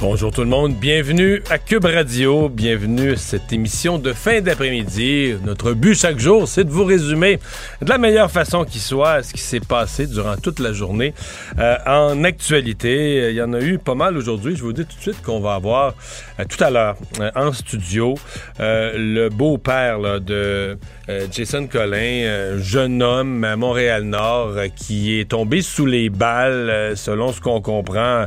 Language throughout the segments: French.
Bonjour tout le monde, bienvenue à Cube Radio, bienvenue à cette émission de fin d'après-midi. Notre but chaque jour, c'est de vous résumer de la meilleure façon qui soit ce qui s'est passé durant toute la journée euh, en actualité. Il y en a eu pas mal aujourd'hui. Je vous dis tout de suite qu'on va avoir euh, tout à l'heure euh, en studio le beau-père de Jason Collin, jeune homme à Montréal-Nord qui est tombé sous les balles selon ce qu'on comprend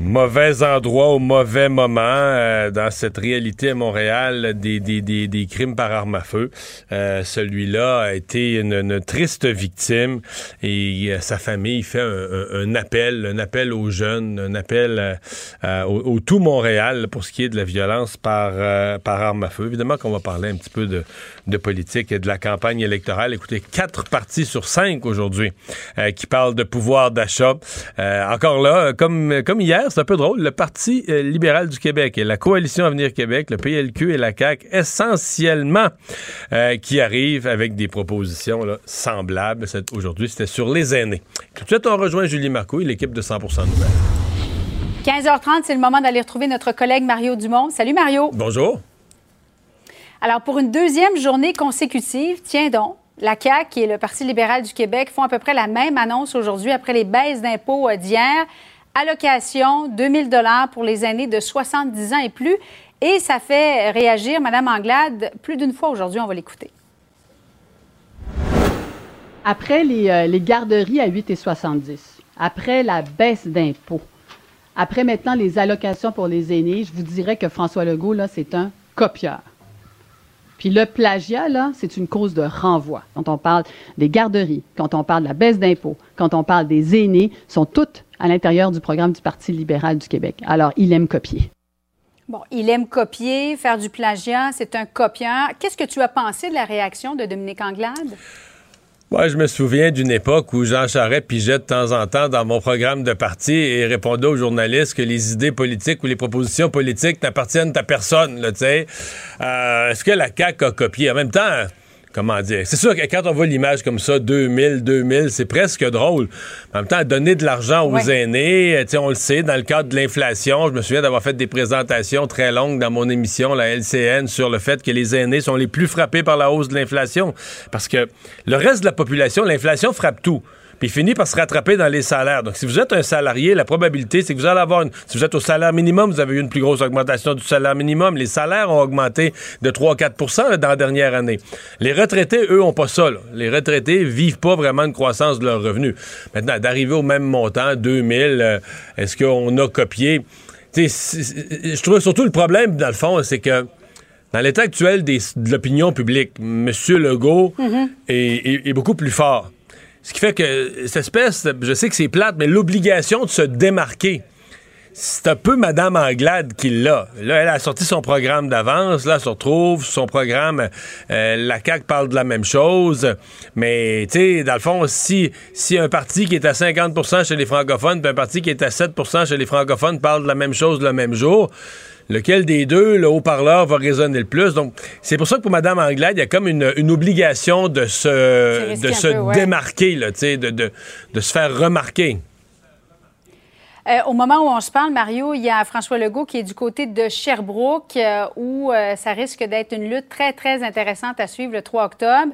mauvais endroit au mauvais moment euh, dans cette réalité à Montréal des, des, des, des crimes par arme à feu. Euh, Celui-là a été une, triste victime et euh, sa famille fait un, appel, un appel aux jeunes, un appel au, au, tout Montréal pour ce qui est de la violence par, par arme à feu. Évidemment qu'on va parler un petit peu de, de politique et de la campagne électorale. Écoutez, quatre partis sur cinq aujourd'hui qui parlent de pouvoir d'achat. encore là, comme, comme hier, c'est un peu drôle. Le Parti euh, libéral du Québec et la Coalition Avenir Québec, le PLQ et la CAQ, essentiellement, euh, qui arrivent avec des propositions là, semblables. Aujourd'hui, c'était sur les aînés. Tout de suite, on rejoint Julie Marcoux et l'équipe de 100% Nouvelles. 15h30, c'est le moment d'aller retrouver notre collègue Mario Dumont. Salut Mario. Bonjour. Alors, pour une deuxième journée consécutive, tiens donc, la CAQ et le Parti libéral du Québec font à peu près la même annonce aujourd'hui après les baisses d'impôts d'hier. Allocation, 2000 dollars pour les aînés de 70 ans et plus. Et ça fait réagir Mme Anglade plus d'une fois aujourd'hui. On va l'écouter. Après les, euh, les, garderies à 8,70, après la baisse d'impôts, après maintenant les allocations pour les aînés, je vous dirais que François Legault, là, c'est un copieur. Puis le plagiat, là, c'est une cause de renvoi. Quand on parle des garderies, quand on parle de la baisse d'impôts, quand on parle des aînés, sont toutes à l'intérieur du programme du Parti libéral du Québec. Alors, il aime copier. Bon, il aime copier, faire du plagiat, c'est un copieur. Qu'est-ce que tu as pensé de la réaction de Dominique Anglade? Moi, je me souviens d'une époque où Jean Charest pigeait de temps en temps dans mon programme de parti et répondait aux journalistes que les idées politiques ou les propositions politiques n'appartiennent à personne. Là, euh, Est-ce que la CAQ a copié? En même temps, comment dire, c'est sûr que quand on voit l'image comme ça, 2000, 2000, c'est presque drôle. En même temps, donner de l'argent aux aînés, euh, on le sait, dans le cadre de l'inflation, je me souviens d'avoir fait des présentations très longues dans mon émission, la LCN, sur le fait que les aînés sont les plus frappés par la hausse de l'inflation. Parce que le reste de la population, l'inflation frappe tout puis il finit par se rattraper dans les salaires. Donc, si vous êtes un salarié, la probabilité, c'est que vous allez avoir une. Si vous êtes au salaire minimum, vous avez eu une plus grosse augmentation du salaire minimum. Les salaires ont augmenté de 3-4% dans la dernière année. Les retraités, eux, ont pas ça. Les retraités vivent pas vraiment une croissance de leurs revenus. Maintenant, d'arriver au même montant, 2000, euh, est-ce qu'on a copié? je trouve surtout le problème, dans le fond, c'est que dans l'état actuel des, de l'opinion publique, M. Legault est, est, beaucoup plus fort. Ce qui fait que cette espèce, je sais que c'est plate, mais l'obligation de se démarquer, c'est un peu Madame Anglade qui l'a. Là, elle a sorti son programme d'avance. Là, elle se retrouve son programme. Euh, la CAQ parle de la même chose. Mais, tu sais, dans le fond, si, si un parti qui est à 50% chez les francophones, puis un parti qui est à 7% chez les francophones parle de la même chose le même jour, lequel des deux, le haut-parleur, va résonner le plus? Donc, c'est pour ça que pour Mme Anglade, il y a comme une, une obligation de se, de se peu, ouais. démarquer, là, de, de, de se faire remarquer. Euh, au moment où on se parle, Mario, il y a François Legault qui est du côté de Sherbrooke, euh, où euh, ça risque d'être une lutte très, très intéressante à suivre le 3 octobre.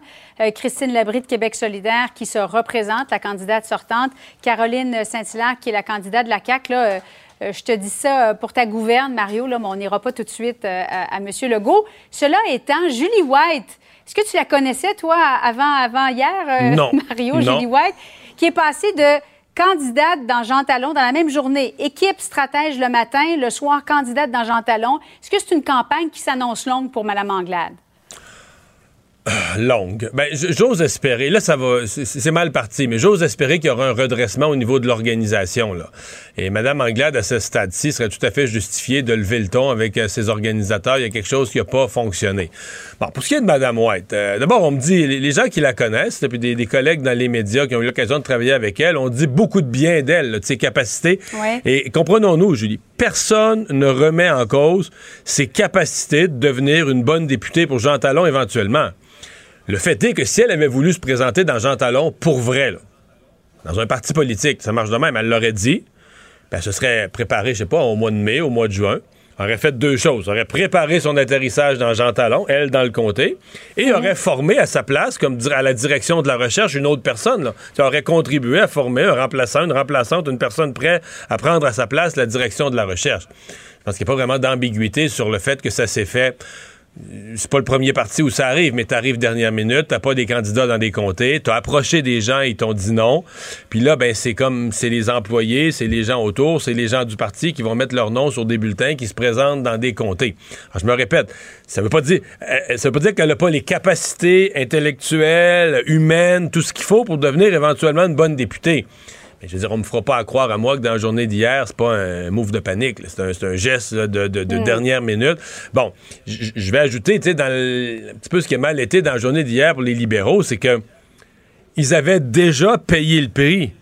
Christine Labrie de Québec solidaire qui se représente, la candidate sortante. Caroline Saint-Hilaire qui est la candidate de la CAQ. Là, je te dis ça pour ta gouverne, Mario, là, mais on n'ira pas tout de suite à, M. Legault. Cela étant, Julie White, est-ce que tu la connaissais, toi, avant, avant hier, non. Mario, Julie White, qui est passée de candidate dans Jean Talon dans la même journée? Équipe stratège le matin, le soir, candidate dans Jean Talon. Est-ce que c'est une campagne qui s'annonce longue pour Mme Anglade? longue. Ben, j'ose espérer. Là, ça va. C'est mal parti, mais j'ose espérer qu'il y aura un redressement au niveau de l'organisation. Là. Et Mme Anglade, à ce stade-ci, serait tout à fait justifiée de lever le ton avec euh, ses organisateurs. Il y a quelque chose qui n'a pas fonctionné. Bon, pour ce qui est de Mme White, euh, d'abord, on me dit, les, gens qui la connaissent, puis des, des, collègues dans les médias qui ont eu l'occasion de travailler avec elle, on dit beaucoup de bien d'elle, de ses capacités. Et comprenons-nous, Julie, personne ne remet en cause ses capacités de devenir une bonne députée pour Jean Talon éventuellement. Le fait est que si elle avait voulu se présenter dans Jean Talon pour vrai, dans un parti politique, ça marche de même, elle l'aurait dit, ben, elle se serait préparée, je sais pas, au mois de mai, au mois de juin, aurait fait deux choses. aurait préparé son atterrissage dans Jean Talon, elle dans le comté, et aurait formé à sa place, comme à la direction de la recherche, une autre personne. Là, qui aurait contribué à former un remplaçant, une remplaçante, une personne prête à prendre à sa place la direction de la recherche. Je pense qu'il n'y a pas vraiment d'ambiguïté sur le fait que ça s'est fait c'est pas le premier parti où ça arrive, mais t'arrives dernière minute, t'as pas des candidats dans des comtés, t'as approché des gens, ils t'ont dit non. Puis là, ben c'est comme c'est les employés, c'est les gens autour, c'est les gens du parti qui vont mettre leur nom sur des bulletins qui se présentent dans des comtés. je me répète, ça veut pas dire euh, ça veut pas dire qu'elle a pas les capacités intellectuelles, humaines, tout ce qu'il faut pour devenir éventuellement une bonne députée. Je veux dire, on me fera pas à croire à moi que dans la journée d'hier, c'est pas un move de panique. C'est un, geste de, mm. dernière minute. Bon, je vais ajouter, tu sais, dans un petit peu ce qui a mal été dans la journée d'hier pour les libéraux, c'est que ils avaient déjà payé le prix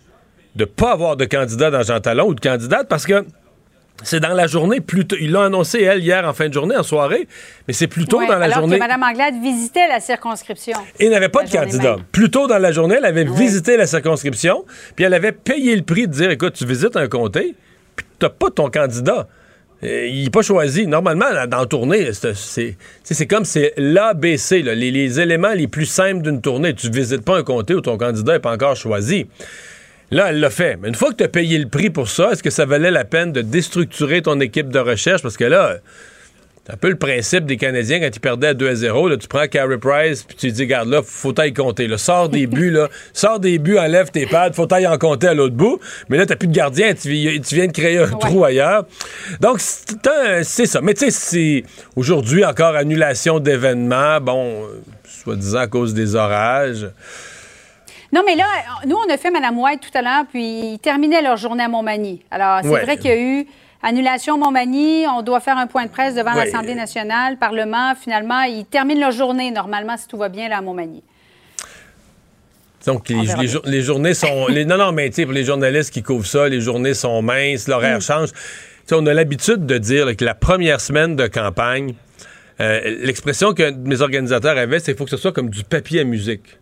de pas avoir de candidat dans Jean Talon ou de candidate parce que c'est dans la journée, plutôt. Ils l'ont annoncé, elle, hier en fin de journée, en soirée, mais c'est plutôt dans la alors journée. Que Mme Anglade visitait la circonscription. Et n'avait pas de candidat. Plus tôt dans la journée, elle avait visité la circonscription, puis elle avait payé le prix de dire écoute, tu visites un comté, puis tu n'as pas ton candidat. Il n'est pas choisi. Normalement, dans la tournée, c'est comme c'est l'ABC, les, les éléments les plus simples d'une tournée. Tu ne visites pas un comté où ton candidat n'est pas encore choisi. Là, elle l'a fait. Mais une fois que tu as payé le prix pour ça, est-ce que ça valait la peine de déstructurer ton équipe de recherche? Parce que là, c'est un peu le principe des Canadiens quand ils perdaient à 2 à 0. Là, tu prends Carey Price puis tu dis, garde là, faut t'aille compter. Là. Sors des buts, là. Sors des buts, enlève tes pads, faut t'aille en compter à l'autre bout. Mais là, t'as plus de gardien, tu, viens de créer un trou ailleurs. Donc, c'est ça. Mais tu sais, c'est aujourd'hui encore annulation d'événements, bon, soi-disant à cause des orages. Non, mais là, nous, on a fait Mme White tout à l'heure, puis ils terminaient leur journée à Montmagny. Alors, c'est vrai qu'il y a eu annulation Montmagny, on doit faire un point de presse devant l'Assemblée nationale, Parlement. Finalement, ils terminent leur journée, normalement, si tout va bien, là, à Montmagny. Donc, les, journées sont. les, non, non, mais tu sais, pour les journalistes qui couvrent ça, les journées sont minces, l'horaire mm. change. on a l'habitude de dire que la première semaine de campagne, euh, l'expression que mes organisateurs avaient, c'est qu'il faut que ce soit comme du papier à musique.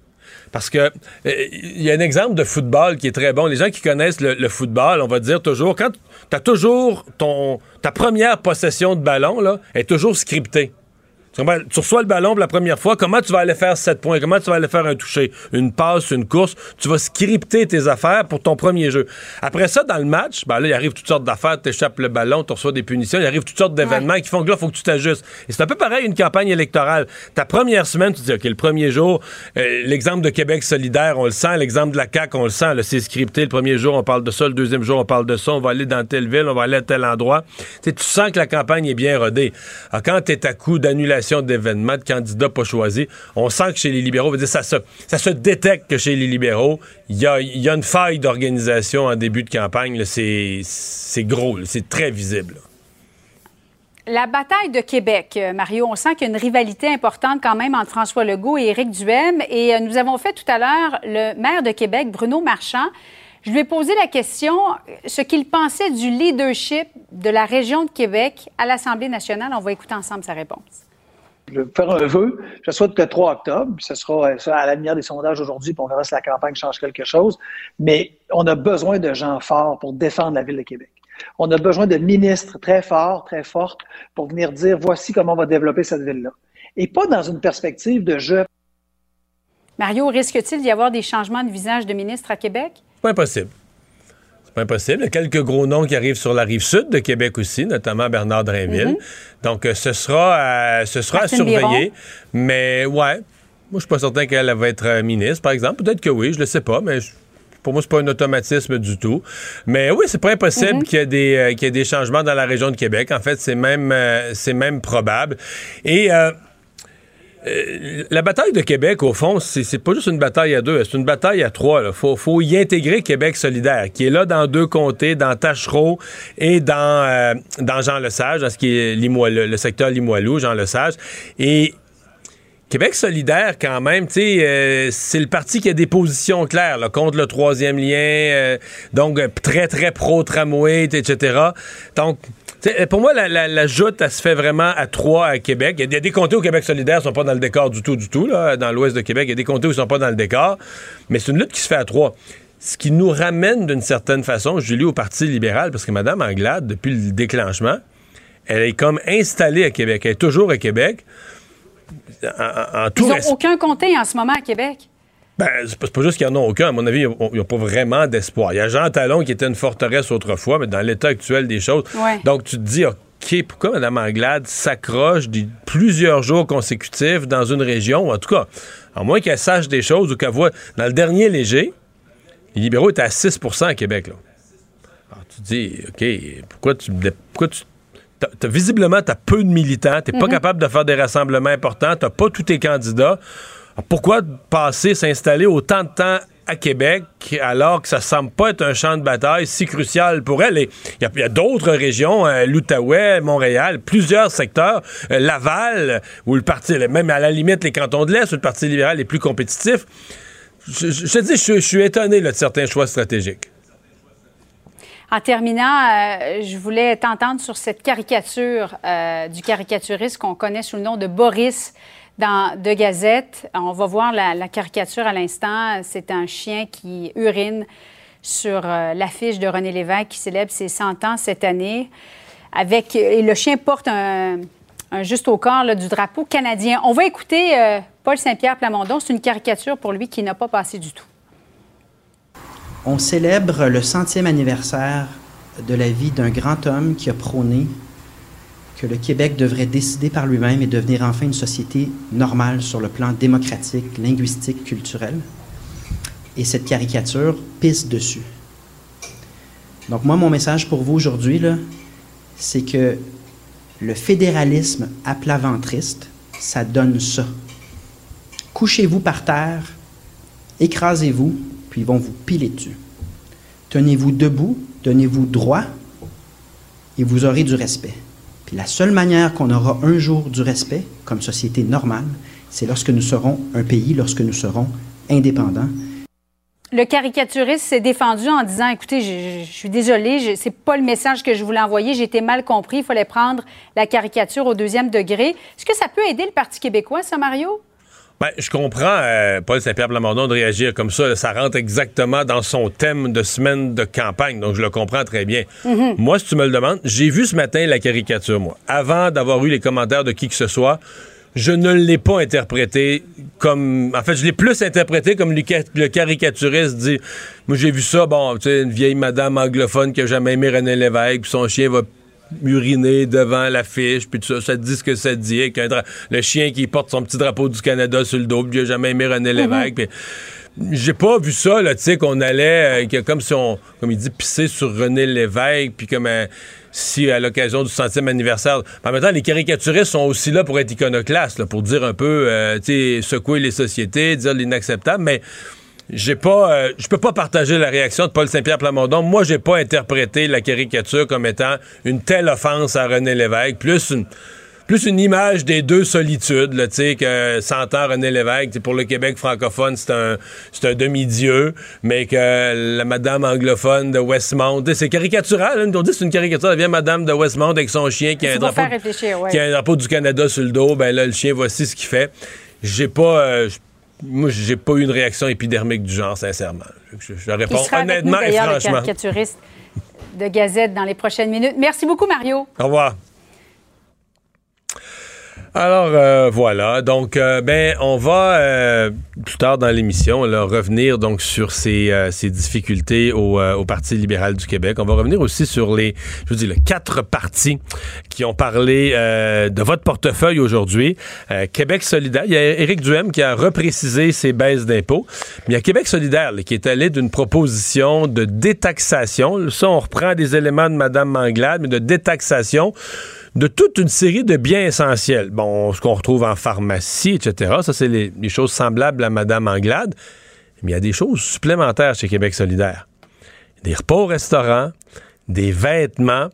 Parce que euh, il y a un exemple de football qui est très bon. Les gens qui connaissent le, football, on va dire toujours, quand tu toujours ton ta première possession de ballon, là, est toujours scriptée. Tu reçois le ballon pour la première fois, comment tu vas aller faire 7 points? Comment tu vas aller faire un toucher? Une passe, une course? Tu vas scripter tes affaires pour ton premier jeu. Après ça, dans le match, ben là, il arrive toutes sortes d'affaires, tu échappes le ballon, tu reçois des punitions, il arrive toutes sortes d'événements qui font que là, il faut que tu t'ajustes. Et c'est un peu pareil une campagne électorale. Ta première semaine, tu te dis, OK, le premier jour, euh, l'exemple de Québec solidaire, on le sent, l'exemple de la CAQ, on le sent, c'est scripté. Le premier jour, on parle de ça, le deuxième jour, on parle de ça, on va aller dans telle ville, on va aller à tel endroit. tu sens que la campagne est bien rodée. Alors, quand tu es à coup d'annulation d'événements, candidats pas choisis. On sent que chez les libéraux, ça se, détecte que chez les libéraux, il y a, une faille d'organisation en début de campagne. C'est gros, c'est très visible. La bataille de Québec, euh, Mario, on sent qu'il y a une rivalité importante quand même entre François Legault et Éric Duhem. Et euh, nous avons fait tout à l'heure le maire de Québec, Bruno Marchand. Je lui ai posé la question, ce qu'il pensait du leadership de la région de Québec à l'Assemblée nationale. On va écouter ensemble sa réponse. Je vais faire un vœu. Je souhaite le 3 octobre. Ce sera euh, ça à la lumière des sondages aujourd'hui, puis on verra si la campagne change quelque chose. Mais on a besoin de gens forts pour défendre la ville de Québec. On a besoin de ministres très forts, très fortes pour venir dire voici comment on va développer cette ville-là. Et pas dans une perspective de jeu. Mario, risque-t-il d'y avoir des changements de visage de ministres à Québec? Pas impossible pas impossible. Il y a quelques gros noms qui arrivent sur la rive sud de Québec aussi, notamment Bernard Drainville. Mhm. Donc, euh, ce sera, à, ce sera à surveiller. Mais ouais, moi, je suis pas certain qu'elle va être euh, ministre, par exemple. Peut-être que oui, je le sais pas, mais je- pour moi, c'est pas un automatisme du tout. Mais oui, c'est pas impossible Mhm. qu'il y, ait des, euh, qu'il y ait des changements dans la région de Québec. En fait, c'est même, euh, c'est même probable. Et euh, euh, la bataille de Québec, au fond, c'est pas juste une bataille à deux, c'est une bataille à trois. Il faut, y intégrer Québec solidaire, qui est là dans deux comtés, dans Tachereau et dans, euh, Jean Lesage, dans ce qui est le secteur Limoilou, Jean Lesage. Et Québec solidaire, quand même, euh, c'est le parti qui a des positions claires contre le troisième lien, donc très, très pro-tramway, etc. Donc, pour moi, la, la, la joute, elle se fait vraiment à trois à Québec. Il y a- il y, a des comtés où Québec solidaire ne sont pas dans le décor du tout, du tout, là, dans l'ouest de Québec. Il y a des comtés où ils sont pas dans le décor, mais c'est une lutte qui se fait à trois. Ce qui nous ramène d'une certaine façon, Julie, au Parti libéral, parce que Mme Anglade, depuis le déclenchement, elle est comme installée à Québec. Elle est toujours à Québec. En, en- en tout Ils n'ont aucun comté en ce moment à Québec. Ben, c'est pas, juste qu'il n'y en a aucun. À mon avis, ils n'ont pas vraiment d'espoir. Il y a Jean Talon qui était une forteresse autrefois, mais dans l'état actuel des choses. Ouais. Donc, tu te dis, OK, pourquoi Mme Anglade s'accroche plusieurs jours consécutifs dans une région, en tout cas, à moins qu'elle sache des choses ou qu'elle voit. Dans le dernier léger, les libéraux étaient à 6% à Québec. Là. Alors, tu te dis, OK, pourquoi tu. Pourquoi tu visiblement, tu as peu de militants, tu n'es pas capable de faire des rassemblements importants, tu pas tous tes candidats. Alors, pourquoi passer, s'installer autant de temps à Québec alors que ça semble pas être un champ de bataille si crucial pour elle? Il y a, d'autres régions, euh, l'Outaouais, Montréal, plusieurs secteurs, euh, Laval, où le parti, même à la limite les cantons de l'Est, où le Parti libéral est plus compétitif. Je, te dis, je, suis étonné de certains choix stratégiques. En terminant, euh, je voulais t'entendre sur cette caricature du caricaturiste qu'on connaît sous le nom de Boris dans De Gazette. On va voir la, caricature à l'instant. C'est un chien qui urine sur euh, l'affiche de René Lévesque qui célèbre ses 100 ans cette année. Avec, et le chien porte un, juste au corps du drapeau canadien. On va écouter euh, Paul Saint-Pierre Plamondon. C'est une caricature pour lui qui n'a pas passé du tout. On célèbre le centième anniversaire de la vie d'un grand homme qui a prôné que le Québec devrait décider par lui-même et devenir enfin une société normale sur le plan démocratique, linguistique, culturel. Et cette caricature pisse dessus. Donc moi, mon message pour vous aujourd'hui, c'est que le fédéralisme à plat ventriste, ça donne ça. Couchez-vous par terre, écrasez-vous, puis ils vont vous piler dessus. Tenez-vous debout, tenez-vous droit, et vous aurez du respect. La seule manière qu'on aura un jour du respect, comme société normale, c'est lorsque nous serons un pays, lorsque nous serons indépendants. Le caricaturiste s'est défendu en disant Écoutez, je, suis désolé, c'est pas le message que je voulais envoyer, j'ai été mal compris, il fallait prendre la caricature au deuxième degré. Est-ce que ça peut aider le Parti québécois, ça, Mario? Ben, je comprends euh, Paul Saint-Pierre Plamondon de réagir comme ça. Ça rentre exactement dans son thème de semaine de campagne, donc je le comprends très bien. Moi, si tu me le demandes, j'ai vu ce matin la caricature, moi. Avant d'avoir eu les commentaires de qui que ce soit, je ne l'ai pas interprété comme... En fait, je l'ai plus interprété comme le caricaturiste dit... Moi, j'ai vu ça, bon, tu sais, une vieille madame anglophone qui a jamais aimé René Lévesque, puis son chien va uriner devant l'affiche, puis tout ça, ça te dit ce que ça dit, avec un dra- le chien qui porte son petit drapeau du Canada sur le dos, puis il a jamais aimé René Lévesque, puis j'ai pas vu ça, là, tu sais, qu'on allait, euh, que comme si on, comme il dit, pisser sur René Lévesque, puis comme euh, si à l'occasion du centième anniversaire. En même temps, les caricaturistes sont aussi là pour être iconoclastes, là, pour dire un peu, euh, tu sais, secouer les sociétés, dire l'inacceptable, mais j'ai pas, euh, je peux pas partager la réaction de Paul Saint-Pierre Plamondon. Moi, j'ai pas interprété la caricature comme étant une telle offense à René Lévesque, plus une, plus une image des deux solitudes, là, tu sais, que s'entend René Lévesque, pour le Québec francophone, c'est un, c'est un demi-dieu, mais que la madame anglophone de Westmount, c'est caricatural, hein, on dit que c'est une caricature, la vieille madame de Westmount avec son chien qui a, un drapeau, faire réfléchir, ouais. qui a un drapeau du Canada sur le dos, ben là, le chien, voici ce qu'il fait. J'ai pas, euh, moi, j'ai pas eu une réaction épidermique du genre, sincèrement. Je, réponds sera avec nous, honnêtement et d'ailleurs, le franchement. caricaturiste de Gazette dans les prochaines minutes. Merci beaucoup, Mario. Au revoir. Alors euh, voilà, donc euh, ben on va euh, plus tard dans l'émission revenir donc sur ces, ces difficultés au, au, Parti libéral du Québec. On va revenir aussi sur les je vous dis les quatre partis qui ont parlé de votre portefeuille aujourd'hui. Québec solidaire, il y a Éric Duhem qui a reprécisé ses baisses d'impôts, mais il y a Québec solidaire qui est allé d'une proposition de détaxation. Ça on reprend des éléments de madame Manglade, mais de détaxation de toute une série de biens essentiels. Bon, ce qu'on retrouve en pharmacie, etc. Ça, c'est les, choses semblables à Madame Anglade. Mais il y a des choses supplémentaires chez Québec solidaire. Des repas au restaurant, des vêtements.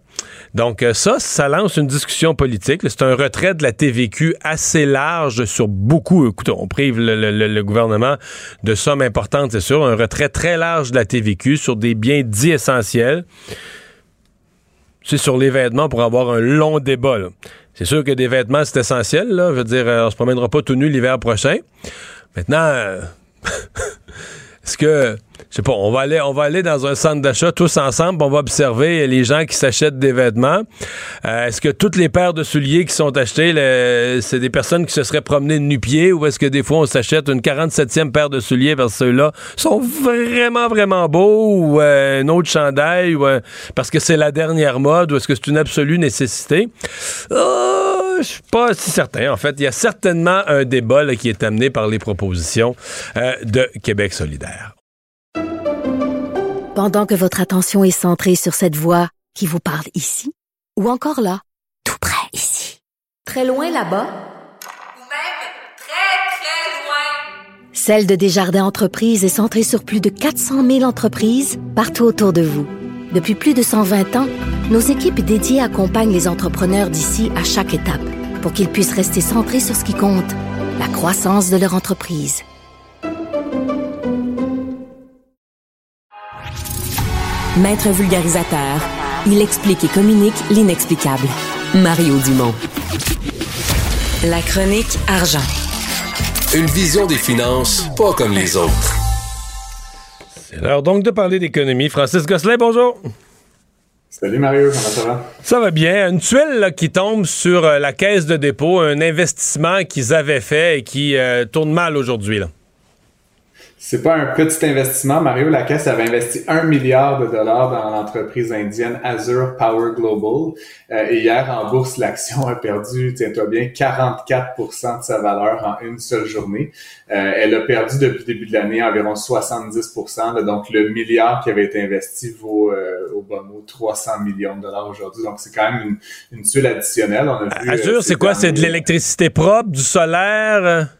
Donc euh, ça, ça lance une discussion politique. C'est un retrait de la TVQ assez large sur beaucoup. Écoutez, on prive le, gouvernement de sommes importantes, c'est sûr. Un retrait très large de la TVQ sur des biens dits essentiels sur les vêtements pour avoir un long débat. C'est sûr que des vêtements, c'est essentiel. Là. Je veux dire, euh, on se promènera pas tout nu l'hiver prochain. Maintenant, euh, est-ce que je sais pas, on va aller, on va aller dans un centre d'achat tous ensemble, on va observer les gens qui s'achètent des vêtements. Euh, est-ce que toutes les paires de souliers qui sont achetés, c'est des personnes qui se seraient promenées de nu-pieds ou est-ce que des fois on s'achète une 47e paire de souliers vers ceux-là sont vraiment, vraiment beaux ou euh, un autre chandail ou euh, parce que c'est la dernière mode ou est-ce que c'est une absolue nécessité? Je suis pas si certain. En fait, il y a certainement un débat qui est amené par les propositions de Québec solidaire. Pendant que votre attention est centrée sur cette voix qui vous parle ici, ou encore là, tout près ici, très loin là-bas, ou même très, très loin, Celle de Desjardins Entreprises est centrée sur plus de 400 000 entreprises partout autour de vous. Depuis plus de 120 ans, nos équipes dédiées accompagnent les entrepreneurs d'ici à chaque étape pour qu'ils puissent rester centrés sur ce qui compte, la croissance de leur entreprise. Maître vulgarisateur, il explique et communique l'inexplicable. Mario Dumont. La chronique argent. Une vision des finances pas comme les autres. C'est l'heure donc de parler d'économie. Francis Gosselin, bonjour. Salut Mario, comment ça va? Ça va bien. Une tuile qui tombe sur euh, la caisse de dépôt, un investissement qu'ils avaient fait et qui euh, tourne mal aujourd'hui. C'est pas un petit investissement. Mario Lacaisse avait investi un milliard de dollars dans l'entreprise indienne Azure Power Global. Euh, et hier, en bourse, l'action a perdu, tiens-toi bien, 44% de sa valeur en une seule journée. Euh, elle a perdu depuis le début de l'année environ 70% Donc, le milliard qui avait été investi vaut euh, au bon mot 300 millions de dollars aujourd'hui. Donc, c'est quand même une, une tuile additionnelle. On a vu, Azure, c'est quoi? C'est de l'électricité propre, du solaire?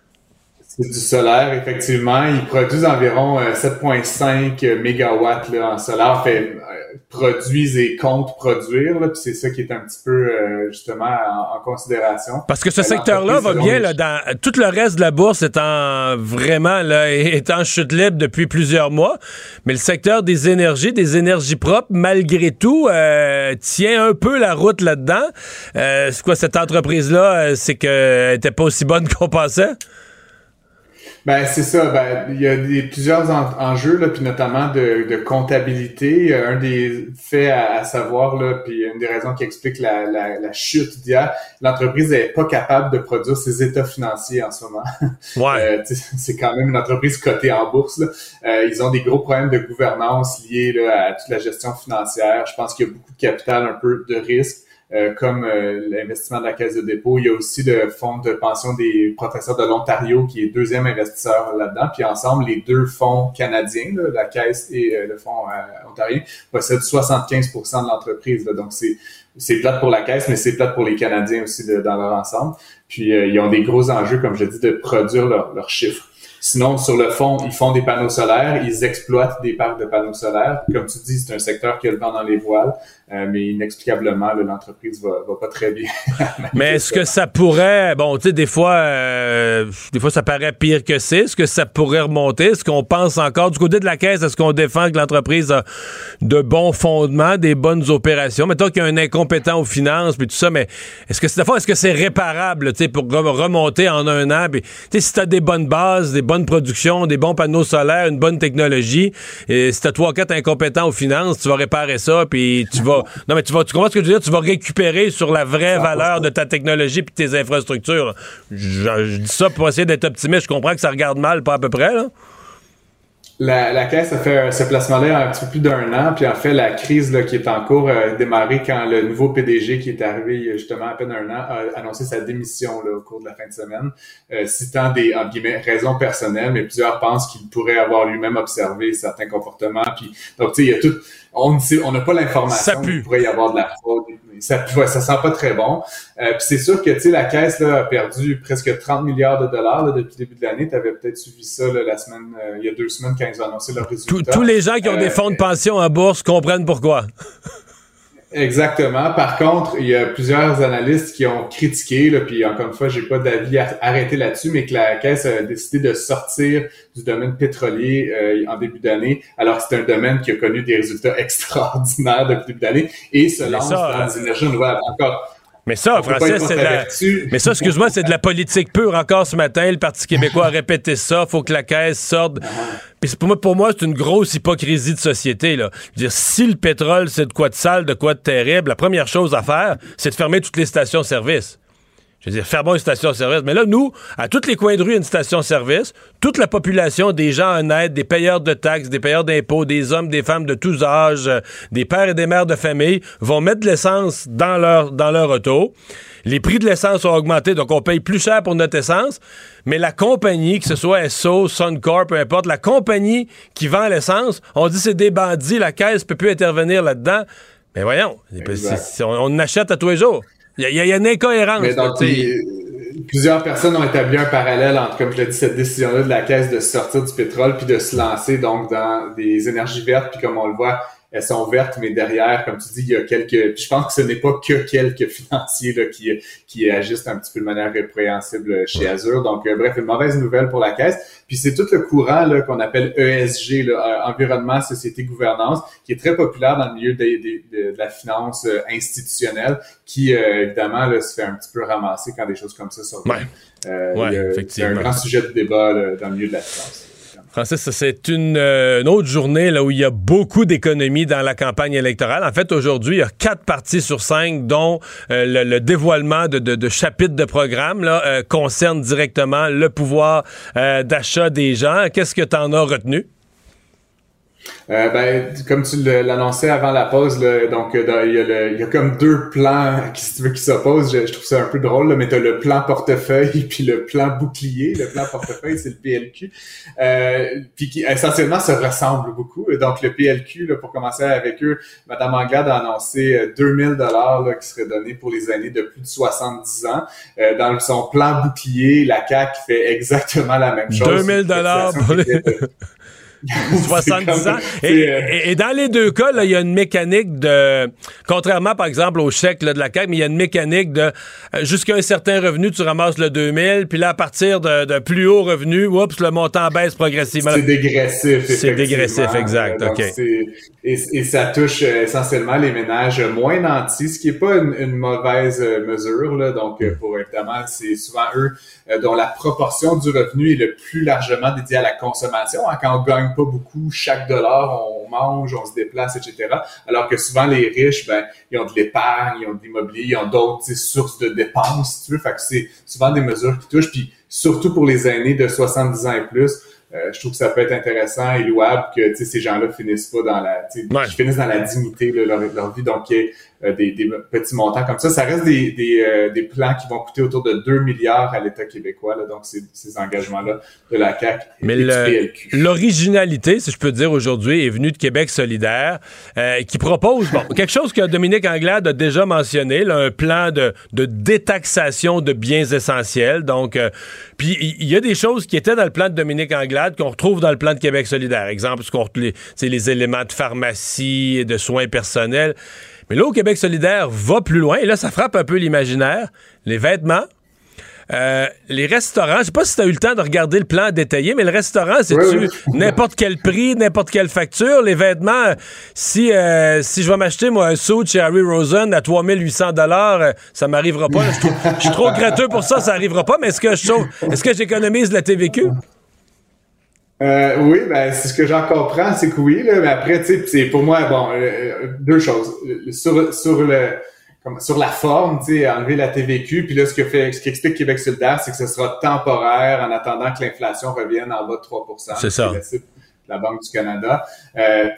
C'est du solaire, effectivement. Ils produisent environ 7,5 euh, mégawatts là, en solaire. Fait, euh, produisent et comptent produire. Là, puis c'est ça qui est un petit peu euh, justement en, considération. Parce que ce secteur-là va bien. Là, dans, tout le reste de la bourse est en vraiment là, est en chute libre depuis plusieurs mois. Mais le secteur des énergies, des énergies propres, malgré tout, tient un peu la route là-dedans. c'est quoi cette entreprise-là? C'est qu'elle n'était pas aussi bonne qu'on pensait? Ben c'est ça. Ben il y a des, plusieurs enjeux là, puis notamment de, de, comptabilité. Un des faits à, savoir là, puis une des raisons qui explique la, la, la chute d'hier, l'entreprise n'est pas capable de produire ses états financiers en ce moment. Ouais. Euh, c'est quand même une entreprise cotée en bourse. Là. Euh, ils ont des gros problèmes de gouvernance liés là, à toute la gestion financière. Je pense qu'il y a beaucoup de capital, un peu de risque. Euh, comme euh, l'investissement de la Caisse de dépôt. Il y a aussi le fonds de pension des professeurs de l'Ontario qui est deuxième investisseur là-dedans. Puis ensemble, les deux fonds canadiens, la Caisse et euh, le fonds ontarien, possèdent 75% de l'entreprise. Donc c'est c'est plate pour la Caisse, mais c'est plate pour les Canadiens aussi dans leur ensemble. Puis ils ont des gros enjeux, comme je dis, de produire leurs chiffres. Sinon, sur le fond, ils font des panneaux solaires, ils exploitent des parcs de panneaux solaires. Comme tu dis, c'est un secteur qui a le vent dans les voiles. Euh, mais inexplicablement, l'entreprise va, va pas très bien. mais est-ce que ça pourrait, bon, tu sais, des fois, euh, des fois, ça paraît pire que c'est. Est-ce que ça pourrait remonter? Est-ce qu'on pense encore du côté de la caisse, est-ce qu'on défend que l'entreprise a de bons fondements, des bonnes opérations? Mettons qu'il y a un incompétent aux finances, puis tout ça, mais est-ce que c'est est-ce que c'est réparable, tu sais, pour remonter en un an? Tu sais, si t'as des bonnes bases, des bonne production, des bons panneaux solaires, une bonne technologie. Et si t'as trois, quatre incompétents aux finances, tu vas réparer ça, puis tu vas. Non, mais tu vas. Tu comprends ce que je veux dire? Tu vas récupérer sur la vraie valeur de ta technologie puis tes infrastructures. Je, je dis ça pour essayer d'être optimiste. Je comprends que ça regarde mal, pas à peu près, là. La, la caisse a fait ce placement-là un petit peu plus d'un an, puis en fait, la crise là, qui est en cours a démarré quand le nouveau PDG qui est arrivé il y a justement à peine un an a annoncé sa démission là, au cours de la fin de semaine, euh, citant des en guillemets, raisons personnelles, mais plusieurs pensent qu'il pourrait avoir lui-même observé certains comportements. Puis, donc, tu sais, il y a tout on ne sait, on n'a pas l'information qu'il pourrait y avoir de la fraude. Ça, ça sent pas très bon. Euh, puis c'est sûr que tu sais la caisse là, a perdu presque 30 milliards de dollars là, depuis le début de l'année. Tu avais peut-être suivi ça là, la semaine, euh, il y a deux semaines quand ils ont annoncé leur résultat. Tous les gens qui ont des fonds de pension en bourse comprennent pourquoi. Exactement. Par contre, il y a plusieurs analystes qui ont critiqué, là, puis encore une fois, j'ai pas d'avis arrêté là-dessus, mais que la Caisse a décidé de sortir du domaine pétrolier euh, en début d'année, alors que c'est un domaine qui a connu des résultats extraordinaires depuis le début d'année et se lance dans euh, les énergies renouvelables. Encore, mais ça, Français, c'est de la... Mais ça, excuse-moi, c'est de la politique pure. Encore ce matin, le Parti québécois a répété ça. Faut que la caisse sorte. Puis pour moi, pour moi c'est une grosse hypocrisie de société. Là. Je veux dire, si le pétrole, c'est de quoi de sale, de quoi de terrible, la première chose à faire, c'est de fermer toutes les stations-service. Je veux dire, faire bon une station-service. Mais là, nous, à tous les coins de rue, une station-service. Toute la population, des gens honnêtes, des payeurs de taxes, des payeurs d'impôts, des hommes, des femmes de tous âges, euh, des pères et des mères de famille, vont mettre de l'essence dans leur, dans leur auto. Les prix de l'essence ont augmenté, donc on paye plus cher pour notre essence. Mais la compagnie, que ce soit SO, Suncorp, peu importe, la compagnie qui vend l'essence, on dit c'est des bandits, la caisse peut plus intervenir là-dedans. Mais voyons, on, on achète à tous les jours. Il y, a une incohérence. plusieurs personnes ont établi un parallèle entre, comme je l'ai dit, cette décision-là de la Caisse de sortir du pétrole puis de se lancer donc dans des énergies vertes. Puis comme on le voit, elles sont vertes, mais derrière, comme tu dis, il y a quelques. je pense que ce n'est pas que quelques financiers là, qui, qui agissent un petit peu de manière répréhensible chez Azure. Donc, euh, bref, une mauvaise nouvelle pour la caisse. Puis c'est tout le courant là, qu'on appelle ESG, là, euh, environnement, société, gouvernance, qui est très populaire dans le milieu de, la finance euh, institutionnelle, qui évidemment là, se fait un petit peu ramasser quand des choses comme ça sortent. Ouais. C'est un grand sujet de débat dans le milieu de la finance. Francis, c'est euh, une, autre journée où il y a beaucoup d'économies dans la campagne électorale. En fait, aujourd'hui, il y a quatre partis sur cinq dont euh, le, dévoilement de, chapitres de programme euh, concerne directement le pouvoir d'achat des gens. Qu'est-ce que tu en as retenu? Euh, ben, comme tu l'annonçais avant la pause, donc euh, il, y a le, il, y a comme deux plans qui, si tu veux, qui s'opposent. Je, trouve ça un peu drôle, là, mais tu as le plan portefeuille puis le plan bouclier. Le plan portefeuille, c'est le PLQ, euh, puis qui essentiellement se ressemble beaucoup. Donc le PLQ, là, pour commencer avec eux, Madame Anglade a annoncé 2000 dollars qui seraient donnés pour les années de plus de 70 ans. dans son plan bouclier, la CAC fait exactement la même chose. 2000 dollars pour les... 70 ans. Euh, et, dans les deux cas, il y a une mécanique de. Contrairement, par exemple, au chèque de la CAQ, mais il y a une mécanique de. Euh, jusqu'à un certain revenu, tu ramasses le 2000, puis là, à partir de, plus haut revenu, oups, le montant baisse progressivement. C'est dégressif. C'est dégressif, exact. OK. Et, ça touche euh, essentiellement les ménages moins nantis, ce qui est pas une, mauvaise mesure. Là. Donc, pour évidemment, c'est souvent eux dont la proportion du revenu est le plus largement dédiée à la consommation. Hein, quand on gagne pas beaucoup. Chaque dollar, on mange, on se déplace, etc. Alors que souvent, les riches, ben, ils ont de l'épargne, ils ont de l'immobilier, ils ont d'autres sources de dépenses, si tu veux. Fait que c'est souvent des mesures qui touchent. Puis surtout pour les aînés de 70 ans et plus, euh, je trouve que ça peut être intéressant et louable que ces gens-là finissent pas dans la, finissent dans la dignité de leur, leur, vie. Donc, euh, des, petits montants comme ça. Ça reste des, des, euh, des, plans qui vont coûter autour de 2 milliards à l'État québécois. Là, donc, ces, ces engagements-là de la CAQ Mais l'originalité, si je peux dire aujourd'hui, est venue de Québec solidaire, euh, qui propose bon, quelque chose que Dominique Anglade a déjà mentionné, là, un plan de, de détaxation de biens essentiels. Donc, puis il y, a des choses qui étaient dans le plan de Dominique Anglade qu'on retrouve dans le plan de Québec solidaire. Exemple, ce qu'on les, les éléments de pharmacie et de soins personnels. Mais là, au Québec solidaire va plus loin, et là, ça frappe un peu l'imaginaire. Les vêtements, euh, les restaurants, je sais pas si tu as eu le temps de regarder le plan détaillé, mais le restaurant, c'est-tu n'importe quel prix, n'importe quelle facture? Les vêtements, si euh, si je vais m'acheter, moi, un suit chez Harry Rosen à 3800 dollars, euh, ça m'arrivera pas. Je suis trop gratteux pour ça, ça arrivera pas, mais est-ce que je est-ce que j'économise la TVQ? Euh, oui, ben c'est ce que j'en comprends, c'est que oui, là, mais après, tu sais, c'est pour moi, bon, euh, deux choses. Sur, sur le comme, sur la forme, tu sais, enlever la TVQ, puis là, ce que fait, ce qui explique Québec solidaire, c'est que ce sera temporaire en attendant que l'inflation revienne en bas de 3% C'est ça. La Banque du Canada. Euh,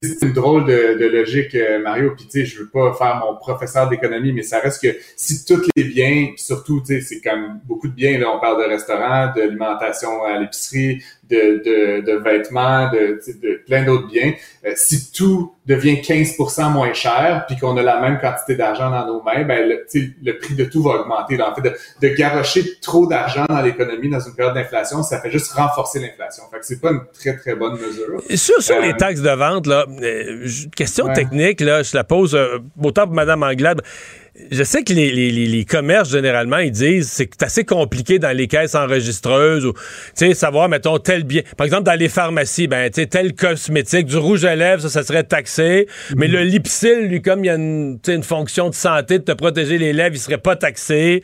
c'est une drôle de, de logique, euh, Mario. Puis tu sais, je veux pas faire mon professeur d'économie, mais ça reste que si tous les biens, surtout, tu sais, c'est comme beaucoup de biens. Là, on parle de restaurants, d'alimentation à l'épicerie, de, de, de vêtements, de, de plein d'autres biens. Euh, si tout devient 15% moins cher, puis qu'on a la même quantité d'argent dans nos mains, ben le, le prix de tout va augmenter. Là. En fait, de, de garocher trop d'argent dans l'économie dans une période d'inflation, ça fait juste renforcer l'inflation. Fait que c'est pas une très, très bonne mesure. sur, sur les euh, taxes de vente, là, euh, question technique, là, je la pose autant pour Mme Anglade je sais que les, les, les, commerces, généralement, ils disent c'est assez compliqué dans les caisses enregistreuses ou, tu sais, savoir, mettons, tel bien. Par exemple, dans les pharmacies, ben, tu sais, tel cosmétique, du rouge à lèvres, ça, ça serait taxé. Mais le Lipsil, lui, comme il y a une, une fonction de santé de te protéger les lèvres, il serait pas taxé.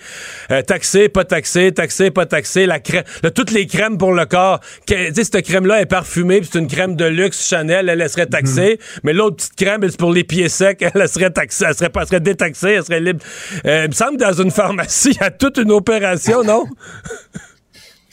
Euh, taxé, pas taxé, taxé, pas taxé. La crème, toutes les crèmes pour le corps, tu sais, cette crème-là est parfumée, c'est une crème de luxe Chanel, elle, elle serait taxée. Mhm. Mais l'autre petite crème, c'est pour les pieds secs, elle, serait taxée, elle serait pas, elle serait détaxée, elle serait euh, il me semble que dans une pharmacie, il y a toute une opération, non?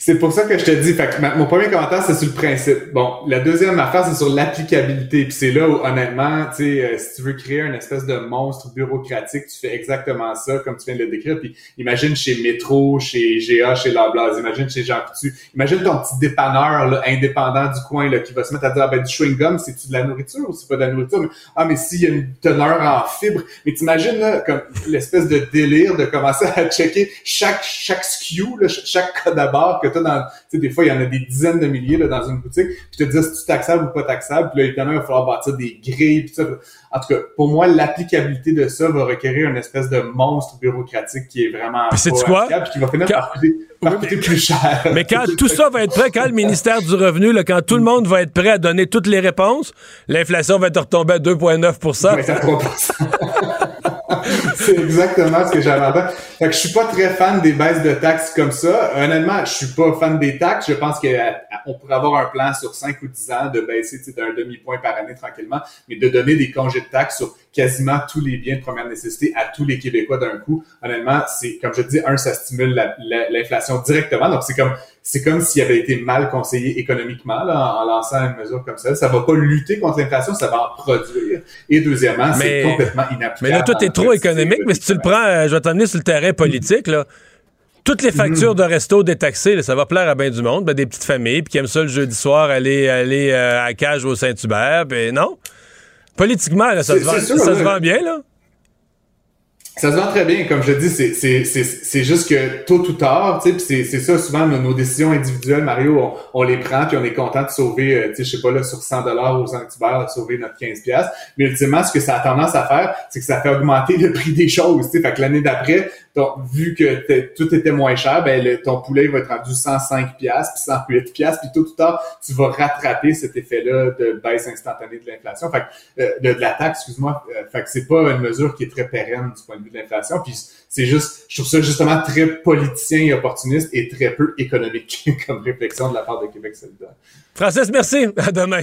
C'est pour ça que je te dis, fait mon premier commentaire, c'est sur le principe. Bon, la deuxième affaire, c'est sur l'applicabilité. Puis c'est là où, honnêtement, tu sais, euh, si tu veux créer une espèce de monstre bureaucratique, tu fais exactement ça, comme tu viens de le décrire. Puis imagine chez Métro, chez GA, chez Loblaws, imagine chez Jean Coutu. Imagine ton petit dépanneur là, indépendant du coin là, qui va se mettre à dire, ah, ben, du chewing-gum, c'est-tu de la nourriture ou c'est pas de la nourriture? Mais, ah, mais s'il y a une teneur en fibres. Mais t'imagines, là, comme l'espèce de délire de commencer à checker chaque, chaque SKU, là, chaque code à barre que dans, tu sais, des fois, il y en a des dizaines de milliers là, dans une boutique, puis te dis si tu taxable ou pas taxable, puis là, évidemment, il va falloir bâtir des grilles, puis ça. En tout cas, pour moi, l'applicabilité de ça va requérir une espèce de monstre bureaucratique qui est vraiment c'est quoi? puis qui va finir par, coûter, plus cher. Mais quand tout ça va être prêt, quand le ministère du Revenu, là, quand tout le monde va être prêt à donner toutes les réponses, l'inflation va être retombée à 2,9 c'est exactement ce que j'avais avant. Fait que je suis pas très fan des baisses de taxes comme ça. Honnêtement, je suis pas fan des taxes. Je pense qu'on euh, pourrait avoir un plan sur 5 ou 10 ans de baisser d'un demi-point par année tranquillement, mais de donner des congés de taxes sur quasiment tous les biens de première nécessité à tous les Québécois d'un coup. Honnêtement, c'est comme je dis, un, ça stimule l'inflation directement. Donc c'est comme c'est comme s'il avait été mal conseillé économiquement là, en, lançant une mesure comme ça. Ça va pas lutter contre l'inflation, ça va en produire. Et deuxièmement, c'est complètement inapplicable. Mais là, tout est trop économique. Mais si tu le prends, euh, je vais t'emmener sur le terrain politique là. Toutes les factures de resto détaxées, ça va plaire à bien du monde, ben, des petites familles, puis qui aiment ça le jeudi soir, aller, aller euh, à cage au Saint-Hubert, ben non. Politiquement, ça, se, vend, ça se vend bien, là. Ça se vend très bien, comme je dis, c'est juste que tôt ou tard, tu sais, c'est ça souvent nos, décisions individuelles, Mario, on, les prend puis on est content de sauver, euh, tu sais, je sais pas là sur 100 dollars aux Saint-Hubert, de sauver notre 15 pièces. Mais ultimement, ce que ça a tendance à faire, c'est que ça fait augmenter le prix des choses, tu sais, fait que l'année d'après, vu que tout était moins cher, ben ton poulet va être rendu 105 pièces puis 108 pièces puis tôt ou tard, tu vas rattraper cet effet-là de baisse instantanée de l'inflation, fait que, euh, de, la taxe, excuse-moi, euh, fait que c'est pas une mesure qui est très pérenne du point de vue de l'inflation, puis c'est juste, je trouve ça justement très politicien et opportuniste et très peu économique comme réflexion de la part de Québec solidaire. Francis, merci. À demain.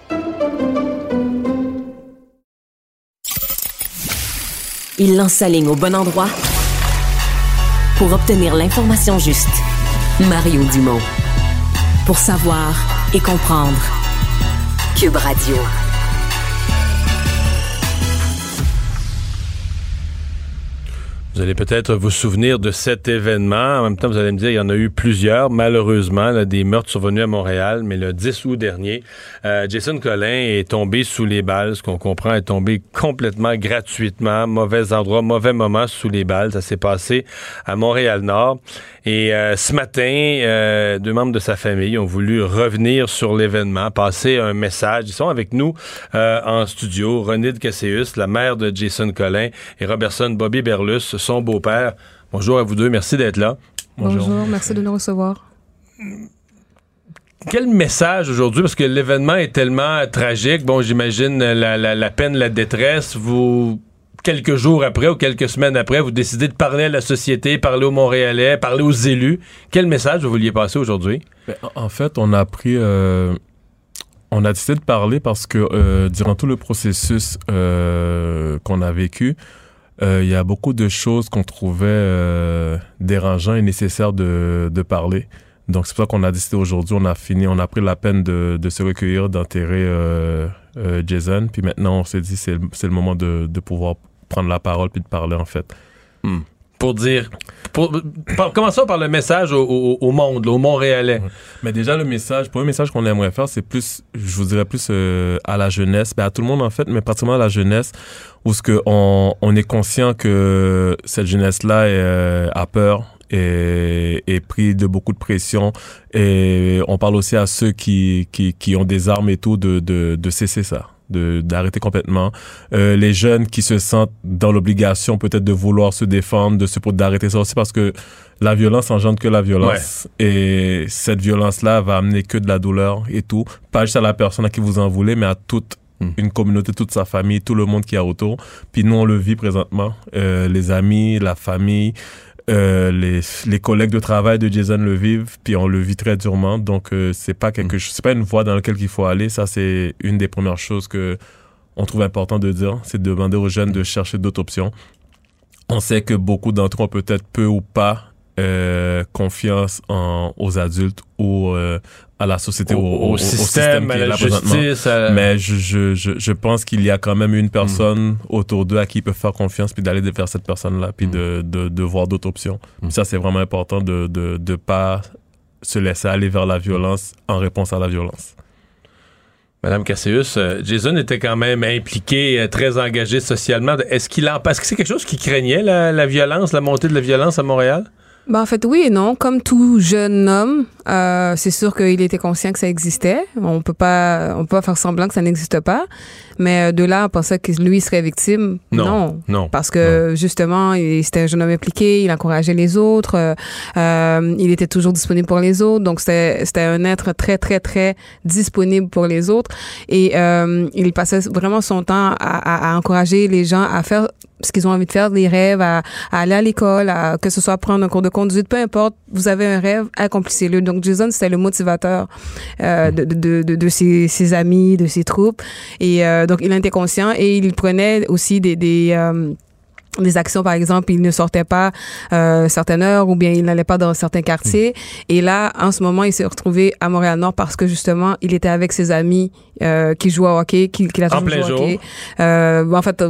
Il lance sa ligne au bon endroit pour obtenir l'information juste. Mario Dumont. Pour savoir et comprendre. Cube Radio. Vous allez peut-être vous souvenir de cet événement. En même temps, vous allez me dire, il y en a eu plusieurs, malheureusement, des meurtres survenus à Montréal. Mais le 10 août dernier, euh, Jason Collin est tombé sous les balles. Ce qu'on comprend est tombé complètement gratuitement, mauvais endroit, mauvais moment sous les balles. Ça s'est passé à Montréal-Nord. Et euh, ce matin, euh, deux membres de sa famille ont voulu revenir sur l'événement, passer un message. Ils sont avec nous en studio. René de Casséus, la mère de Jason Collin, et Robertson Bobby Berlus, son beau-père. Bonjour à vous deux, merci d'être là. Bonjour. merci de nous recevoir. Quel message aujourd'hui, parce que l'événement est tellement tragique, bon, j'imagine la, peine, la détresse, vous, quelques jours après ou quelques semaines après, vous décidez de parler à la société, parler aux Montréalais, parler aux élus. Quel message vous vouliez passer aujourd'hui? Ben, en fait, on a pris... Euh, on a décidé de parler parce que euh, durant tout le processus euh, qu'on a vécu, euh, il y a beaucoup de choses qu'on trouvait euh, dérangeantes et nécessaires de, de parler. Donc c'est pour ça qu'on a décidé aujourd'hui, on a fini, on a pris la peine de, de se recueillir, d'enterrer euh, euh, Jason. Puis maintenant, on s'est dit c'est le moment de, de pouvoir prendre la parole puis de parler en fait. Hmm pour dire. Pour, commençons par le message au, au, monde, au Montréalais. Mais déjà, le message, pour un message qu'on aimerait faire, c'est plus, je vous dirais plus euh, à la jeunesse, ben à tout le monde en fait, mais particulièrement à la jeunesse, où ce que on, on est conscient que cette jeunesse-là euh, a peur, et est, pris de beaucoup de pression. Et on parle aussi à ceux qui, qui, qui ont des armes et tout de, de, de cesser ça d'arrêter complètement. Euh, les jeunes qui se sentent dans l'obligation peut-être de vouloir se défendre, de se d'arrêter ça aussi parce que la violence engendre que la violence et cette violence-là va amener que de la douleur et tout. Pas juste à la personne à qui vous en voulez, mais à toute hmm. une communauté, toute sa famille, tout le monde qui est autour. Puis nous, on le vit présentement. Euh, les amis, la famille, euh, les, les, collègues de travail de Jason le vivent, puis on le vit très durement. Donc, euh, c'est pas quelque mm. chose, c'est pas une voie dans laquelle il faut aller. Ça, c'est une des premières choses que on trouve important de dire, c'est de demander aux jeunes de chercher d'autres options. On sait que beaucoup d'entre eux ont peut-être peu ou pas euh, confiance en, aux adultes ou euh, à la société, au, système, à la justice. Mais je, je, je, je pense qu'il y a quand même une personne mm. autour d'eux à qui ils peuvent faire confiance, puis d'aller vers cette personne-là, puis mm. de, de, de, voir d'autres options. Mm. Ça, c'est vraiment important de de, de pas se laisser aller vers la violence en réponse à la violence. Madame Cassius, euh, Jason était quand même impliqué, très engagé socialement. Est-ce qu'il en... Est-ce que c'est quelque chose qui craignait, la, la violence, la montée de la violence à Montréal? Ben, en fait, oui et non. Comme tout jeune homme, euh, c'est sûr qu'il était conscient que ça existait. On peut pas, on peut pas faire semblant que ça n'existe pas. Mais euh, de là, on pensait que lui serait victime. Non. Non. parce que justement, c'était un jeune homme impliqué. Il encourageait les autres. Euh, euh, il était toujours disponible pour les autres. Donc c'était, un être très, très, très disponible pour les autres. Et euh, il passait vraiment son temps à, à, encourager les gens à faire ce qu'ils ont envie de faire, des rêves, à, à aller à l'école, que ce soit prendre un cours de conduite, peu importe. Vous avez un rêve, accomplissez-le. Donc Jason, c'était le motivateur euh, de, de, de, de ses, ses, amis, de ses troupes. Et euh, donc, il était conscient et il prenait aussi des... des euh, des actions, par exemple, il ne sortait pas euh, certaines heures ou bien il n'allait pas dans certains quartiers. Et là, en ce moment, il s'est retrouvé à Montréal-Nord parce que justement, il était avec ses amis euh, qui jouaient au hockey, qui, qui a toujours joué au hockey. Euh, en fait,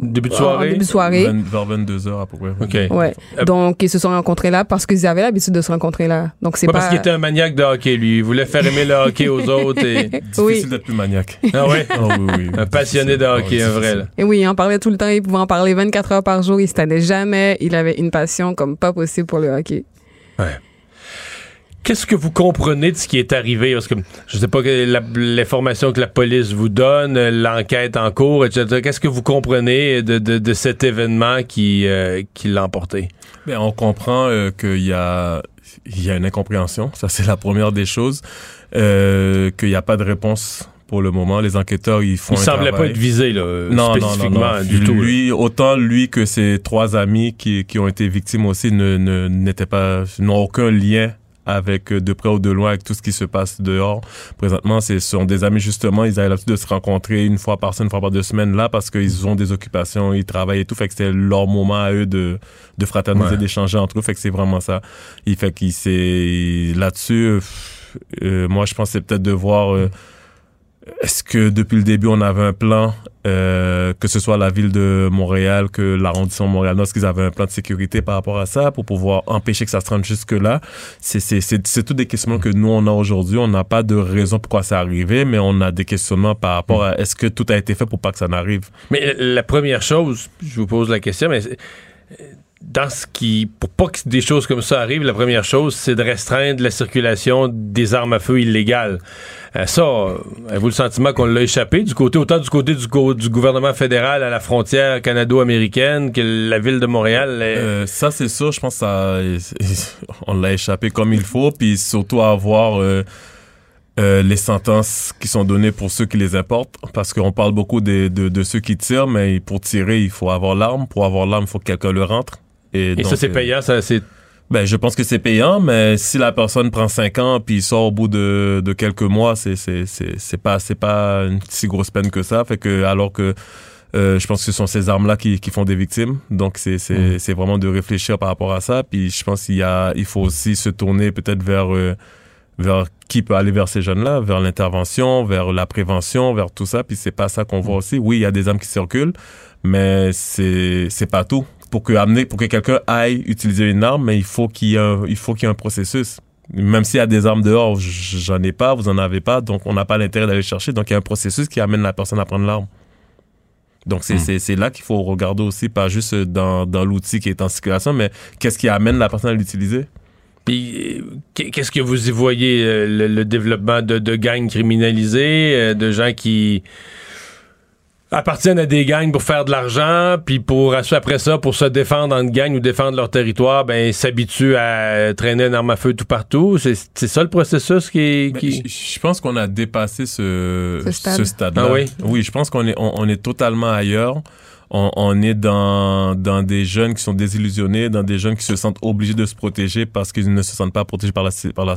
début de soirée. début de soirée. vers 22 heures à peu près. OK. Ouais. Euh, Donc, ils se sont rencontrés là parce qu'ils avaient l'habitude de se rencontrer là. Donc, c'est pas... Parce qu'il était un maniaque de hockey, lui. Il voulait faire aimer le hockey aux autres. Et... Difficile oui. d'être plus maniaque. Ah ouais? oh, oui, oui. Un passionné de hockey, un vrai. Là. Et oui, il en parlait tout le temps. Il pouvait en parler 24 heures par jour. Il se jamais il avait une passion comme pas possible pour le hockey. Ouais. Qu'est-ce que vous comprenez de ce qui est arrivé? Parce que je sais pas l'information que la police vous donne, l'enquête en cours, etc. Qu'est-ce que vous comprenez de, de, cet événement qui, euh, qui l'a emporté? Bien, on comprend euh, qu'il y a, il y a une incompréhension. Ça, c'est la première des choses. Euh, qu'il n'y a pas de réponse pour le moment. Les enquêteurs, ils font. Il semblait pas être visé là, non, spécifiquement non, non, du tout. Lui, autant lui que ses trois amis qui, qui ont été victimes aussi ne n'étaient pas n'ont aucun lien avec euh, de près ou de loin avec tout ce qui se passe dehors. Présentement, ce sont des amis justement, ils avaient l'habitude de se rencontrer une fois par semaine, une fois par deux semaines là parce qu'ils ont des occupations, ils travaillent et tout. Fait que c'était leur moment à eux de, de fraterniser, d'échanger entre eux. Fait que c'est vraiment ça. Il fait qu'il s'est là-dessus. Euh, moi, je pense c'est peut-être de voir. Euh, est-ce que depuis le début, on avait un plan, euh, que ce soit la ville de Montréal, que l'arrondissement Montréal-Nord, est-ce qu'ils avaient un plan de sécurité par rapport à ça pour pouvoir empêcher que ça se rende jusque-là? C'est, c'est, c'est, c'est toutes des questionnements que nous, on a aujourd'hui. On n'a pas de raison pourquoi ça arrivé, mais on a des questionnements par rapport à est-ce que tout a été fait pour pas que ça n'arrive? Mais la première chose, je vous pose la question, mais dans ce qui, pour pas que des choses comme ça arrivent, la première chose, c'est de restreindre la circulation des armes à feu illégales. Euh, ça, avez-vous le sentiment qu'on l'a échappé du côté, autant du côté du, du, gouvernement fédéral à la frontière canado-américaine que la ville de Montréal? Euh, ça, c'est sûr. Je pense que ça, on l'a échappé comme il faut, puis surtout avoir euh, euh, les sentences qui sont données pour ceux qui les importent, parce qu'on parle beaucoup de, de, de, ceux qui tirent, mais pour tirer, il faut avoir l'arme. Pour avoir l'arme, il faut que quelqu'un le rentre. Et, ça, c'est payant, ça, c'est... Ben, je pense que c'est payant, mais si la personne prend cinq ans puis il sort au bout de, de quelques mois, c'est c'est c'est c'est pas c'est pas une si grosse peine que ça. Fait que alors que euh, je pense que ce sont ces armes-là qui, qui font des victimes. Donc c'est c'est mm. c'est vraiment de réfléchir par rapport à ça. Puis je pense qu'il y a il faut aussi se tourner peut-être vers euh, vers qui peut aller vers ces jeunes-là, vers l'intervention, vers la prévention, vers tout ça. Puis c'est pas ça qu'on voit aussi. Oui, il y a des armes qui circulent, mais c'est c'est pas tout pour que amener pour que quelqu'un aille utiliser une arme, mais il faut qu'il y ait un, il faut qu'il y ait un processus. Même s'il y a des armes dehors, j'en ai pas, vous en avez pas, donc on n'a pas l'intérêt d'aller chercher. Donc il y a un processus qui amène la personne à prendre l'arme. Donc c'est c'est là qu'il faut regarder aussi, pas juste dans, dans l'outil qui est en circulation, mais qu'est-ce qui amène la personne à l'utiliser. Puis, qu'est-ce que vous y voyez, euh, le, développement de, de gangs criminalisés, euh, de gens qui appartiennent à des gangs pour faire de l'argent, puis pour après ça, pour se défendre en gang ou défendre leur territoire, ben s'habituent à traîner une arme à feu tout partout. C'est ça le processus qui. Ben, qui... Je pense qu'on a dépassé ce, ce stade-là. ah oui? oui, je pense qu'on est on, est totalement ailleurs. On, on, est dans, dans des jeunes qui sont désillusionnés, dans des jeunes qui se sentent obligés de se protéger parce qu'ils ne se sentent pas protégés par la, par la,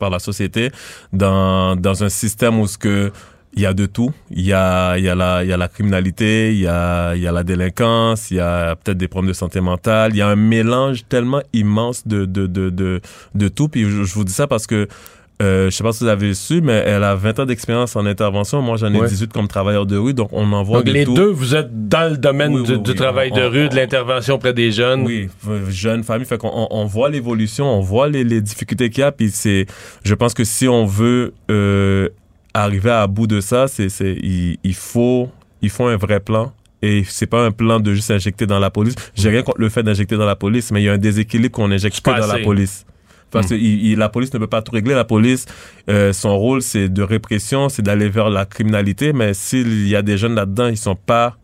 par la société, dans, dans un système où ce que il y a de tout. Il y a, il y a la, il y a la criminalité, il y a, il y a la délinquance, il y a peut-être des problèmes de santé mentale. Il y a un mélange tellement immense de, de, de, de, de tout. Puis je, vous dis ça parce que euh, je sais pas si vous avez su, mais elle a 20 ans d'expérience en intervention. Moi, j'en ai 18 comme travailleur de rue, donc on en voit donc les deux, vous êtes dans le domaine du, travail de rue, de l'intervention auprès des jeunes. Oui, jeunes, familles. Fait qu'on on voit l'évolution, on voit les, les difficultés qu'il y a. Puis c'est, je pense que si on veut euh, arriver à bout de ça, c'est, c'est, il, il, faut, il faut un vrai plan. Et c'est pas un plan de juste injecter dans la police. J'ai rien contre le fait d'injecter dans la police, mais il y a un déséquilibre qu'on injecte pas dans la police. Parce que hmm. la police ne peut pas tout régler. La police, euh, son rôle, c'est de répression, c'est d'aller vers la criminalité. Mais s'il y a des jeunes là-dedans, ils sont pas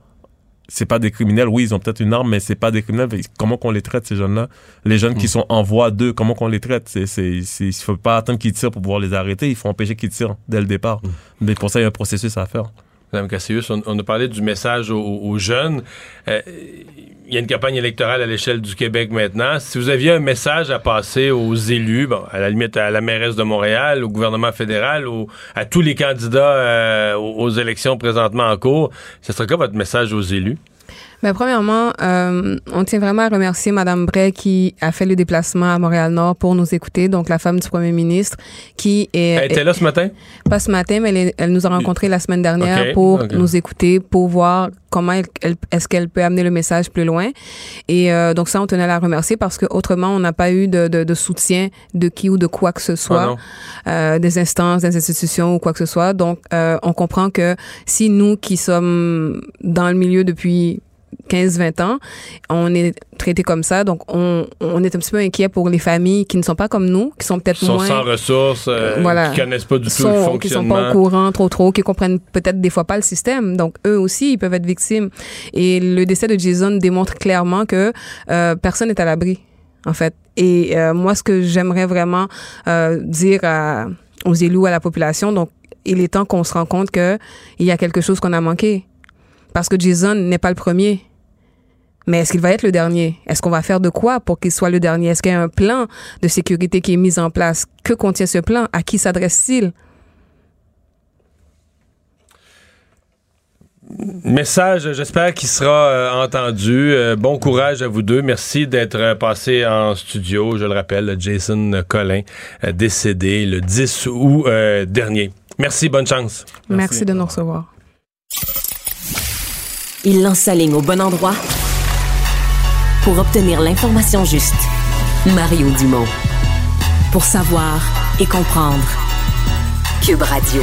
c'est pas des criminels. Oui, ils ont peut-être une arme, mais c'est pas des criminels. Comment qu'on les traite ces jeunes-là? Les jeunes qui mm. sont en voie d'eux, comment qu'on les traite? C'est, c'est, il faut pas attendre qu'ils tirent pour pouvoir les arrêter. Il faut empêcher qu'ils tirent dès le départ. Mm. Mais pour ça, il y a un processus à faire. Madame Cassius, on, a parlé du message aux, jeunes. Euh, il y a une campagne électorale à l'échelle du Québec maintenant. Si vous aviez un message à passer aux élus, bon, à la limite à la mairesse de Montréal, au gouvernement fédéral, à tous les candidats euh, aux élections présentement en cours, ce serait quoi votre message aux élus? Mais premièrement, euh, on tient vraiment à remercier Madame Bray qui a fait le déplacement à Montréal-Nord pour nous écouter, donc la femme du premier ministre qui est... Elle était là ce matin? Pas ce matin, mais elle, nous a rencontrés la semaine dernière pour nous écouter, pour voir comment elle, est-ce qu'elle peut amener le message plus loin. Et euh, donc ça, on tenait à la remercier parce que autrement, on n'a pas eu de, de, de, soutien de qui ou de quoi que ce soit, ah euh, des instances, des institutions ou quoi que ce soit. Donc, euh, on comprend que si nous qui sommes dans le milieu depuis 15-20 ans, on est traité comme ça. Donc, on, on, est un petit peu inquiet pour les familles qui ne sont pas comme nous, qui sont peut-être moins... sans ressources, euh, voilà, qui connaissent pas du tout le fonctionnement. Qui sont pas au courant trop trop, qui comprennent peut-être des fois pas le système. Donc, eux aussi, ils peuvent être victimes. Et le décès de Jason démontre clairement que euh, personne n'est à l'abri, en fait. Et euh, moi, ce que j'aimerais vraiment euh, dire à, aux élus, à la population, donc, il est temps qu'on se rende compte qu'il y a quelque chose qu'on a manqué. Parce que Jason n'est pas le premier. Mais est-ce qu'il va être le dernier? Est-ce qu'on va faire de quoi pour qu'il soit le dernier? Est-ce qu'il y a un plan de sécurité qui est mis en place? Que contient ce plan? À qui s'adresse-t-il? Message, j'espère qu'il sera euh, entendu. Euh, bon courage à vous deux. Merci d'être euh, passé en studio. Je le rappelle, Jason Collin, décédé le 10 août dernier. Merci, bonne chance. Merci, de nous recevoir. Il lance sa ligne au bon endroit pour obtenir l'information juste. Mario Dumont. Pour savoir et comprendre. Cube Radio.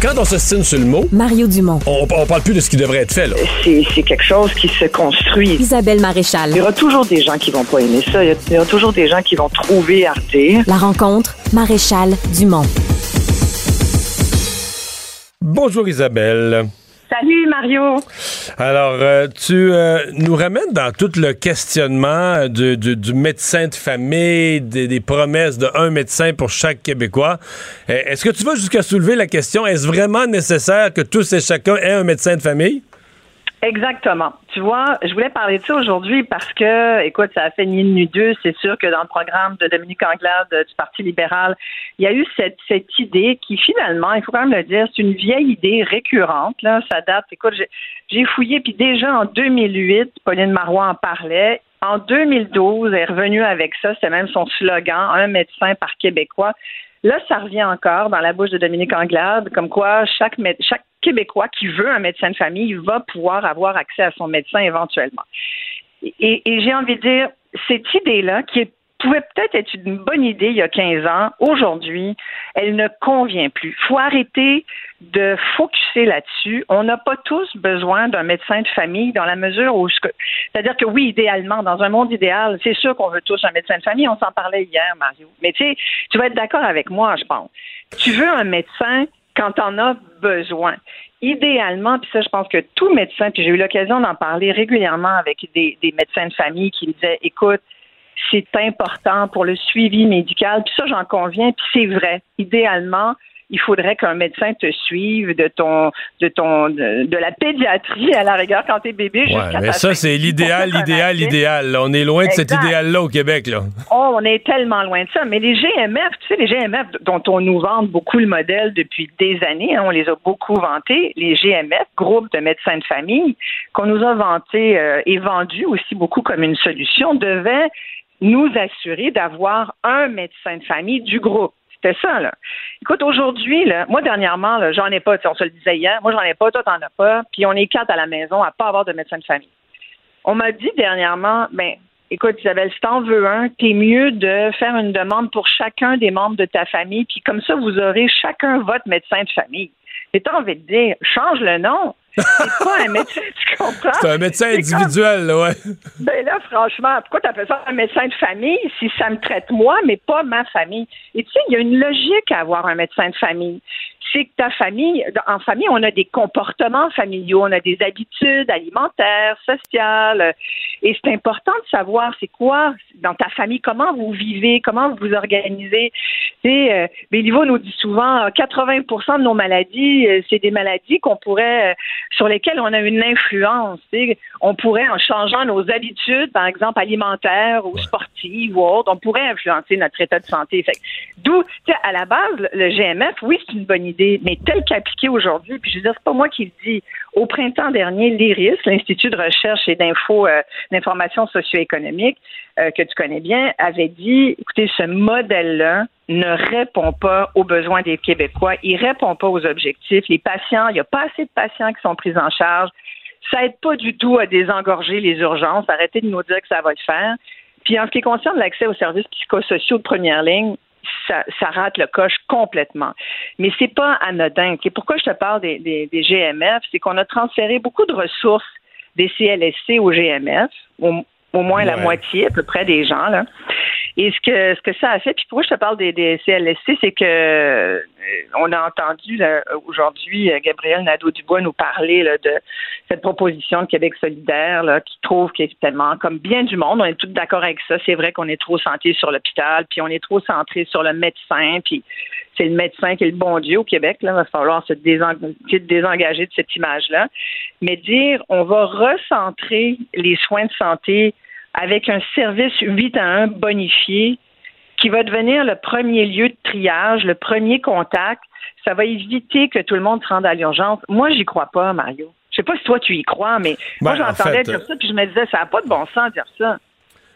Quand on se signe sur le mot, Mario Dumont. on, on parle plus de ce qui devrait être fait. Là. C'est c'est quelque chose qui se construit. Isabelle Maréchal. Il y aura toujours des gens qui vont pas aimer ça. Il y aura toujours des gens qui vont trouver à redire. La rencontre, Maréchal Dumont. Bonjour Isabelle. Salut Mario. Alors, euh, tu euh, nous ramènes dans tout le questionnement du, du- du médecin de famille, des, des promesses de un médecin pour chaque Québécois. Euh, Est-ce que tu vas jusqu'à soulever la question, est-ce vraiment nécessaire que tous et chacun aient un médecin de famille? Exactement. Je voulais parler de ça aujourd'hui parce que, écoute, ça a fait ni une ni deux. C'est sûr que dans le programme de Dominique Anglade euh, du Parti libéral, il y a eu cette, idée qui, finalement, il faut quand même le dire, c'est une vieille idée récurrente. Ça date. Écoute, j'ai fouillé, puis déjà en 2008, Pauline Marois en parlait. En 2012, elle est revenue avec ça. C'était même son slogan, un médecin par Québécois. Là, ça revient encore dans la bouche de Dominique Anglade, comme quoi chaque, chaque Québécois qui veut un médecin de famille va pouvoir avoir accès à son médecin éventuellement. Et, et j'ai envie de dire, cette idée-là, qui est- pouvait peut-être être une bonne idée il y a 15 ans, aujourd'hui, elle ne convient plus. Il faut arrêter de focuser là-dessus. On n'a pas tous besoin d'un médecin de famille dans la mesure où... C'est-à-dire que oui, idéalement, dans un monde idéal, c'est sûr qu'on veut tous un médecin de famille. On s'en parlait hier, Mario. Mais tu sais, tu vas être d'accord avec moi, je pense. Tu veux un médecin quand tu en as besoin. Idéalement, puis ça, je pense que tout médecin, puis j'ai eu l'occasion d'en parler régulièrement avec des, des médecins de famille qui me disaient, écoute, c'est important pour le suivi médical, puis ça, j'en conviens, puis c'est vrai. Idéalement, il faudrait qu'un médecin te suive de ton de ton de, de la pédiatrie à la rigueur quand t'es bébé Ouais, jusqu'à mais ça, c'est l'idéal, l'idéal, connaître. l'idéal. là. On est loin de cet Exact. idéal-là au Québec. Là. Oh, on est tellement loin de ça. Mais les GMF, tu sais, les GMF dont on nous vante beaucoup le modèle depuis des années, hein, on les a beaucoup vantés, les GMF, groupe de médecins de famille, qu'on nous a vantés euh, et vendus aussi beaucoup comme une solution, devaient nous assurer d'avoir un médecin de famille du groupe. C'était ça, là. Écoute, aujourd'hui, moi, dernièrement, j'en ai pas, on se le disait hier, moi, j'en ai pas, toi, t'en as pas, puis on est quatre à la maison à pas avoir de médecin de famille. On m'a dit dernièrement, ben, écoute, Isabelle, si t'en veux un, t'es mieux de faire une demande pour chacun des membres de ta famille, puis comme ça, vous aurez chacun votre médecin de famille. Et t'as envie de dire, change le nom. C'est pas un médecin, tu comprends? C'est un médecin individuel, là, ouais. ben là, franchement, pourquoi tu appelles ça un médecin de famille si ça me traite moi, mais pas ma famille? Et tu sais, il y a une logique à avoir un médecin de famille. C'est que ta famille, en famille, on a des comportements familiaux, on a des habitudes alimentaires, sociales. euh, Et c'est important de savoir c'est quoi dans ta famille, comment vous vivez, comment vous vous organisez. Sais, euh, Béliveau nous dit souvent euh, 80% de nos maladies, euh, c'est des maladies qu'on pourrait, euh, sur lesquelles on a une influence. sais. On pourrait, en changeant nos habitudes, par exemple alimentaires ou sportives ou autres, on pourrait influencer notre état de santé. D'où, à la base, le GMF, oui, c'est une bonne idée, mais tel qu'appliqué aujourd'hui, puis je veux dire, c'est pas moi qui le dis. Au printemps dernier, l'IRIS, l'Institut de recherche et d'info, euh, d'information socio-économique, euh, que tu connais bien, avait dit, écoutez, ce modèle-là ne répond pas aux besoins des Québécois, il répond pas aux objectifs. Les patients, il n'y a pas assez de patients qui sont pris en charge. Ça aide pas du tout à désengorger les urgences. Arrêtez de nous dire que ça va le faire. Puis en ce qui concerne l'accès aux services psychosociaux de première ligne, ça, ça rate le coche complètement. Mais c'est pas anodin. Et pourquoi je te parle des, des, des GMF, c'est qu'on a transféré beaucoup de ressources des CLSC au GMF, au, au moins la moitié à peu près des gens là. Et ce que ce que ça a fait, puis pourquoi je te parle des, CLSC, c'est que euh, on a entendu aujourd'hui euh, Gabriel Nadeau-Dubois nous parler de cette proposition de Québec solidaire qui trouve tellement comme bien du monde, on est tous d'accord avec ça. C'est vrai qu'on est trop centré sur l'hôpital, puis on est trop centré sur le médecin, puis c'est le médecin qui est le bon Dieu au Québec. Là, il va falloir se désengager de cette image-là. Mais dire on va recentrer les soins de santé avec un service 8 à 1 bonifié qui va devenir le premier lieu de triage, le premier contact, ça va éviter que tout le monde se rende à l'urgence. Moi, j'y crois pas, Mario. Je sais pas si toi tu y crois, mais moi Ben, en j'entendais fait, dire ça, puis je me disais, ça n'a pas de bon sens de dire ça.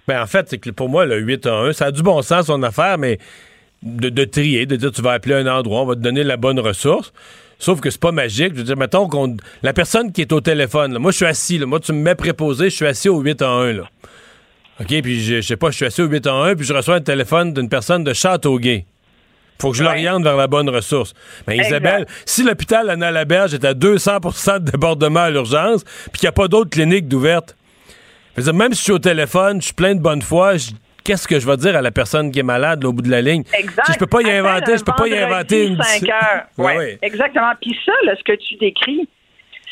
Ben, en fait, c'est que pour moi, le 8 à 1, ça a du bon sens, son affaire, mais de, de trier, de dire tu vas appeler un endroit, on va te donner la bonne ressource. Sauf que c'est pas magique. Je veux dire, mettons qu'on. La personne qui est au téléphone, là, moi, je suis assis, là, moi, tu me mets préposé, je suis assis au 8 à 1, là. OK, puis je, je sais pas, je suis assis au 8 à 1, puis je reçois un téléphone d'une personne de Châteauguay. Faut que je l'oriente vers la bonne ressource. Mais. Isabelle, si l'hôpital Anna Laberge est à 200% de débordement à l'urgence, puis qu'il n'y a pas d'autres cliniques dire, même si je suis au téléphone, je suis plein de bonne foi, qu'est-ce que je vais dire à la personne qui est malade là, au bout de la ligne? Exact. Si je peux pas y inventer, je peux pas y inventer une. 5 heures. Ouais, Ouais, ouais. Exactement. Puis ça, là, ce que tu décris,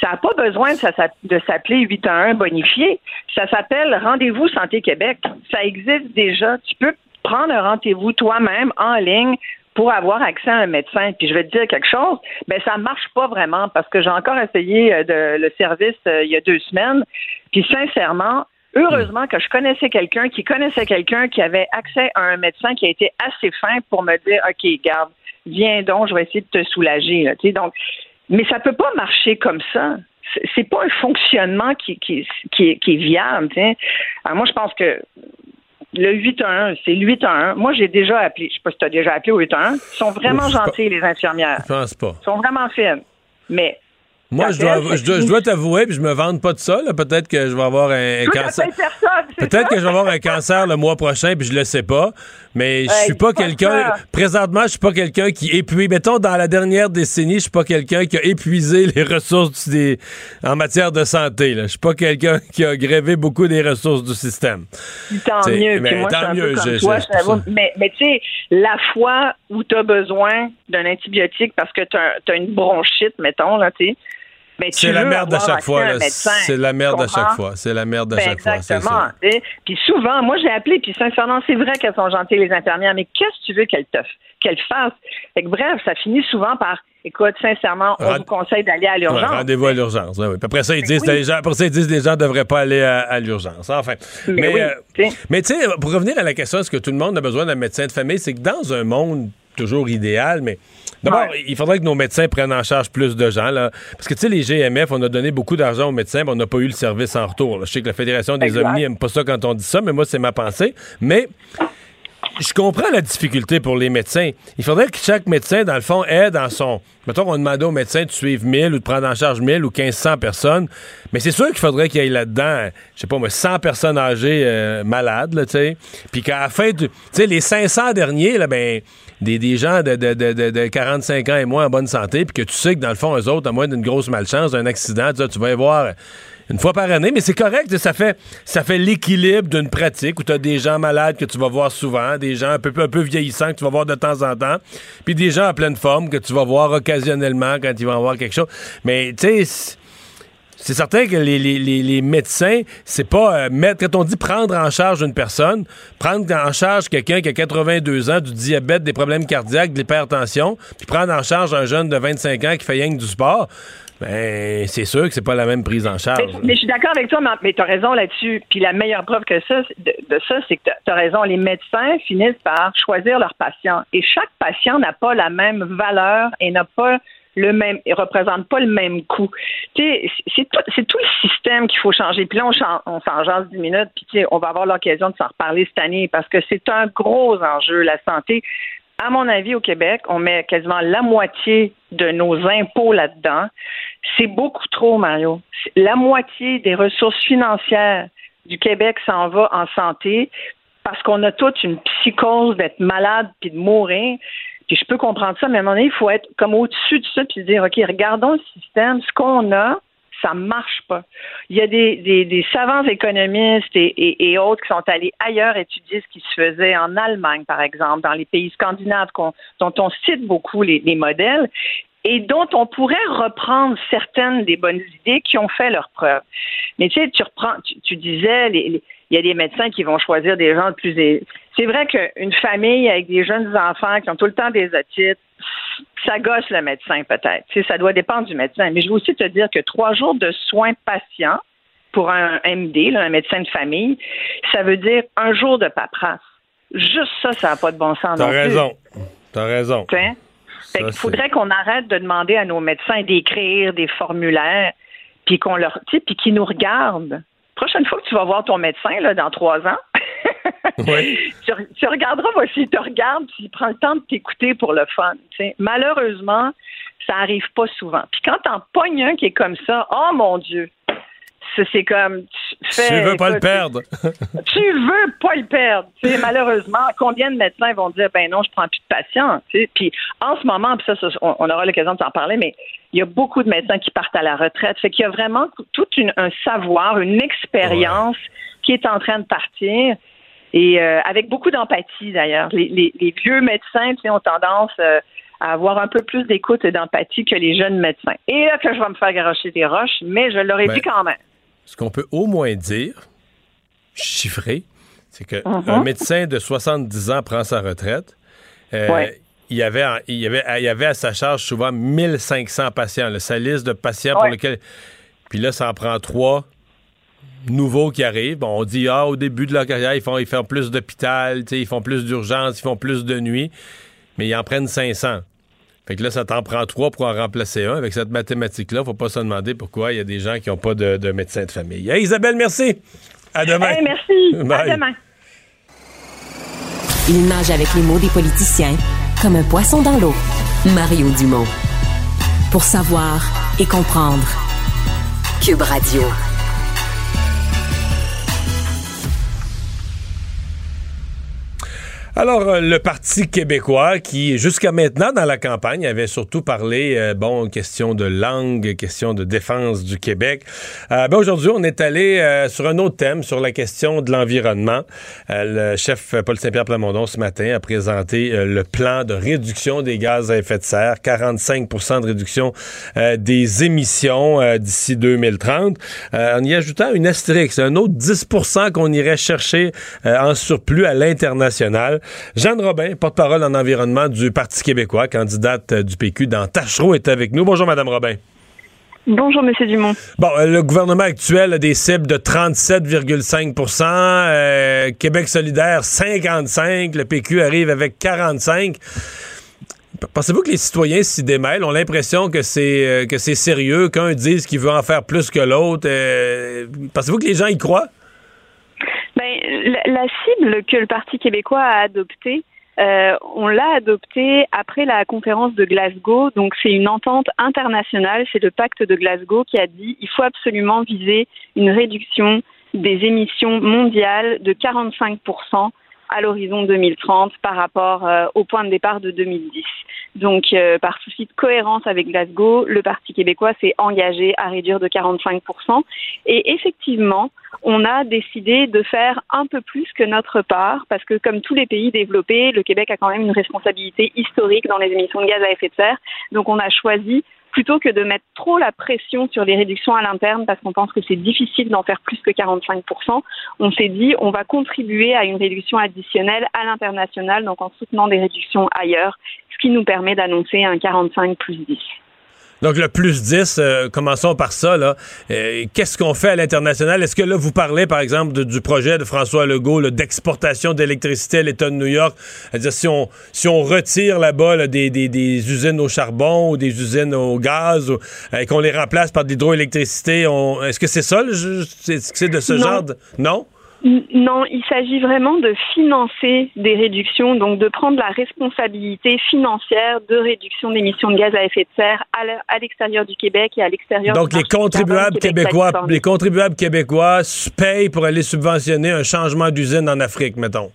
ça n'a pas besoin de, s'appeler 8 à 1 bonifié. Ça s'appelle Rendez-vous Santé Québec. Ça existe déjà. Tu peux prendre un rendez-vous toi-même en ligne pour avoir accès à un médecin. Puis je vais te dire quelque chose, ben ça marche pas vraiment parce que j'ai encore essayé euh, le service euh, il y a deux semaines. Puis sincèrement, heureusement que je connaissais quelqu'un qui connaissait quelqu'un qui avait accès à un médecin qui a été assez fin pour me dire, OK, garde, viens donc, je vais essayer de te soulager. donc, mais ça peut pas marcher comme ça. C'est- pas un fonctionnement qui, qui, qui, est, qui est viable. Alors moi, je pense que le 8 à 1, c'est le 8 à 1. Moi, j'ai déjà appelé. Je sais pas si tu as déjà appelé au 8 à 1. Ils sont vraiment pas- gentils, les infirmières. Je pense pas. Ils sont vraiment fines. Mais Moi, je dois, je dois, je dois t'avouer, puis je me vante pas de ça. Peut-être que je vais avoir un, cancer. Peut-être que je vais avoir un cancer le mois prochain, puis je le sais pas. Mais je suis pas quelqu'un. Présentement, je suis pas quelqu'un qui épuise. Mettons, dans la dernière décennie, je suis pas quelqu'un qui a épuisé les ressources des, en matière de santé. Je suis pas quelqu'un qui a grévé beaucoup des ressources du système. Tant T'sais, mieux. mais moi, tant mieux, peu comme je- toi, je- je t'avoue. ça. Mais, mais tu sais, la fois où tu as besoin d'un antibiotique parce que tu as, une bronchite, mettons, là, tu sais, ben, C'est la merde à chaque fois. C'est la merde à chaque comprends? fois. C'est la merde à Ben, chaque fois. exactement. Puis souvent, moi j'ai appelé, puis sincèrement, c'est vrai qu'elles sont gentilles les infirmières, mais qu'est-ce que tu veux qu'elles te qu'elles fassent? Fait que bref, ça finit souvent par écoute, sincèrement, on vous conseille d'aller à Ouais, l'urgence. Rendez-vous à l'urgence. ouais, ouais. Puis après ça, ils disent, oui. les gens, après ça, ils disent les gens ne devraient pas aller à, à l'urgence. Enfin. Mais Mais, oui, euh, mais tu sais, pour revenir à la question, est-ce que tout le monde a besoin d'un médecin de famille? C'est que dans un monde toujours idéal, mais d'abord, Ouais. il faudrait que nos médecins prennent en charge plus de gens. Là. Parce que tu sais, les GMF, on a donné beaucoup d'argent aux médecins, mais on n'a pas eu le service en retour. là. Je sais que la Fédération des Exact. Omnis n'aime pas ça quand on dit ça, mais moi, c'est ma pensée. Mais je comprends la difficulté pour les médecins. Il faudrait que chaque médecin, dans le fond, aide dans son. Mettons qu'on demandait aux médecins de suivre 1000 ou de prendre en charge 1000 ou 1500 personnes. Mais c'est sûr qu'il faudrait qu'il y ait là-dedans, je sais pas moi, 100 personnes âgées euh, malades, tu sais. Puis qu'à la fin, tu sais, les 500 derniers, là, ben, des, des gens de, de, de, de- de 45 ans et moins en bonne santé, puis que tu sais que dans le fond, eux autres, à moins d'une grosse malchance, d'un accident, tu vas y voir une fois par année, mais c'est correct, ça fait, ça fait l'équilibre d'une pratique où tu as des gens malades que tu vas voir souvent, des gens un peu, un peu vieillissants que tu vas voir de temps en temps, puis des gens en pleine forme que tu vas voir occasionnellement quand ils vont avoir quelque chose. Mais tu sais, c'est- certain que les, médecins, c'est pas euh, mettre, quand on dit prendre en charge une personne, prendre en charge quelqu'un qui a 82 ans, du diabète, des problèmes cardiaques, de l'hypertension, puis prendre en charge un jeune de 25 ans qui fait rien du sport, ben c'est sûr que c'est pas la même prise en charge. Mais, mais je suis d'accord avec toi, mais, tu as raison là-dessus. Puis la meilleure preuve que ça, de, de ça, c'est que tu as raison. Les médecins finissent par choisir leurs patients. Et chaque patient n'a pas la même valeur et n'a pas le même, et représente pas le même coût. Tu sais, c'est tout, le système qu'il faut changer. Puis là, on, on s'en jase 10 minutes, puis tu sais, on va avoir l'occasion de s'en reparler cette année parce que c'est un gros enjeu, la santé. À mon avis, au Québec, on met quasiment la moitié de nos impôts là-dedans. C'est beaucoup trop, Mario. La moitié des ressources financières du Québec s'en va en santé parce qu'on a toute une psychose d'être malade puis de mourir. Puis je peux comprendre ça, mais à un moment donné, il faut être comme au-dessus de ça puis dire, OK, regardons le système, ce qu'on a, ça marche pas. Il y a des, savants économistes et, autres qui sont allés ailleurs étudier ce qui se faisait en Allemagne, par exemple, dans les pays scandinaves, dont on cite beaucoup les modèles et dont on pourrait reprendre certaines des bonnes idées qui ont fait leurs preuves. Mais tu sais, tu reprends, tu, tu disais, il y a des médecins qui vont choisir des gens de plus. C'est vrai qu'une famille avec des jeunes enfants qui ont tout le temps des otites, ça gosse le médecin peut-être. Tu sais, ça doit dépendre du médecin. Mais je veux aussi te dire que trois jours de soins patients pour un MD, là, un médecin de famille, ça veut dire un jour de paperasse. Juste ça, ça n'a pas de bon sens. T'as raison. T'as raison. Tu sais? Fait Ça, c'est- faudrait qu'on arrête de demander à nos médecins d'écrire des formulaires, puis qu'on leur, puis qu'ils nous regardent. Prochaine fois que tu vas voir ton médecin là, dans trois ans, tu, regarderas, moi, s'il te regarde, s'il prend le temps de t'écouter pour le fun. Malheureusement, ça arrive pas souvent. Puis quand t'en pognes un qui est comme ça, oh mon Dieu, c'est comme tu, veux pas le perdre. tu veux pas le perdre. malheureusement, combien de médecins vont dire ben non, je prends plus de patients. Puis en ce moment, puis ça, on, aura l'occasion de t'en parler, mais il y a beaucoup de médecins qui partent à la retraite. Fait qu'il y a vraiment tout un savoir, une expérience qui est en train de partir. Et euh, avec beaucoup d'empathie d'ailleurs. Les, vieux médecins ont tendance euh, à avoir un peu plus d'écoute et d'empathie que les jeunes médecins. Et là que je vais me faire garocher des roches, mais je l'aurais ben, dit quand même ce qu'on peut au moins dire, chiffré, c'est qu'un uh-huh. médecin de 70 ans prend sa retraite. Euh, il, y avait, il, y avait, il y avait à sa charge souvent 1500 patients, sa liste de patients pour lesquels. Puis là, ça en prend trois nouveaux qui arrivent. Bon, on dit, ah, au début de leur carrière, ils font, ils font plus d'hôpital, ils font plus d'urgence, ils font plus de nuit, mais ils en prennent 500. Fait que là, ça t'en prend trois pour en remplacer un. Avec cette mathématique-là, faut pas se demander pourquoi il y a des gens qui n'ont pas de, médecin de famille. Isabelle, merci. À demain. merci. À demain. Il nage avec les mots des politiciens comme un poisson dans l'eau. Mario Dumont. Pour savoir et comprendre. Cube Radio. Alors, euh, le Parti québécois, qui jusqu'à maintenant dans la campagne avait surtout parlé, euh, bon, question de langue, question de défense du Québec. Euh, ben aujourd'hui, on est allé sur un autre thème, sur la question de l'environnement. le chef Paul Saint-Pierre Plamondon ce matin a présenté le plan de réduction des gaz à effet de serre, 45% de réduction des émissions d'ici 2030. en y ajoutant une astérisque, un autre 10% qu'on irait chercher en surplus à l'international. Jeanne Robin, porte-parole en environnement du Parti québécois, candidate du PQ dans Tachereau, est avec nous. Bonjour, Madame Robin. Bonjour, M. Dumont. Bon, euh, le gouvernement actuel a des cibles de 37,5% euh, Québec solidaire, 55 Le PQ arrive avec 45 Pensez-vous que les citoyens s'y démêlent, ont l'impression que c'est euh, que c'est sérieux, qu'un dise qu'il veut en faire plus que l'autre? Pensez-vous que les gens y croient? La, cible que le Parti québécois a adoptée, euh, on l'a adoptée après la conférence de Glasgow. Donc, c'est une entente internationale. C'est le pacte de Glasgow qui a dit il faut absolument viser une réduction des émissions mondiales de 45 à l'horizon 2030 par rapport euh, au point de départ de 2010. Donc, euh, par souci de cohérence avec Glasgow, le Parti québécois s'est engagé à réduire de 45% Et effectivement, on a décidé de faire un peu plus que notre part, parce que comme tous les pays développés, le Québec a quand même une responsabilité historique dans les émissions de gaz à effet de serre. Donc, on a choisi plutôt que de mettre trop la pression sur les réductions à l'interne parce qu'on pense que c'est difficile d'en faire plus que 45%, on s'est dit on va contribuer à une réduction additionnelle à l'international, donc en soutenant des réductions ailleurs, ce qui nous permet d'annoncer un 45 plus 10. Donc, le plus 10, euh, commençons par ça. Là. Euh, qu'est-ce qu'on fait à l'international? Est-ce que là, vous parlez, par exemple, du projet de François Legault d'exportation d'électricité à l'État de New York? C'est-à-dire, si on, si on retire là-bas des, des, des, usines au charbon ou des usines au gaz et euh, qu'on les remplace par de l'hydroélectricité, est-ce que c'est ça? C'est de ce genre de... Non? Non, il s'agit vraiment de financer des réductions, donc de prendre la responsabilité financière de réduction d'émissions de gaz à effet de serre à l'extérieur du Québec et à l'extérieur. Donc les contribuables québécois, les contribuables québécois payent pour aller subventionner un changement d'usine en Afrique, mettons.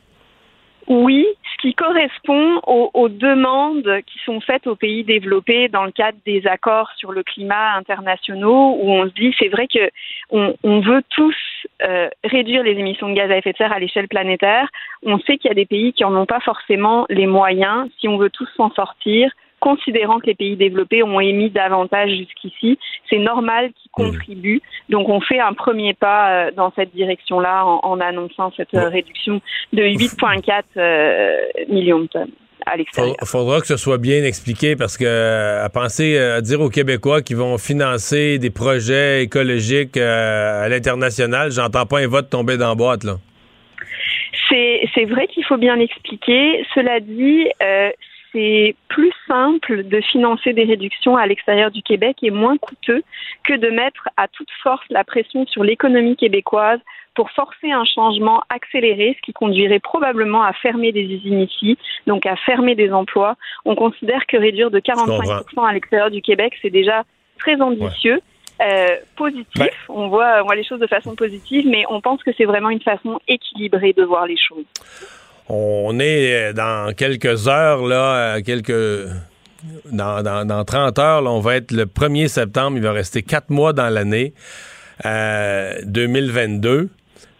Oui, ce qui correspond aux, demandes qui sont faites aux pays développés dans le cadre des accords sur le climat internationaux, où on se dit c'est vrai que on, veut tous euh, réduire les émissions de gaz à effet de serre à l'échelle planétaire. On sait qu'il y a des pays qui n'en ont pas forcément les moyens. Si on veut tous s'en sortir, considérant que les pays développés ont émis davantage jusqu'ici, c'est normal qu'ils mmh. contribuent. Donc on fait un premier pas euh, dans cette direction-là en, annonçant cette euh, réduction de 8,4 euh, millions de tonnes. Il faudra que ce soit bien expliqué parce que à penser à dire aux Québécois qui vont financer des projets écologiques à l'international, j'entends pas un vote tomber dans la boîte là. C'est vrai qu'il faut bien expliquer. Cela dit, c'est plus simple de financer des réductions à l'extérieur du Québec et moins coûteux que de mettre à toute force la pression sur l'économie québécoise pour forcer un changement accéléré, ce qui conduirait probablement à fermer des usines ici, donc à fermer des emplois. On considère que réduire de 45% à l'extérieur du Québec, c'est déjà très ambitieux. Euh, positif, on, voit, on voit les choses de façon positive, mais on pense que c'est vraiment une façon équilibrée de voir les choses. On est dans quelques heures, là, quelques. Dans, dans, 30 heures, là, on va être le 1er septembre. Il va rester quatre mois dans l'année euh, 2022.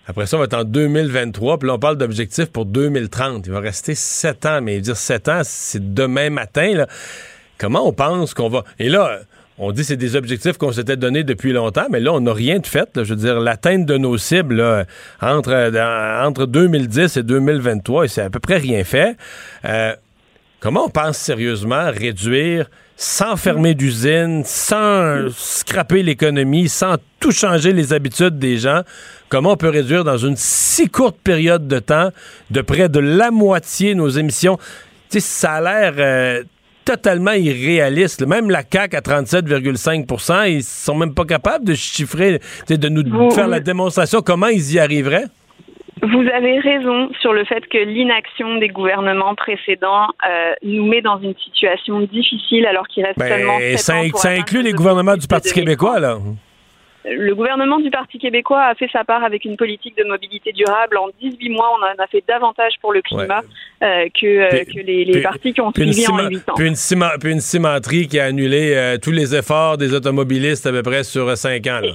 Après ça, on va être en 2023. Puis là, on parle d'objectifs pour 2030. Il va rester sept ans. Mais dire sept ans, c'est demain matin. Là. Comment on pense qu'on va? Et là, on dit que c'est des objectifs qu'on s'était donnés depuis longtemps, mais là, on n'a rien de fait. Je veux dire, l'atteinte de nos cibles entre, entre 2010 et 2023, c'est à peu près rien fait. Euh, comment on pense sérieusement réduire sans fermer d'usine, sans scraper l'économie, sans tout changer les habitudes des gens, comment on peut réduire dans une si courte période de temps de près de la moitié nos émissions? sais, ça a l'air euh, totalement irréaliste. Même la CAC à 37,5% ils sont même pas capables de chiffrer, de nous faire la démonstration comment ils y arriveraient? Vous avez raison sur le fait que l'inaction des gouvernements précédents euh, nous met dans une situation difficile alors qu'il reste ben, seulement ça, ça inclut les gouvernements du Parti québécois, là. Le gouvernement du Parti québécois a fait sa part avec une politique de mobilité durable. En 18 mois, on en a fait davantage pour le climat euh, que, euh, que, les, partis qui ont suivi en 8 ans. Puis une, cimenterie qui a annulé tous les efforts des automobilistes à peu près sur 5 ans. Là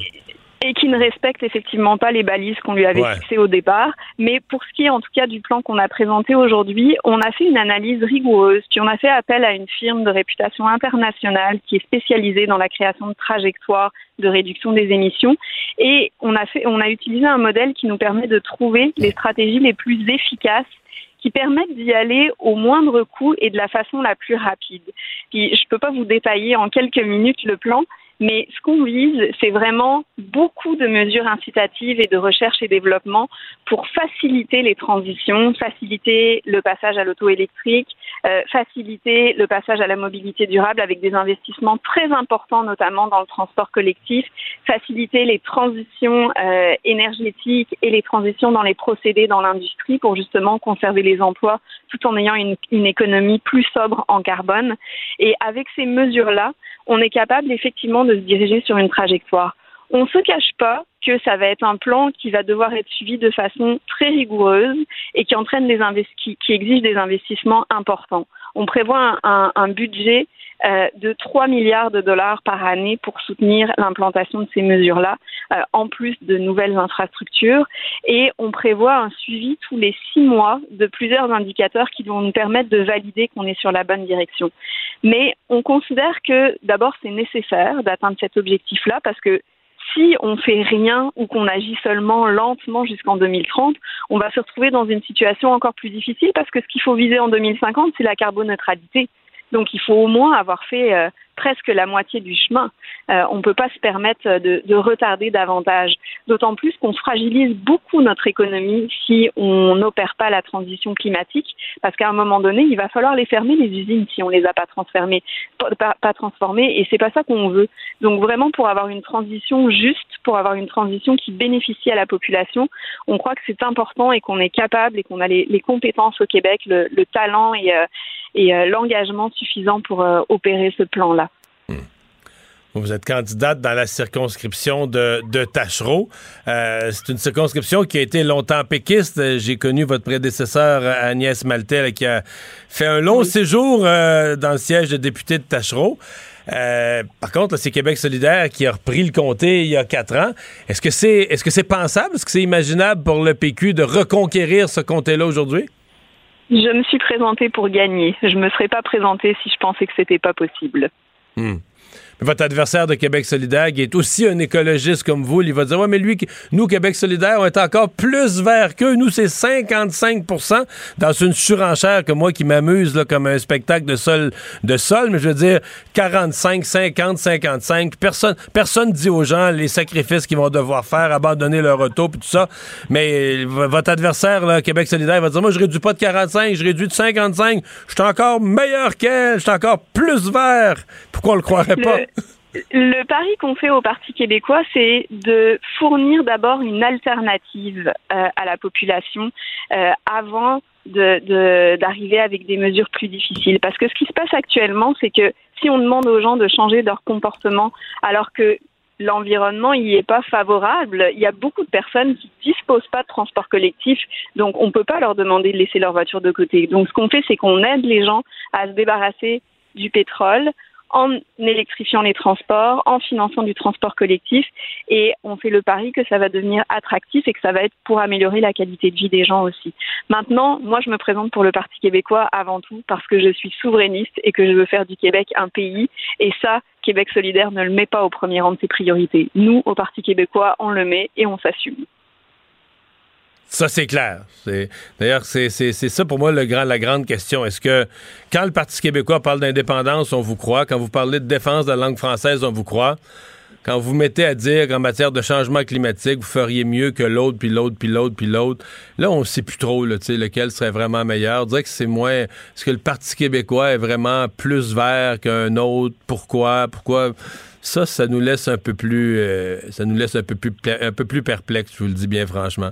et qui ne respecte effectivement pas les balises qu'on lui avait fixées au départ. Mais pour ce qui est en tout cas du plan qu'on a présenté aujourd'hui, on a fait une analyse rigoureuse, puis on a fait appel à une firme de réputation internationale qui est spécialisée dans la création de trajectoires de réduction des émissions, et on a fait, on a utilisé un modèle qui nous permet de trouver les stratégies les plus efficaces qui permettent d'y aller au moindre coût et de la façon la plus rapide. Puis, je ne peux pas vous détailler en quelques minutes le plan, mais ce qu'on vise, c'est vraiment beaucoup de mesures incitatives et de recherche et développement pour faciliter les transitions, faciliter le passage à l'auto électrique, euh, faciliter le passage à la mobilité durable avec des investissements très importants, notamment dans le transport collectif, faciliter les transitions euh, énergétiques et les transitions dans les procédés dans l'industrie pour justement conserver les emplois tout en ayant une, une économie plus sobre en carbone. Et avec ces mesures-là, on est capable effectivement de se diriger sur une trajectoire. On ne se cache pas que ça va être un plan qui va devoir être suivi de façon très rigoureuse et qui entraîne des qui, qui exige des investissements importants. On prévoit un, budget euh, de 3 milliards de dollars par année pour soutenir l'implantation de ces mesures-là, euh, en plus de nouvelles infrastructures. Et on prévoit un suivi tous les six mois de plusieurs indicateurs qui vont nous permettre de valider qu'on est sur la bonne direction. Mais on considère que d'abord c'est nécessaire d'atteindre cet objectif-là parce que si on fait rien ou qu'on agit seulement lentement jusqu'en 2030, on va se retrouver dans une situation encore plus difficile parce que ce qu'il faut viser en 2050, c'est la carboneutralité. Donc il faut au moins avoir fait euh, presque la moitié du chemin. Euh, on ne peut pas se permettre de, de retarder davantage. D'autant plus qu'on fragilise beaucoup notre économie si on n'opère pas la transition climatique, parce qu'à un moment donné, il va falloir les fermer les usines si on les a pas transformées, pas, pas transformées, et c'est pas ça qu'on veut. Donc vraiment pour avoir une transition juste, pour avoir une transition qui bénéficie à la population, on croit que c'est important et qu'on est capable et qu'on a les, compétences au Québec, le, le talent et euh, et euh, l'engagement suffisant pour euh, opérer ce plan-là. Hmm. Vous êtes candidate dans la circonscription de, de Tachereau. Euh, c'est une circonscription qui a été longtemps péquiste. J'ai connu votre prédécesseur Agnès Maltais qui a fait un long séjour dans le siège de député de Tachereau. par contre, c'est Québec solidaire qui a repris le comté il y a quatre ans. Est-ce que c'est est-ce que c'est pensable, est-ce que c'est imaginable pour le PQ de reconquérir ce comté-là aujourd'hui? Je me suis présentée pour gagner. Je me serais pas présentée si je pensais que c'était pas possible. Hmm. Votre adversaire de Québec solidaire, qui est aussi un écologiste comme vous, il va dire, ouais, mais lui, nous, Québec solidaire, on est encore plus vert qu'eux. Nous, c'est 55% dans une surenchère que moi qui m'amuse comme un spectacle de sol, de sol, mais je veux dire 45, 50, 55. Personne, personne dit aux gens les sacrifices qu'ils vont devoir faire, abandonner leur auto, puis tout ça. Mais votre adversaire, là, Québec solidaire, va dire, moi, je réduis pas de 45, je réduis de 55. Je suis encore meilleur qu'elle, je suis encore plus vert. Pourquoi on le croirait pas? Le pari qu'on fait au Parti québécois, c'est de fournir d'abord une alternative euh, à la population euh, avant d'arriver avec des mesures plus difficiles. Parce que ce qui se passe actuellement, c'est que si on demande aux gens de changer leur comportement alors que l'environnement n'y est pas favorable, il y a beaucoup de personnes qui disposent pas de transport collectif, donc on ne peut pas leur demander de laisser leur voiture de côté. Donc ce qu'on fait, c'est qu'on aide les gens à se débarrasser du pétrole en électrifiant les transports, en finançant du transport collectif, et on fait le pari que ça va devenir attractif et que ça va être pour améliorer la qualité de vie des gens aussi. Maintenant, moi, je me présente pour le Parti québécois avant tout parce que je suis souverainiste et que je veux faire du Québec un pays, et ça, Québec solidaire ne le met pas au premier rang de ses priorités. Nous, au Parti québécois, on le met et on s'assume. Ça, c'est clair. D'ailleurs, c'est ça pour moi le grand, la grande question. Est-ce que quand le Parti québécois parle d'indépendance, on vous croit? Quand vous parlez de défense de la langue française, on vous croit? Quand vous mettez à dire qu'en matière de changement climatique, vous feriez mieux que l'autre, puis l'autre, puis l'autre, puis l'autre, là, on ne sait plus trop là, lequel serait vraiment meilleur. Dirait que c'est moins... Est-ce que le Parti québécois est vraiment plus vert qu'un autre? Pourquoi? Pourquoi? Ça, ça nous laisse un peu plus... Euh, ça nous laisse un peu plus, un peu plus perplexe, je vous le dis bien franchement.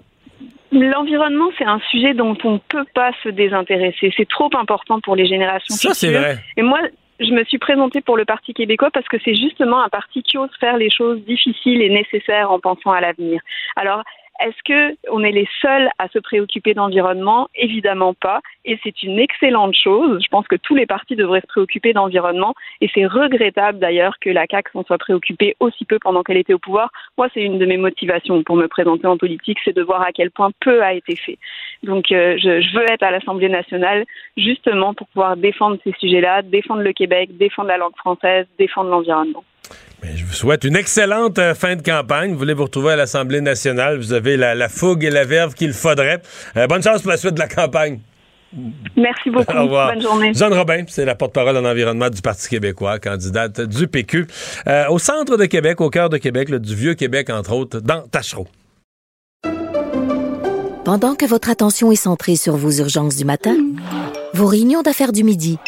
L'environnement, c'est un sujet dont on ne peut pas se désintéresser. C'est trop important pour les générations Ça, c'est vrai. Et moi, je me suis présentée pour le Parti québécois parce que c'est justement un parti qui ose faire les choses difficiles et nécessaires en pensant à l'avenir. Alors, est-ce que on est les seuls à se préoccuper d'environnement? Évidemment pas. Et c'est une excellente chose. Je pense que tous les partis devraient se préoccuper d'environnement. Et c'est regrettable d'ailleurs que la CAQ s'en soit préoccupée aussi peu pendant qu'elle était au pouvoir. Moi, c'est une de mes motivations pour me présenter en politique, c'est de voir à quel point peu a été fait. Donc, euh, je, je veux être à l'Assemblée nationale justement pour pouvoir défendre ces sujets-là, défendre le Québec, défendre la langue française, défendre l'environnement je vous souhaite une excellente euh, fin de campagne. Vous voulez vous retrouver à l'Assemblée nationale. Vous avez la, fougue et la verve qu'il faudrait. Euh, bonne chance pour la suite de la campagne. Merci beaucoup. Bonne journée. Jeanne Robin, c'est la porte-parole en environnement du Parti québécois, candidate du PQ. Euh, au centre de Québec, au cœur de Québec, du vieux Québec, entre autres, dans Tachereau. Pendant que votre attention est centrée sur vos urgences du matin, vos réunions d'affaires du midi,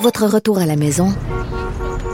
votre retour à la maison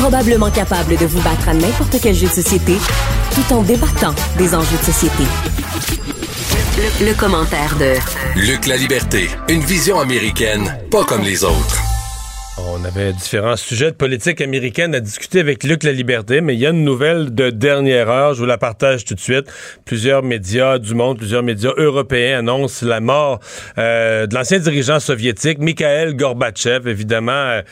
Probablement capable de vous battre à n'importe quel jeu de société tout en débattant des enjeux de société. Le, commentaire de Luc La Liberté, une vision américaine, pas comme les autres. On avait différents sujets de politique américaine à discuter avec Luc La Liberté, mais il y a une nouvelle de dernière heure, je vous la partage tout de suite. Plusieurs médias du monde, plusieurs médias européens annoncent la mort euh, de l'ancien dirigeant soviétique, Mikhail Gorbatchev, évidemment. Euh,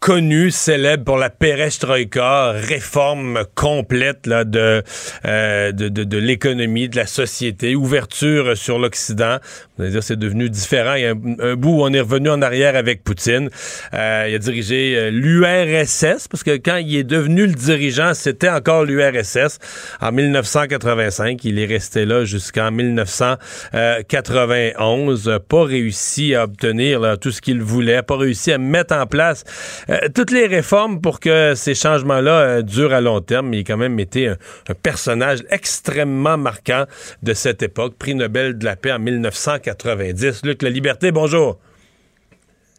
connu, célèbre pour la perestroïka, réforme complète là, de, euh, de, de, de l'économie, de la société, ouverture sur l'Occident. C'est devenu différent. Il y a un, bout où on est revenu en arrière avec Poutine. Euh, il a dirigé euh, l'URSS, parce que quand il est devenu le dirigeant, c'était encore l'URSS. En 1985, il est resté là jusqu'en 1991. Pas réussi à obtenir là, tout ce qu'il voulait, pas réussi à mettre en place toutes les réformes pour que ces changements-là euh, durent à long terme. Il a quand même été un, personnage extrêmement marquant de cette époque. Prix Nobel de la paix en 1990. Luc La Liberté, bonjour.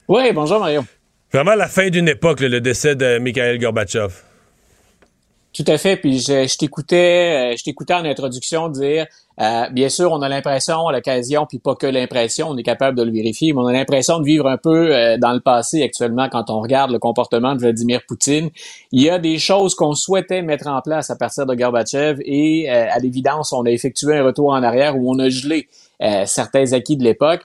Oui, bonjour Mario. Vraiment la fin d'une époque, le décès de Mikhail Gorbatchev. Tout à fait. Puis je, je t'écoutais, euh, je t'écoutais en introduction dire, euh, bien sûr, on a l'impression à l'occasion, puis pas que l'impression, on est capable de le vérifier, mais on a l'impression de vivre un peu euh, dans le passé actuellement quand on regarde le comportement de Vladimir Poutine. Il y a des choses qu'on souhaitait mettre en place à partir de Gorbatchev et à l'évidence, on a effectué un retour en arrière où on a gelé certains acquis de l'époque.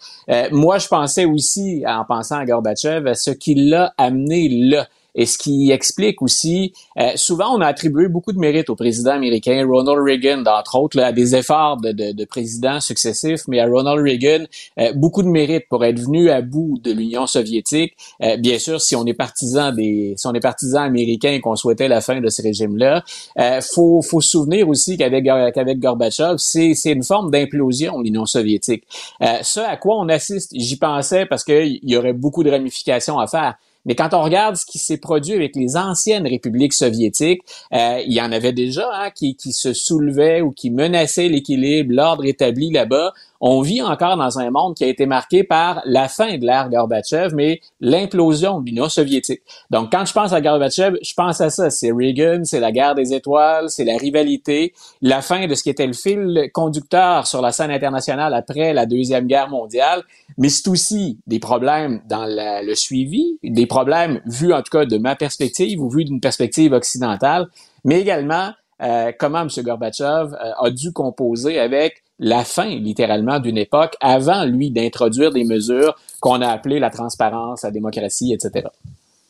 moi, je pensais aussi, en pensant à Gorbatchev, à ce qui l'a amené là et ce qui explique aussi, euh, souvent on a attribué beaucoup de mérite au président américain, Ronald Reagan, entre autres, là, à des efforts de, de, de, présidents successifs, mais à Ronald Reagan, euh, beaucoup de mérite pour être venu à bout de l'Union soviétique. Euh, bien sûr, si on est partisan des, si on est partisan américain et qu'on souhaitait la fin de ce régime-là, euh, faut, faut se souvenir aussi qu'avec qu'avec Gorbatchev, c'est, c'est une forme d'implosion l'Union soviétique. Euh, ce à quoi on assiste, j'y pensais parce qu'il y aurait beaucoup de ramifications à faire. Mais quand on regarde ce qui s'est produit avec les anciennes républiques soviétiques, euh, il y en avait déjà hein, qui, qui se soulevaient ou qui menaçaient l'équilibre, l'ordre établi là-bas on vit encore dans un monde qui a été marqué par la fin de l'ère Gorbatchev, mais l'implosion de l'Union soviétique. Donc, quand je pense à Gorbatchev, je pense à ça. C'est Reagan, c'est la guerre des étoiles, c'est la rivalité, la fin de ce qui était le fil conducteur sur la scène internationale après la Deuxième Guerre mondiale, mais c'est aussi des problèmes dans le suivi, des problèmes vus en tout cas de ma perspective ou vus d'une perspective occidentale, mais également euh, comment M. Gorbatchev euh, a dû composer avec la fin, littéralement, d'une époque avant, lui, d'introduire des mesures qu'on a appelées la transparence, la démocratie, etc.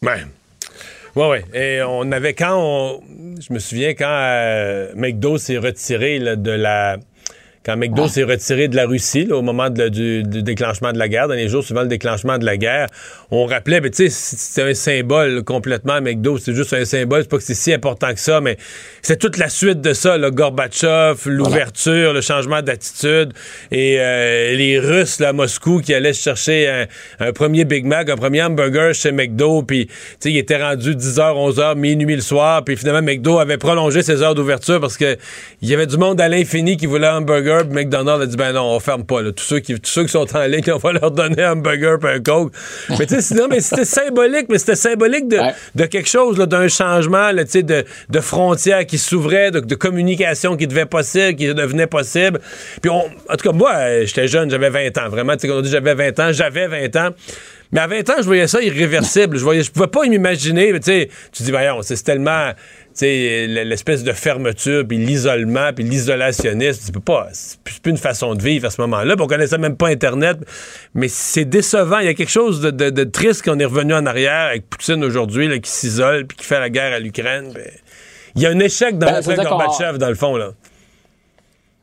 Ouais. Oui, oui. Et on avait quand on. Je me souviens quand euh, McDo s'est retiré de la quand McDo s'est retiré de la Russie au moment du, déclenchement de la guerre, dans les jours suivant le déclenchement de la guerre, on rappelait, mais tu sais, c'était un symbole complètement, McDo, c'est juste un symbole, c'est pas que c'est si important que ça, mais c'est toute la suite de ça, le Gorbatchev, l'ouverture, le changement d'attitude, et euh, les Russes là, à Moscou qui allaient chercher un, premier Big Mac, un premier hamburger chez McDo, puis tu sais, il était rendu 10h, 11h, minuit le soir, puis finalement McDo avait prolongé ses heures d'ouverture parce que il y avait du monde à l'infini qui voulait un hamburger McDonald's a dit ben non, on ferme pas. Tous, ceux qui, tous ceux qui sont en ligne, on va leur donner un hamburger et un coke. mais tu sais, mais c'était symbolique, mais c'était symbolique de, de, quelque chose, d'un changement là, de, de frontières qui s'ouvraient, de, de, communication qui devait possible, qui devenait possible. Puis on, en tout cas, moi, j'étais jeune, j'avais 20 ans. Vraiment, tu sais, quand on dit j'avais 20 ans, j'avais 20 ans. Mais à 20 ans, je voyais ça irréversible. Je voyais, je pouvais pas m'imaginer. Tu sais, tu dis, voyons, c'est tellement l'espèce de fermeture, puis l'isolement, puis l'isolationnisme, c'est pas, c'est plus une façon de vivre à ce moment-là. On connaissait même pas Internet, mais c'est décevant. Il y a quelque chose de, triste qu'on est revenu en arrière avec Poutine aujourd'hui, qui s'isole, puis qui fait la guerre à l'Ukraine. Ben, il y a un échec dans ben, le Gorbatchev, dans le fond, là.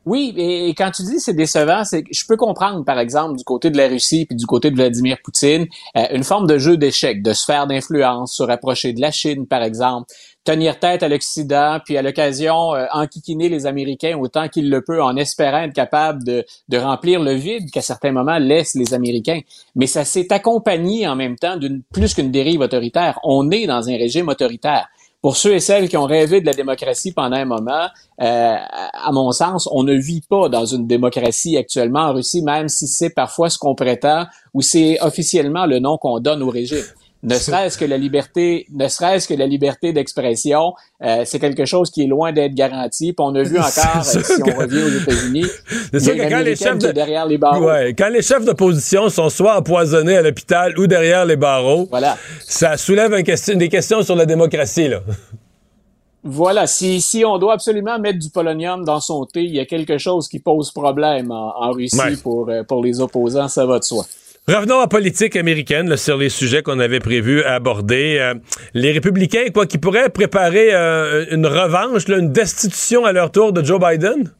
Oui, et, quand tu dis c'est décevant, c'est je peux comprendre, par exemple, du côté de la Russie puis du côté de Vladimir Poutine, euh, une forme de jeu d'échecs, de sphère d'influence, se rapprocher de la Chine, par exemple, tenir tête à l'Occident, puis à l'occasion euh, enquiquiner les Américains autant qu'il le peut, en espérant être capable de, de remplir le vide qu'à certains moments laissent les Américains. Mais ça s'est accompagné en même temps d'une plus qu'une dérive autoritaire. On est dans un régime autoritaire pour ceux et celles qui ont rêvé de la démocratie pendant un moment, euh, à mon sens, on ne vit pas dans une démocratie actuellement en Russie, même si c'est parfois ce qu'on prétend ou c'est officiellement le nom qu'on donne au régime ne serait-ce que la liberté, ne serait-ce que la liberté d'expression, euh, c'est quelque chose qui est loin d'être garanti. Puis on a vu encore, si on revient aux États-Unis, quand les chefs de... derrière les barreaux. Ouais, quand les chefs d'opposition sont soit empoisonnés à l'hôpital ou derrière les barreaux, voilà. ça soulève question, des questions sur la démocratie là. Voilà, si, si on doit absolument mettre du polonium dans son thé, il y a quelque chose qui pose problème en, Russie pour, euh, pour les opposants, ça va de soi. Revenons à politique américaine sur les sujets qu'on avait prévu aborder. Euh, les républicains, quoi, qui pourraient préparer euh, une revanche, une destitution à leur tour de Joe Biden?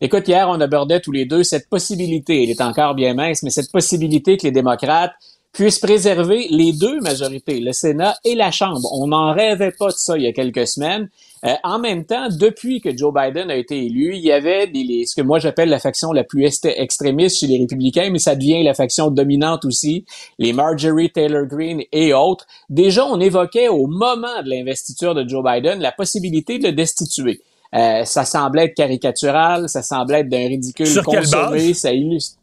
Écoute, hier, on abordait tous les deux cette possibilité, elle est encore bien mince, mais cette possibilité que les démocrates puissent préserver les deux majorités, le Sénat et la Chambre. On n'en rêvait pas de ça il y a quelques semaines. Euh, en même temps, depuis que Joe Biden a été élu, il y avait des, ce que moi j'appelle la faction la plus extrémiste chez les républicains, mais ça devient la faction dominante aussi, les Marjorie Taylor Greene et autres. Déjà, on évoquait au moment de l'investiture de Joe Biden la possibilité de le destituer. Euh, ça semblait être caricatural, ça semblait être d'un ridicule Sur consommé, ça illustre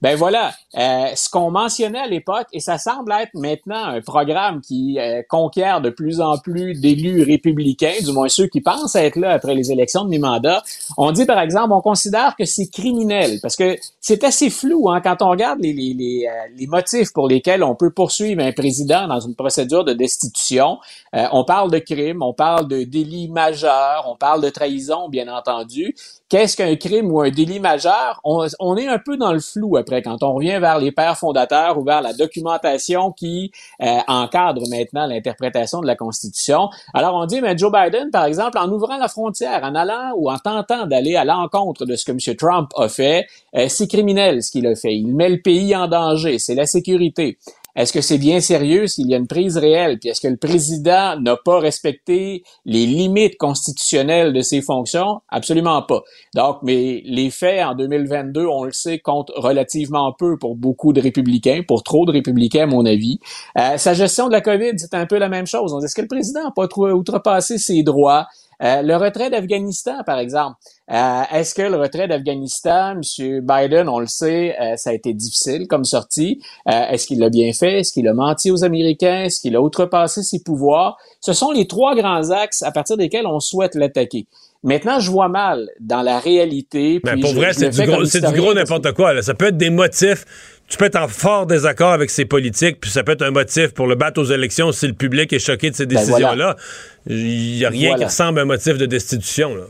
Ben voilà, euh, ce qu'on mentionnait à l'époque, et ça semble être maintenant un programme qui euh, conquiert de plus en plus d'élus républicains, du moins ceux qui pensent être là après les élections de mi-mandat. On dit par exemple, on considère que c'est criminel, parce que c'est assez flou hein, quand on regarde les, les, les, euh, les, motifs pour lesquels on peut poursuivre un président dans une procédure de destitution. on parle de crime, on parle de délit majeur, on parle de trahison, bien entendu. Qu'est-ce qu'un crime ou un délit majeur? On, on est un peu dans le flou après quand on revient vers les pères fondateurs ou vers la documentation qui euh, encadre maintenant l'interprétation de la Constitution. Alors on dit, mais Joe Biden, par exemple, en ouvrant la frontière, en allant ou en tentant d'aller à l'encontre de ce que M. Trump a fait, euh, c'est criminel ce qu'il a fait. Il met le pays en danger, c'est la sécurité. Est-ce que c'est bien sérieux s'il y a une prise réelle? Puis est-ce que le président n'a pas respecté les limites constitutionnelles de ses fonctions? Absolument pas. Donc, mais les faits en 2022, on le sait, comptent relativement peu pour beaucoup de républicains, pour trop de républicains à mon avis. Euh, sa gestion de la COVID, c'est un peu la même chose. Est-ce que le président n'a pas outrepassé ses droits? Euh, le retrait d'Afghanistan, par exemple. Euh, est-ce que le retrait d'Afghanistan, M. Biden, on le sait, euh, ça a été difficile comme sortie. Est-ce qu'il l'a bien fait? Est-ce qu'il a menti aux Américains? Est-ce qu'il a outrepassé ses pouvoirs? Ce sont les trois grands axes à partir desquels on souhaite l'attaquer. Maintenant, je vois mal dans la réalité. Mais pour vrai, c'est du, gros, du gros n'importe quoi. Ça peut être des motifs tu peux être en fort désaccord avec ses politiques, puis ça peut être un motif pour le battre aux élections si le public est choqué de ces ben décisions-là. Il n'y a rien qui ressemble à un motif de destitution. Là.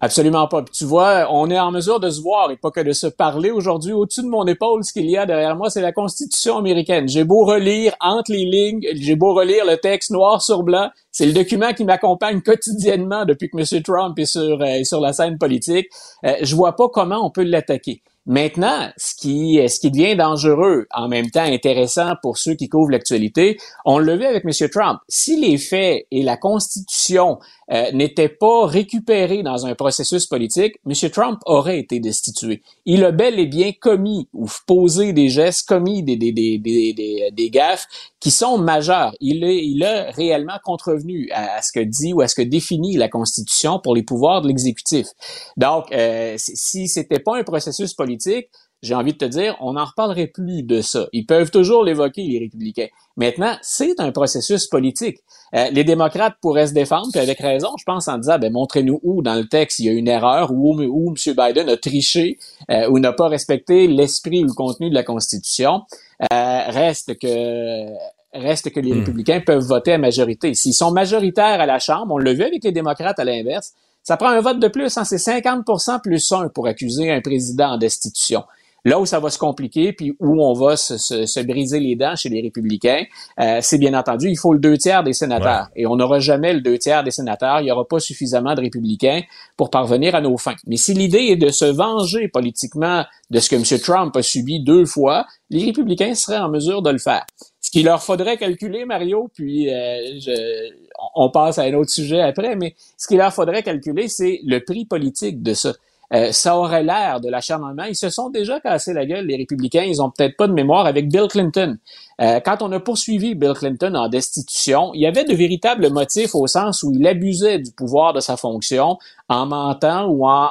Absolument pas. Puis tu vois, on est en mesure de se voir et pas que de se parler aujourd'hui. Au-dessus de mon épaule, ce qu'il y a derrière moi, c'est la Constitution américaine. J'ai beau relire entre les lignes, j'ai beau relire le texte noir sur blanc, c'est le document qui m'accompagne quotidiennement depuis que M. Trump est sur, euh, sur la scène politique. Euh, je vois pas comment on peut l'attaquer. Maintenant, ce qui, ce qui devient dangereux, en même temps intéressant pour ceux qui couvrent l'actualité, on le vu avec M. Trump. Si les faits et la Constitution euh, n'étaient pas récupérés dans un processus politique, M. Trump aurait été destitué. Il a bel et bien commis ou posé des gestes, commis des, des, des, des, des gaffes qui sont majeurs. Il, est, il a réellement contrevenu à, ce que dit ou à ce que définit la Constitution pour les pouvoirs de l'exécutif. Donc, euh, si c'était pas un processus politique, j'ai envie de te dire, on n'en reparlerait plus de ça. Ils peuvent toujours l'évoquer, les républicains. Maintenant, c'est un processus politique. Euh, les démocrates pourraient se défendre, puis avec raison, je pense, en disant, ben, montrez-nous où dans le texte il y a une erreur, où, où M. Biden a triché euh, ou n'a pas respecté l'esprit ou le contenu de la Constitution. Euh, reste que reste que les hmm. républicains peuvent voter à majorité. S'ils sont majoritaires à la Chambre, on l'a vu avec les démocrates à l'inverse, ça prend un vote de plus, hein, c'est 50% plus 1 pour accuser un président en destitution. Là où ça va se compliquer, puis où on va se, se, briser les dents chez les républicains, euh, c'est bien entendu, il faut le deux tiers des sénateurs. Et on n'aura jamais le deux tiers des sénateurs. Il n'y aura pas suffisamment de républicains pour parvenir à nos fins. Mais si l'idée est de se venger politiquement de ce que M. Trump a subi deux fois, les républicains seraient en mesure de le faire. Ce qu'il leur faudrait calculer, Mario, puis euh, je, on passe à un autre sujet après, mais ce qu'il leur faudrait calculer, c'est le prix politique de ça. Euh, ça aurait l'air de l'acharnement. Ils se sont déjà cassés la gueule, les républicains. Ils ont peut-être pas de mémoire avec Bill Clinton. Euh, quand on a poursuivi Bill Clinton en destitution, il y avait de véritables motifs au sens où il abusait du pouvoir de sa fonction en mentant ou en,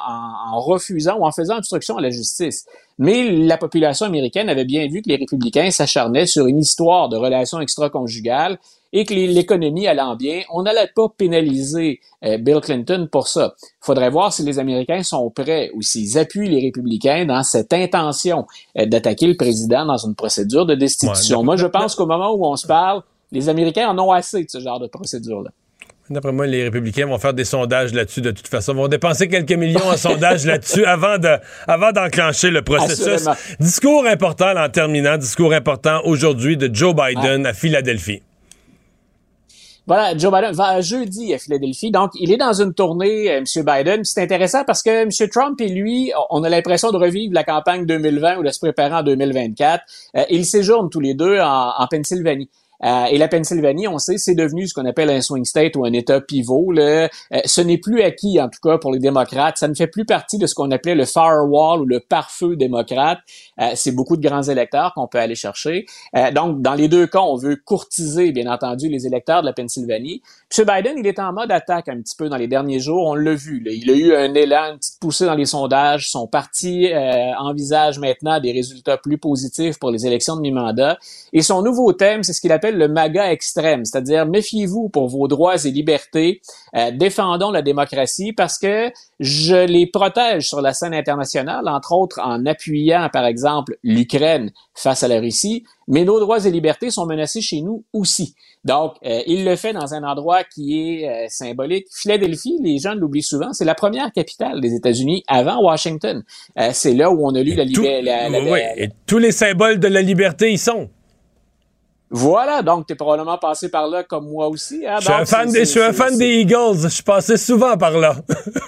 en refusant ou en faisant obstruction à la justice. Mais la population américaine avait bien vu que les républicains s'acharnaient sur une histoire de relations extra-conjugales et que l'économie allant bien, on n'allait pas pénaliser euh, Bill Clinton pour ça. Il faudrait voir si les Américains sont prêts ou s'ils appuient les républicains dans cette intention euh, d'attaquer le président dans une procédure de destitution. Moi, je pense qu'au moment où on se parle, les Américains en ont assez de ce genre de procédure-là. D'après moi, les républicains vont faire des sondages là-dessus de toute façon. Ils vont dépenser quelques millions en sondages là-dessus avant de, avant d'enclencher le processus. Discours important en terminant, discours important aujourd'hui de Joe Biden à Philadelphie. Voilà, Joe Biden va jeudi à Philadelphie. Donc, il est dans une tournée, euh, M. Biden. C'est intéressant parce que M. Trump et lui, on a l'impression de revivre la campagne 2020 ou de se préparer en 2024. Euh, ils séjournent tous les deux en, Pennsylvanie. Euh, et la Pennsylvanie, on sait, c'est devenu ce qu'on appelle un swing state ou un État pivot. Là. Euh, ce n'est plus acquis, en tout cas, pour les démocrates. Ça ne fait plus partie de ce qu'on appelait le firewall ou le pare-feu démocrate. Euh, c'est beaucoup de grands électeurs qu'on peut aller chercher. donc, dans les deux cas, on veut courtiser, bien entendu, les électeurs de la Pennsylvanie. M. Biden, il est en mode attaque un petit peu dans les derniers jours. On l'a vu. Là. Il a eu un élan, une petite poussée dans les sondages. Son parti envisage maintenant des résultats plus positifs pour les élections de mi-mandat. Et son nouveau thème, c'est ce qu'il appelle le MAGA extrême, c'est-à-dire méfiez-vous pour vos droits et libertés, euh, défendons la démocratie parce que je les protège sur la scène internationale, entre autres en appuyant, par exemple, l'Ukraine face à la Russie, mais nos droits et libertés sont menacés chez nous aussi. Donc, euh, il le fait dans un endroit qui est euh, symbolique. Philadelphie, les gens l'oublient souvent, c'est la première capitale des États-Unis avant Washington. c'est là où on a lu la liberté. Oui, et tous les symboles de la liberté y sont. Voilà, donc tu es probablement passé par là comme moi aussi. Hein? Je suis un fan, des, je suis un fan des Eagles. Je suis passé souvent par là.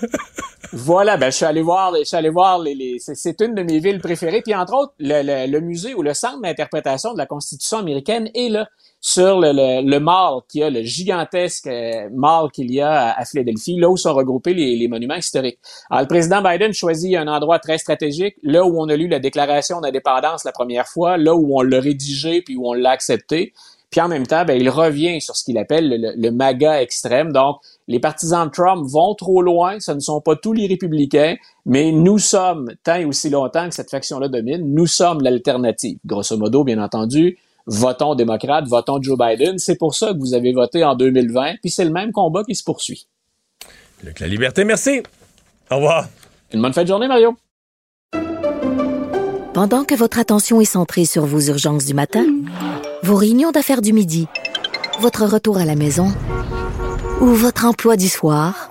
voilà, ben je suis allé voir, je suis allé voir les, les c'est une de mes villes préférées. Puis entre autres, le, le musée ou le centre d'interprétation de la Constitution américaine est là sur le, le, le mall qui a le gigantesque euh, mall qu'il y a à, Philadelphie, là où sont regroupés les, les, monuments historiques. Alors, le président Biden choisit un endroit très stratégique, là où on a lu la déclaration d'indépendance la première fois, là où on l'a rédigé puis où on l'a accepté. Puis en même temps, ben, il revient sur ce qu'il appelle le, le, MAGA extrême. Donc, les partisans de Trump vont trop loin. Ce ne sont pas tous les républicains, mais nous sommes, tant et aussi longtemps que cette faction-là domine, nous sommes l'alternative. Grosso modo, bien entendu, votons démocrate, votons Joe Biden. C'est pour ça que vous avez voté en 2020, puis c'est le même combat qui se poursuit. Luc La Liberté, merci. Au revoir. Une bonne fin de journée, Mario. Pendant que votre attention est centrée sur vos urgences du matin, vos réunions d'affaires du midi, votre retour à la maison ou votre emploi du soir,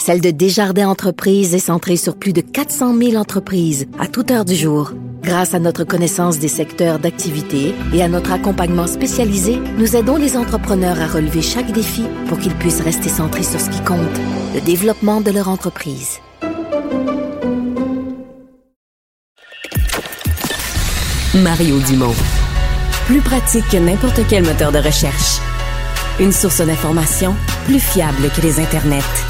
celle de Desjardins Entreprises est centrée sur plus de 400 000 entreprises à toute heure du jour. Grâce à notre connaissance des secteurs d'activité et à notre accompagnement spécialisé, nous aidons les entrepreneurs à relever chaque défi pour qu'ils puissent rester centrés sur ce qui compte, le développement de leur entreprise. Mario Dumont. Plus pratique que n'importe quel moteur de recherche. Une source d'information plus fiable que les internets.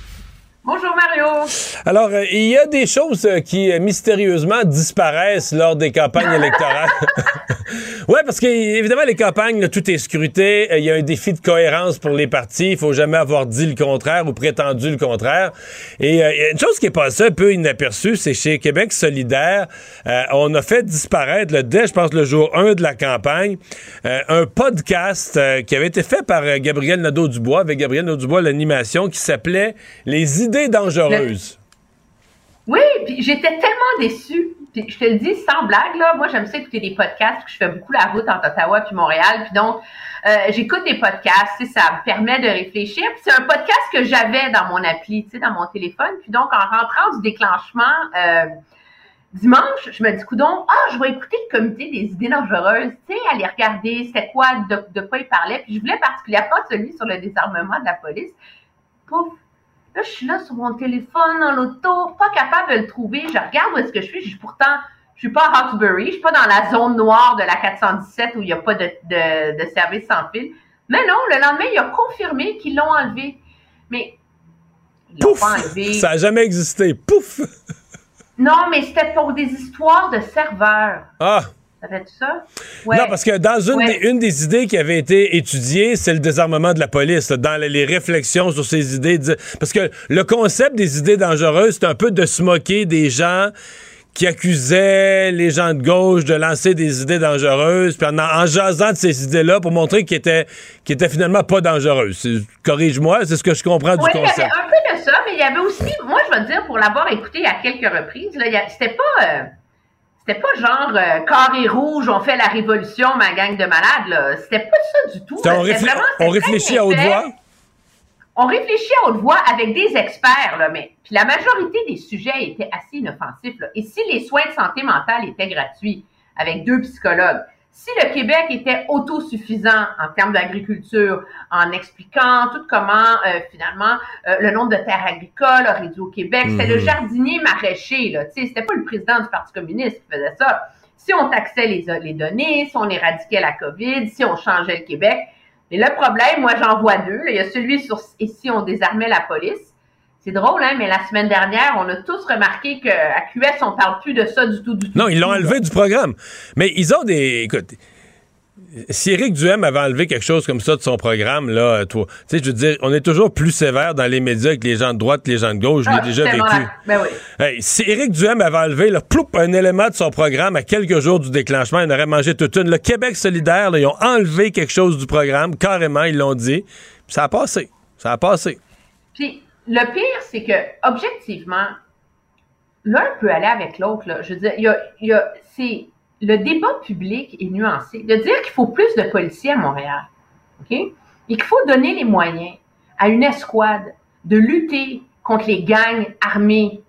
Bonjour Mario. Alors, euh, il y a des choses euh, qui euh, mystérieusement disparaissent lors des campagnes électorales. ouais, parce que évidemment les campagnes, tout est scruté. Il y a un défi de cohérence pour les partis. Il faut jamais avoir dit le contraire ou prétendu le contraire. Et a une chose qui est passée un peu inaperçue, c'est chez Québec solidaire, on a fait disparaître le dès, je pense, le jour 1 de la campagne, un podcast qui avait été fait par Gabriel Nadeau-Dubois, avec Gabriel Nadeau-Dubois, l'animation, qui s'appelait Les idées dangereuse. Oui, puis j'étais tellement déçue. Puis je te le dis sans blague, là, moi j'aime ça écouter des podcasts, je fais beaucoup la route entre Ottawa puis Montréal, puis donc euh, j'écoute des podcasts, ça me permet de réfléchir. Puis c'est un podcast que j'avais dans mon appli, tu sais, dans mon téléphone. Puis donc en rentrant du déclenchement euh, dimanche, je me dis coudon, ah, je vais écouter le comité des idées dangereuses, tu sais, aller regarder c'était quoi, de, de quoi il parlait. Puis je voulais particulièrement celui sur le désarmement de la police. Pouf, Là, je suis là sur mon téléphone, dans l'auto, pas capable de le trouver. Je regarde où est-ce que je suis. Je suis pourtant, je suis pas à Hawkesbury, je suis pas dans la zone noire de la 417 où il n'y a pas de, de, service sans fil. Mais non, le lendemain, il a confirmé qu'ils l'ont enlevé. Mais ils l'ont pas enlevé. Ça n'a jamais existé. Pouf! non, mais c'était pour des histoires de serveurs. Ah! Ça fait ça? Non, parce que dans une, des, une des idées qui avait été étudiée, c'est le désarmement de la police, dans les, réflexions sur ces idées. Parce que le concept des idées dangereuses, c'est un peu de se moquer des gens qui accusaient les gens de gauche de lancer des idées dangereuses, puis en, jasant de ces idées-là pour montrer qu'ils étaient, qu étaient finalement pas dangereuses. Corrige-moi, c'est ce que je comprends du concept. Il y avait un peu de ça, mais il y avait aussi, moi je veux dire, pour l'avoir écouté à quelques reprises, c'était pas... Euh, c'était pas genre euh, carré rouge, on fait la révolution, ma gang de malades. Là. C'était pas ça du tout. on, réfléchit à haute voix? on réfléchit à haute voix avec des experts, là, mais puis la majorité des sujets étaient assez inoffensifs. Là. Et si les soins de santé mentale étaient gratuits avec deux psychologues, si le Québec était autosuffisant en termes d'agriculture, en expliquant tout comment euh, finalement euh, le nombre de terres agricoles a réduit au Québec, c'était le Mhm. jardinier maraîcher, là, tu sais, c'était pas le président du Parti communiste qui faisait ça. Si on taxait les, les données, si on éradiquait la COVID, si on changeait le Québec, mais le problème, moi j'en vois deux. là. Il y a celui sur et si on désarmait la police. C'est drôle, hein, mais la semaine dernière, on a tous remarqué qu'à QS, on parle plus de ça du tout, du tout. Non, ils l'ont enlevé du programme. Mais ils ont des. Écoute, si Éric Duhem avait enlevé quelque chose comme ça de son programme, là, toi, tu sais, je veux dire, on est toujours plus sévère dans les médias avec les gens de droite, les gens de gauche. Je l'ai Ah, déjà vécu. Ben oui. Hey, si Éric Duhem avait enlevé là, ploup, un élément de son programme à quelques jours du déclenchement, il aurait mangé toute une. Le Québec solidaire, là, ils ont enlevé quelque chose du programme, carrément, ils l'ont dit. Puis ça a passé. Ça a passé. Puis le pire, c'est que objectivement, l'un peut aller avec l'autre. Je veux dire, c'est le débat public est nuancé. De dire qu'il faut plus de policiers à Montréal, ok, et qu'il faut donner les moyens à une escouade de lutter contre les gangs armés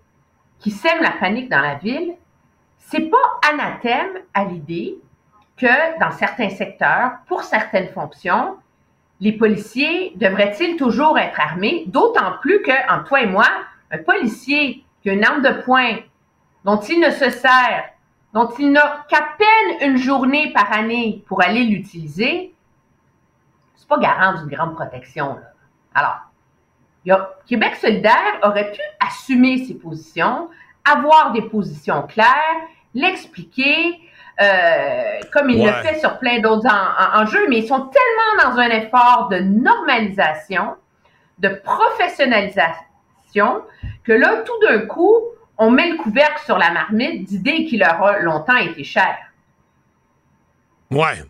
qui sèment la panique dans la ville, c'est pas anathème à l'idée que dans certains secteurs, pour certaines fonctions, les policiers devraient-ils toujours être armés? D'autant plus que, entre toi et moi, un policier qui a une arme de poing dont il ne se sert, dont il n'a qu'à peine une journée par année pour aller l'utiliser, c'est pas garant d'une grande protection. Alors, Québec solidaire aurait pu assumer ses positions, avoir des positions claires, l'expliquer, euh, comme il le fait sur plein d'autres en- en- enjeux, mais ils sont tellement dans un effort de normalisation, de professionnalisation, que là, tout d'un coup, on met le couvercle sur la marmite d'idées qui leur ont longtemps été chères. Ouais.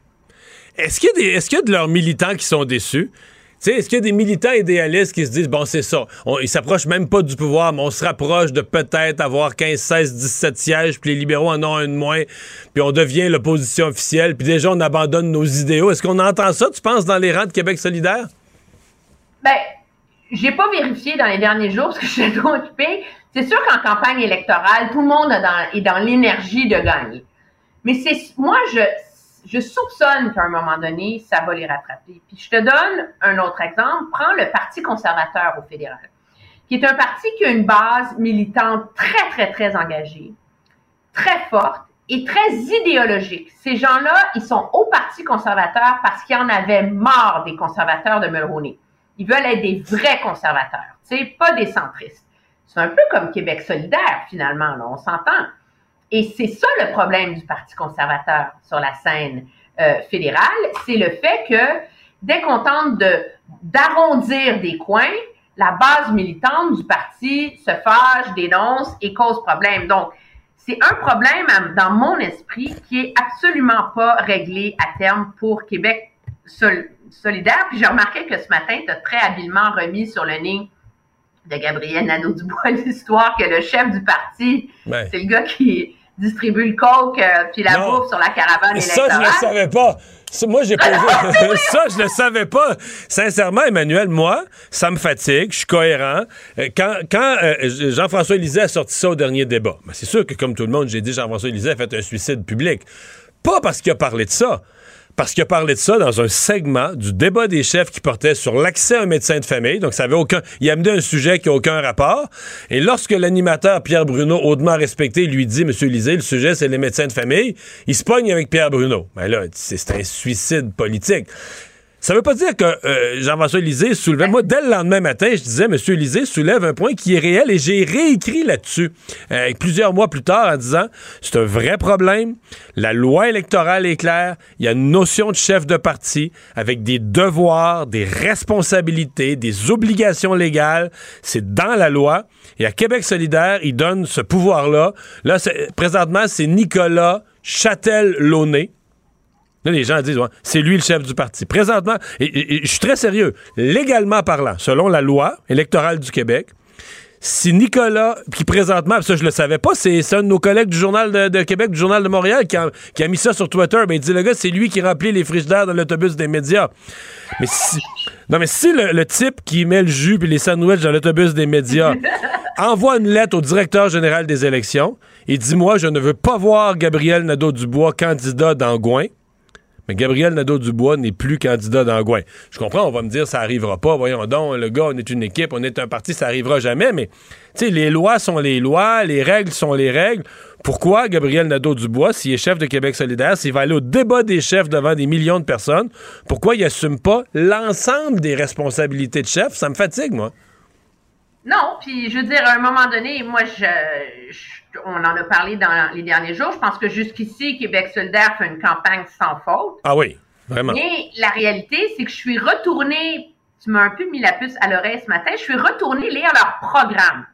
Est-ce qu'il y, qu'il y a de leurs militants qui sont déçus? Est-ce qu'il y a des militants idéalistes qui se disent, bon, c'est ça, on, ils s'approchent même pas du pouvoir, mais on se rapproche de peut-être avoir 15, 16, 17 sièges, puis les libéraux en ont un de moins, puis on devient l'opposition officielle, puis déjà on abandonne nos idéaux. Est-ce qu'on entend ça, tu penses, dans les rangs de Québec solidaire? Ben, j'ai pas vérifié dans les derniers jours parce que je suis trop occupée. C'est sûr qu'en campagne électorale, tout le monde est dans, dans l'énergie de gagner. Mais c'est moi, je, je soupçonne qu'à un moment donné, ça va les rattraper. Puis je te donne un autre exemple. Prends le Parti conservateur au fédéral, qui est un parti qui a une base militante très, très, très engagée, très forte et très idéologique. Ces gens-là, ils sont au Parti conservateur parce qu'ils en avaient marre des conservateurs de Mulroney. Ils veulent être des vrais conservateurs, pas des centristes. C'est un peu comme Québec solidaire, finalement, là, on s'entend. Et c'est ça le problème du Parti conservateur sur la scène euh, fédérale, c'est le fait que dès qu'on tente de d'arrondir des coins, la base militante du parti se fâche, dénonce et cause problème. Donc, c'est un problème dans mon esprit qui est absolument pas réglé à terme pour Québec sol- solidaire. Puis j'ai remarqué que ce matin, tu as très habilement remis sur le nez de Gabriel Nadeau-Dubois l'histoire que le chef du parti, Ouais. c'est le gars qui distribue le coke euh, puis la bouffe sur la caravane Ça, je électorale. le savais pas. Moi, j'ai posé. ça, je le savais pas. Sincèrement, Emmanuel, moi, ça me fatigue. Je suis cohérent. Euh, Quand, quand euh, Jean-François Lisée a sorti ça au dernier débat, ben, c'est sûr que, comme tout le monde, j'ai dit Jean-François Lisée a fait un suicide public. Pas parce qu'il a parlé de ça. Parce qu'il a parlé de ça dans un segment du débat des chefs qui portait sur l'accès à un médecin de famille. Donc, ça avait aucun. Il a amené un sujet qui n'a aucun rapport. Et lorsque l'animateur Pierre Bruno, hautement respecté, lui dit Monsieur Lisée, le sujet, c'est les médecins de famille, il se pogne avec Pierre Bruno. Ben là, c'est un suicide politique. Ça veut pas dire que euh, Jean-François Lisée soulevait. Moi, dès le lendemain matin, je disais, Monsieur Lisée soulève un point qui est réel et j'ai réécrit là-dessus euh, plusieurs mois plus tard en disant c'est un vrai problème. La loi électorale est claire. Il y a une notion de chef de parti avec des devoirs, des responsabilités, des obligations légales. C'est dans la loi. Et à Québec solidaire, il donne ce pouvoir-là. Là, c'est- présentement, c'est Nicolas Châtel-Launay. Là, les gens disent, ouais, c'est lui le chef du parti. Présentement, et, et- et je suis très sérieux, légalement parlant, selon la loi électorale du Québec, si Nicolas, qui présentement, ça je le savais pas, c'est un de nos collègues du Journal de, Québec, du Journal de Montréal, qui a, mis ça sur Twitter. Ben, il dit, le gars, c'est lui qui remplit les frigidaires dans l'autobus des médias. Mais si, non, mais si le, type qui met le jus puis les sandwichs dans l'autobus des médias envoie une lettre au directeur général des élections et dit, moi, je ne veux pas voir Gabriel Nadeau-Dubois candidat d'Angouin, Gabriel Nadeau-Dubois n'est plus candidat d'Angouin. Je comprends, on va me dire ça arrivera pas. Voyons donc, le gars, on est une équipe, on est un parti, ça arrivera jamais. Mais, tu sais, les lois sont les lois, les règles sont les règles. Pourquoi Gabriel Nadeau-Dubois, s'il est chef de Québec solidaire, s'il va aller au débat des chefs devant des millions de personnes, pourquoi il assume pas l'ensemble des responsabilités de chef? Ça me fatigue, moi. Non, puis je veux dire, à un moment donné, moi, je on en a parlé dans les derniers jours. Je pense que jusqu'ici, Québec solidaire fait une campagne sans faute. Ah oui, vraiment. Mais la réalité, c'est que je suis retournée, tu m'as un peu mis la puce à l'oreille ce matin, je suis retournée lire leur programme,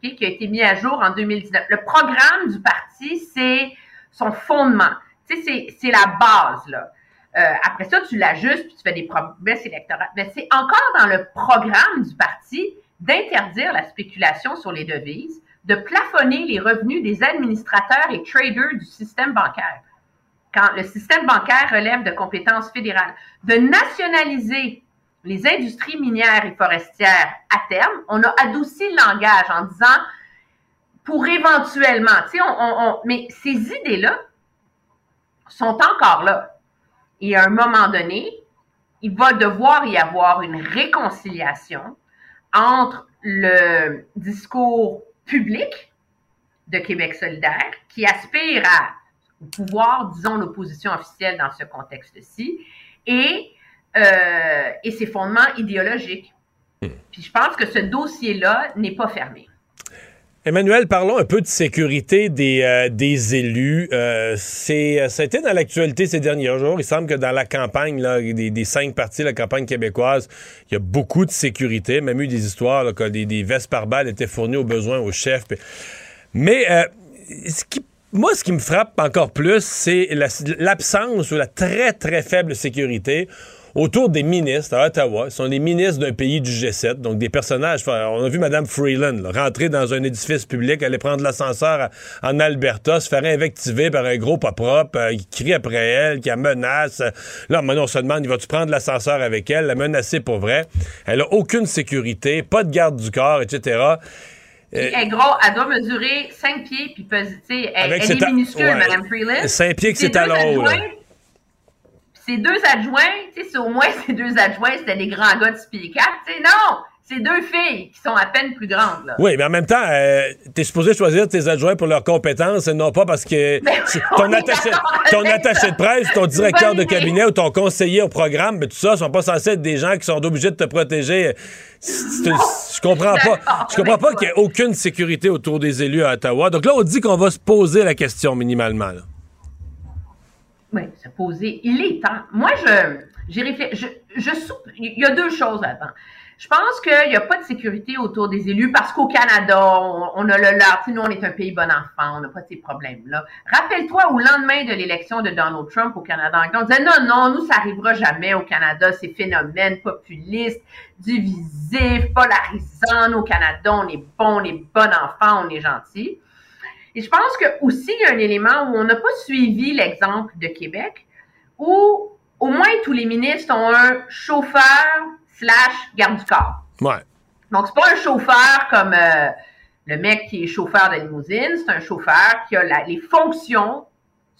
qui a été mis à jour en 2019. Le programme du parti, c'est son fondement. Tu sais, c'est la base, là. Euh, après ça, tu l'ajustes, puis tu fais des promesses électorales. Mais c'est encore dans le programme du parti d'interdire la spéculation sur les devises, de plafonner les revenus des administrateurs et traders du système bancaire, quand le système bancaire relève de compétences fédérales, de nationaliser les industries minières et forestières à terme. On a adouci le langage en disant pour éventuellement, on, mais ces idées-là sont encore là. Et à un moment donné, il va devoir y avoir une réconciliation entre le discours public de Québec solidaire qui aspire à pouvoir, disons, l'opposition officielle dans ce contexte-ci, et, euh, et ses fondements idéologiques. Hmm. Puis je pense que ce dossier-là n'est pas fermé. Emmanuel, parlons un peu de sécurité des, euh, élus. Euh, c'est, euh, ça a été dans l'actualité ces derniers jours. Il semble que dans la campagne là, des, des, cinq partis, la campagne québécoise, il y a beaucoup de sécurité. Même eu des histoires que des, des, vestes par balles étaient fournies aux besoins aux chefs. Mais moi, ce qui me frappe encore plus, c'est l'absence ou la très, très faible sécurité autour des ministres à Ottawa. Ce sont les ministres d'un pays du G7, donc des personnages. On a vu Mme Freeland rentrer dans un édifice public, aller prendre l'ascenseur en Alberta, se faire invectiver par un gros pas propre, euh, qui crie après elle, qui la menace. Là, maintenant, on se demande, il va-tu prendre l'ascenseur avec elle, la menacer pour vrai? Elle a aucune sécurité, pas de garde du corps, etc. Euh, elle est gros, elle doit mesurer 5 pieds, puis elle, elle est minuscule, Mme Freeland. 5 pieds que c'est à l'eau ces deux adjoints, tu sais, au moins ces deux adjoints, c'était des grands gars de SPI 4, tu sais, non! C'est deux filles qui sont à peine plus grandes. Là. Oui, mais en même temps, euh, tu es supposé choisir tes adjoints pour leurs compétences et non pas parce que ton, attaché, ton attaché de presse, ton directeur de cabinet ou ton conseiller au programme, mais tout ça, sont pas censés être des gens qui sont obligés de te protéger. Je comprends pas. Je comprends pas qu'il y ait aucune sécurité autour des élus à Ottawa. Donc là, on dit qu'on va se poser la question minimalement. Là. Oui, se poser. Il est temps. Moi, je, j'ai réfléchi. Je, je Il y a deux choses là-dedans. Je pense qu'il n'y a pas de sécurité autour des élus parce qu'au Canada, on, a le leur. Nous, on est un pays bon enfant, on n'a pas ces problèmes-là. Rappelle-toi, au lendemain de l'élection de Donald Trump au Canada, on disait non, non, nous, ça arrivera jamais au Canada, ces phénomènes populistes, divisifs, polarisants. Au Canada, on est bon, on est bon enfant, on est gentil. Et je pense que aussi il y a un élément où on n'a pas suivi l'exemple de Québec, où au moins tous les ministres ont un chauffeur slash garde du corps. Ouais. Donc c'est pas un chauffeur comme euh, le mec qui est chauffeur de limousine, c'est un chauffeur qui a les fonctions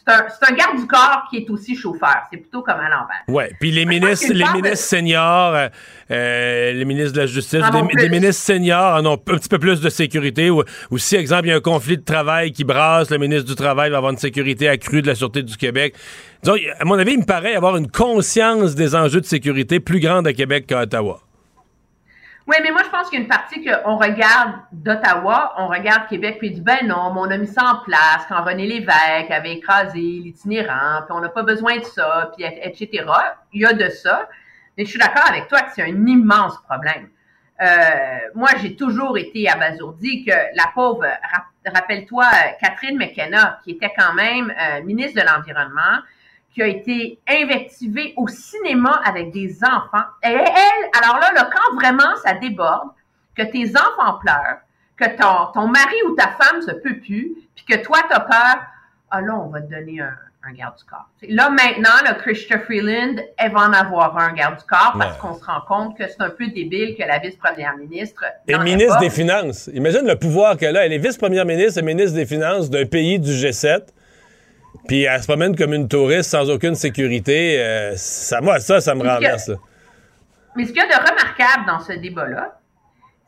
c'est un, garde du corps qui est aussi chauffeur. C'est plutôt comme à l'envers. Oui. Puis les ministres, les ministres seniors, euh, euh, les ministres de la Justice, des, ministres seniors en ont un petit peu plus de sécurité. Ou, si, exemple, il y a un conflit de travail qui brasse, le ministre du Travail va avoir une sécurité accrue de la Sûreté du Québec. Donc, à mon avis, il me paraît avoir une conscience des enjeux de sécurité plus grande à Québec qu'à Ottawa. Oui, mais moi, je pense qu'il y a une partie qu'on regarde d'Ottawa, on regarde Québec, puis dit, ben non, mais on a mis ça en place quand René Lévesque avait écrasé l'itinérant, puis on n'a pas besoin de ça, puis etc. Il y a de ça. Mais je suis d'accord avec toi que c'est un immense problème. Euh, moi, j'ai toujours été abasourdi que la pauvre, rappelle-toi, Catherine McKenna, qui était quand même euh, ministre de l'Environnement, qui a été invectivée au cinéma avec des enfants. Et elle, alors là, là, quand vraiment ça déborde, que tes enfants pleurent, que ton, ton mari ou ta femme se peut plus, puis que toi, tu as peur, ah là, on va te donner un, un garde du corps. Là, maintenant, le Christopher Freeland, elle va en avoir un garde du corps parce qu'on se rend compte que c'est un peu débile que la vice-première ministre. Et ministre des Finances. Imagine le pouvoir qu'elle a. Elle est vice-première ministre et ministre des Finances d'un pays du G7. Puis elle se promène comme une touriste sans aucune sécurité. Euh, ça, moi, ça, ça me renverse. Mais ce qu'il y a de remarquable dans ce débat-là,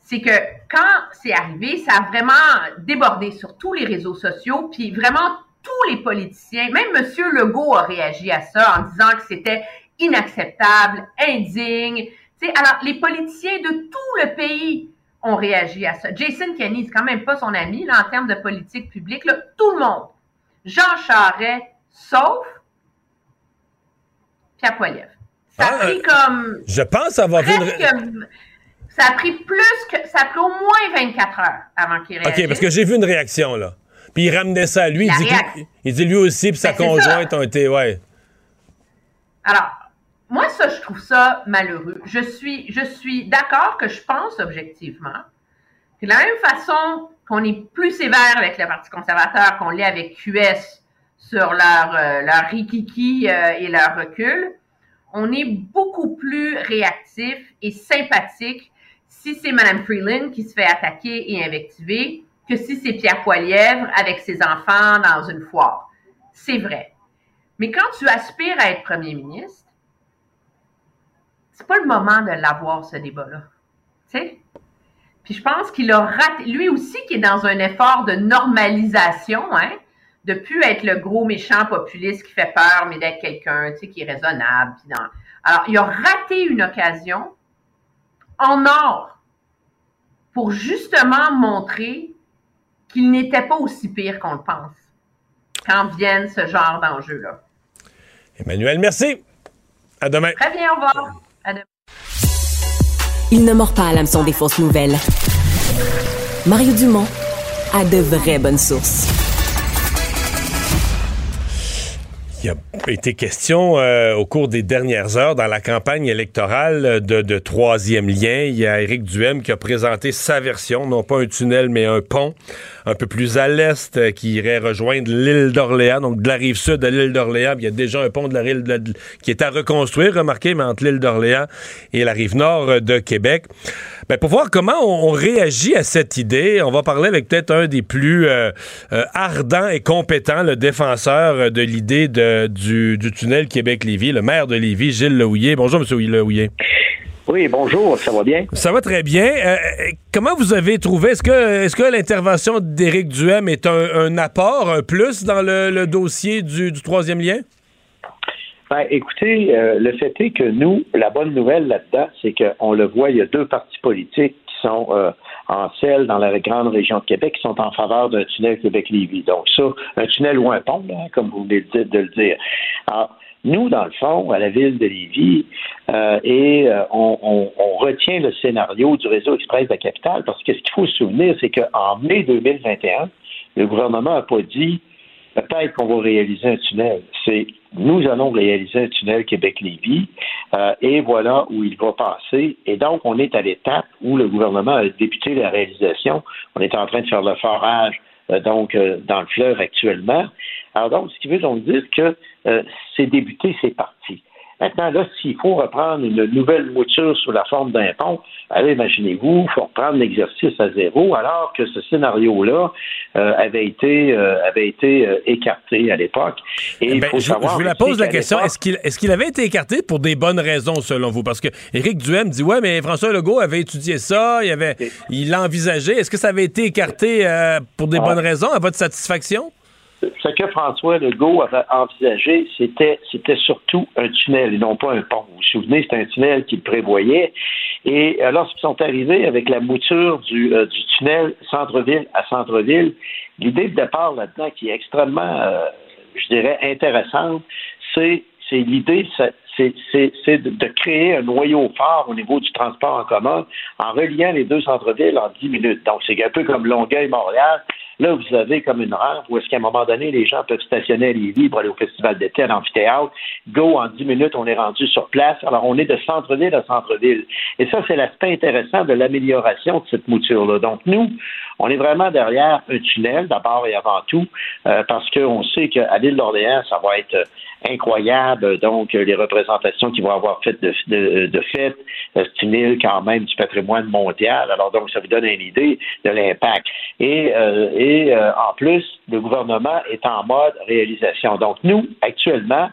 c'est que quand c'est arrivé, ça a vraiment débordé sur tous les réseaux sociaux, puis vraiment tous les politiciens, même M. Legault a réagi à ça en disant que c'était inacceptable, indigne. alors, les politiciens de tout le pays ont réagi à ça. Jason Kenney, c'est quand même pas son ami là, en termes de politique publique. Là, tout le monde. Jean Charest, sauf Pierre Poilievre. Ça a ah, pris comme... Je pense avoir vu une... Ça a pris plus que... Ça a pris au moins 24 heures avant qu'il réagisse. OK, parce que j'ai vu une réaction, là. Puis il ramenait ça à lui. Il dit, il dit, lui aussi, puis sa ben, conjointe ont été, ouais. Alors, moi, ça, je trouve ça malheureux. Je suis, je suis d'accord que je pense objectivement que de la même façon qu'on est plus sévère avec le Parti conservateur qu'on l'est avec QS sur leur, euh, rikiki euh, et leur recul, on est beaucoup plus réactif et sympathique si c'est Mme Freeland qui se fait attaquer et invectiver que si c'est Pierre Poilièvre avec ses enfants dans une foire. C'est vrai. Mais quand tu aspires à être premier ministre, c'est pas le moment de l'avoir, ce débat-là. Tu sais? Puis je pense qu'il a raté, lui aussi qui est dans un effort de normalisation, hein, de plus être le gros méchant populiste qui fait peur, mais d'être quelqu'un, tu sais, qui est raisonnable. Alors, il a raté une occasion en or pour justement montrer qu'il n'était pas aussi pire qu'on le pense quand viennent ce genre d'enjeux-là. Emmanuel, merci. À demain. Très bien, au revoir. Il ne mord pas à l'hameçon des fausses nouvelles. Mario Dumont a de vraies bonnes sources. Il a été question euh, au cours des dernières heures dans la campagne électorale de, troisième lien. Il y a Éric Duhem qui a présenté sa version, non pas un tunnel, mais un pont un peu plus à l'est euh, qui irait rejoindre l'île d'Orléans, donc de la rive sud de l'île d'Orléans. Il y a déjà un pont de la rive qui est à reconstruire, remarquez, mais entre l'île d'Orléans et la rive nord de Québec. Ben, pour voir comment on, réagit à cette idée, on va parler avec peut-être un des plus euh, ardents et compétents, le défenseur de l'idée du, tunnel Québec-Lévis, le maire de Lévis, Gilles Lehouillier. Bonjour, M. Lehouillier. Oui, bonjour, ça va bien? Ça va très bien. Euh, comment vous avez trouvé, est-ce que, est que l'intervention d'Éric Duhem est un, apport, un plus dans le, dossier du, troisième lien? Ben, écoutez, euh, le fait est que nous, la bonne nouvelle là-dedans, c'est qu'on le voit, il y a deux partis politiques qui sont euh, en selle dans la grande région de Québec qui sont en faveur d'un tunnel Québec-Lévis. Donc ça, un tunnel ou un pont, comme vous venez de le dire. Alors, nous, dans le fond, à la ville de Lévis, euh, et euh, on, retient le scénario du réseau express de la capitale parce que ce qu'il faut se souvenir, c'est qu'en mai 2021, le gouvernement n'a pas dit peut-être qu'on va réaliser un tunnel. C'est nous allons réaliser un tunnel Québec-Lévis euh, et voilà où il va passer. Et donc, on est à l'étape où le gouvernement a débuté la réalisation. On est en train de faire le forage euh, donc euh, dans le fleuve actuellement. Alors donc, ce qui veut donc dire que c'est débuté, c'est parti. Maintenant, là, s'il faut reprendre une nouvelle mouture sous la forme d'un pont, allez, imaginez-vous, il faut reprendre l'exercice à zéro, alors que ce scénario-là euh, avait été, euh, avait été euh, écarté à l'époque. Et ben, je, vous la pose la question, est-ce qu'il est qu'il avait été écarté pour des bonnes raisons, selon vous? Parce que Éric Duhem dit, ouais, mais François Legault avait étudié ça, il avait, il l'a envisagé. Est-ce que ça avait été écarté pour des bonnes raisons, à votre satisfaction? Ce que François Legault avait envisagé, c'était, c'était surtout un tunnel et non pas un pont. Vous vous souvenez, c'était un tunnel qu'il prévoyait. Et euh, lorsqu'ils sont arrivés avec la mouture du, euh, du tunnel centre-ville à centre-ville, l'idée de départ là-dedans qui est extrêmement, euh, je dirais, intéressante, c'est, c'est l'idée, c'est, c'est, de, de, créer un noyau fort au niveau du transport en commun en reliant les deux centres-villes en 10 minutes. Donc, c'est un peu comme Longueuil-Montréal Là, vous avez comme une rampe où est-ce qu'à un moment donné, les gens peuvent stationner à Lévis pour aller au festival d'été à l'amphithéâtre. Go, en 10 minutes, on est rendu sur place. Alors, on est de centre-ville à centre-ville. Et ça, c'est l'aspect intéressant de l'amélioration de cette mouture-là. Donc, nous, on est vraiment derrière un tunnel, d'abord et avant tout, euh, parce qu'on sait qu'à l'île d'Orléans, ça va être incroyable. Donc, les représentations qu'ils vont avoir faites de, de, de fêtes euh, stimulent quand même du patrimoine mondial. Alors, donc, ça vous donne une idée de l'impact. Et, euh, et euh, en plus, le gouvernement est en mode réalisation. Donc, nous, actuellement,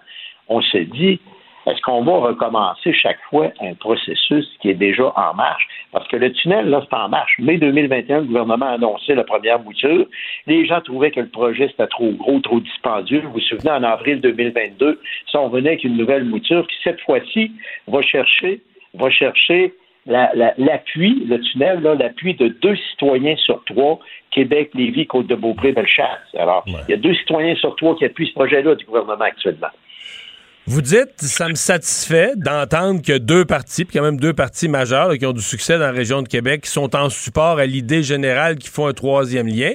on se dit, est-ce qu'on va recommencer chaque fois un processus qui est déjà en marche? Parce que le tunnel, là, c'est en marche. Mai 2021, le gouvernement a annoncé la première mouture. Les gens trouvaient que le projet, c'était trop gros, trop dispendieux. Vous vous souvenez, en avril 2022, ça, on venait avec une nouvelle mouture qui, cette fois-ci, va chercher, va chercher l'appui, le tunnel, l'appui de deux citoyens sur trois, Québec, Lévis, Côte-de-Beaupré, Bellechasse. Alors, il y a deux citoyens sur trois qui appuient ce projet-là du gouvernement actuellement. Vous dites, ça me satisfait d'entendre que deux partis, puis quand même deux partis majeurs qui ont du succès dans la région de Québec, qui sont en support à l'idée générale qu'ils font un troisième lien.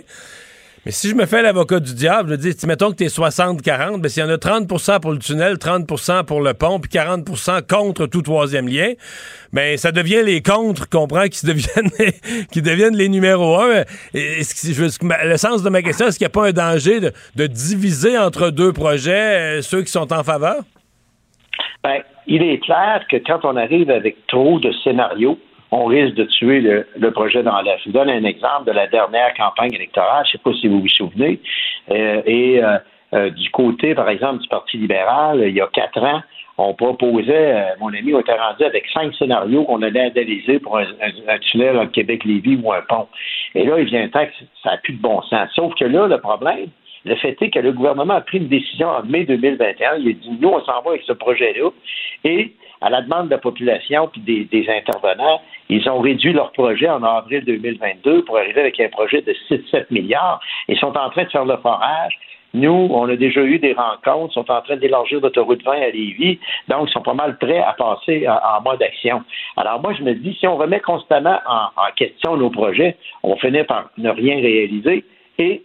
Mais si je me fais l'avocat du diable, je dis, mettons que tu es 60-40, ben, s'il y en a 30% pour le tunnel, 30 pour le pont, puis 40 contre tout troisième lien, ben ça devient les contre, comprends, qui deviennent qui deviennent les numéros un. le sens de ma question, est-ce qu'il n'y a pas un danger de, de diviser entre deux projets euh, ceux qui sont en faveur? Ben, il est clair que quand on arrive avec trop de scénarios, on risque de tuer le, projet dans l'air. Je vous donne un exemple de la dernière campagne électorale, je ne sais pas si vous vous souvenez, euh, et euh, euh, du côté, par exemple, du Parti libéral, il y a quatre ans, on proposait, mon ami, on était rendu avec cinq scénarios qu'on allait analyser pour un, tunnel en Québec-Lévis ou un pont. Et là, il vient un temps que ça n'a plus de bon sens. Sauf que là, le problème, le fait est que le gouvernement a pris une décision en mai 2021. Il a dit, nous, on s'en va avec ce projet-là. Et à la demande de la population puis des, intervenants, ils ont réduit leur projet en avril 2022 pour arriver avec un projet de 6-7 milliards. Ils sont en train de faire le forage. Nous, on a déjà eu des rencontres, ils sont en train d'élargir l'autoroute 20 à Lévis, donc ils sont pas mal prêts à passer en, mode action. Alors moi, je me dis, si on remet constamment en, question nos projets, on va finir par ne rien réaliser et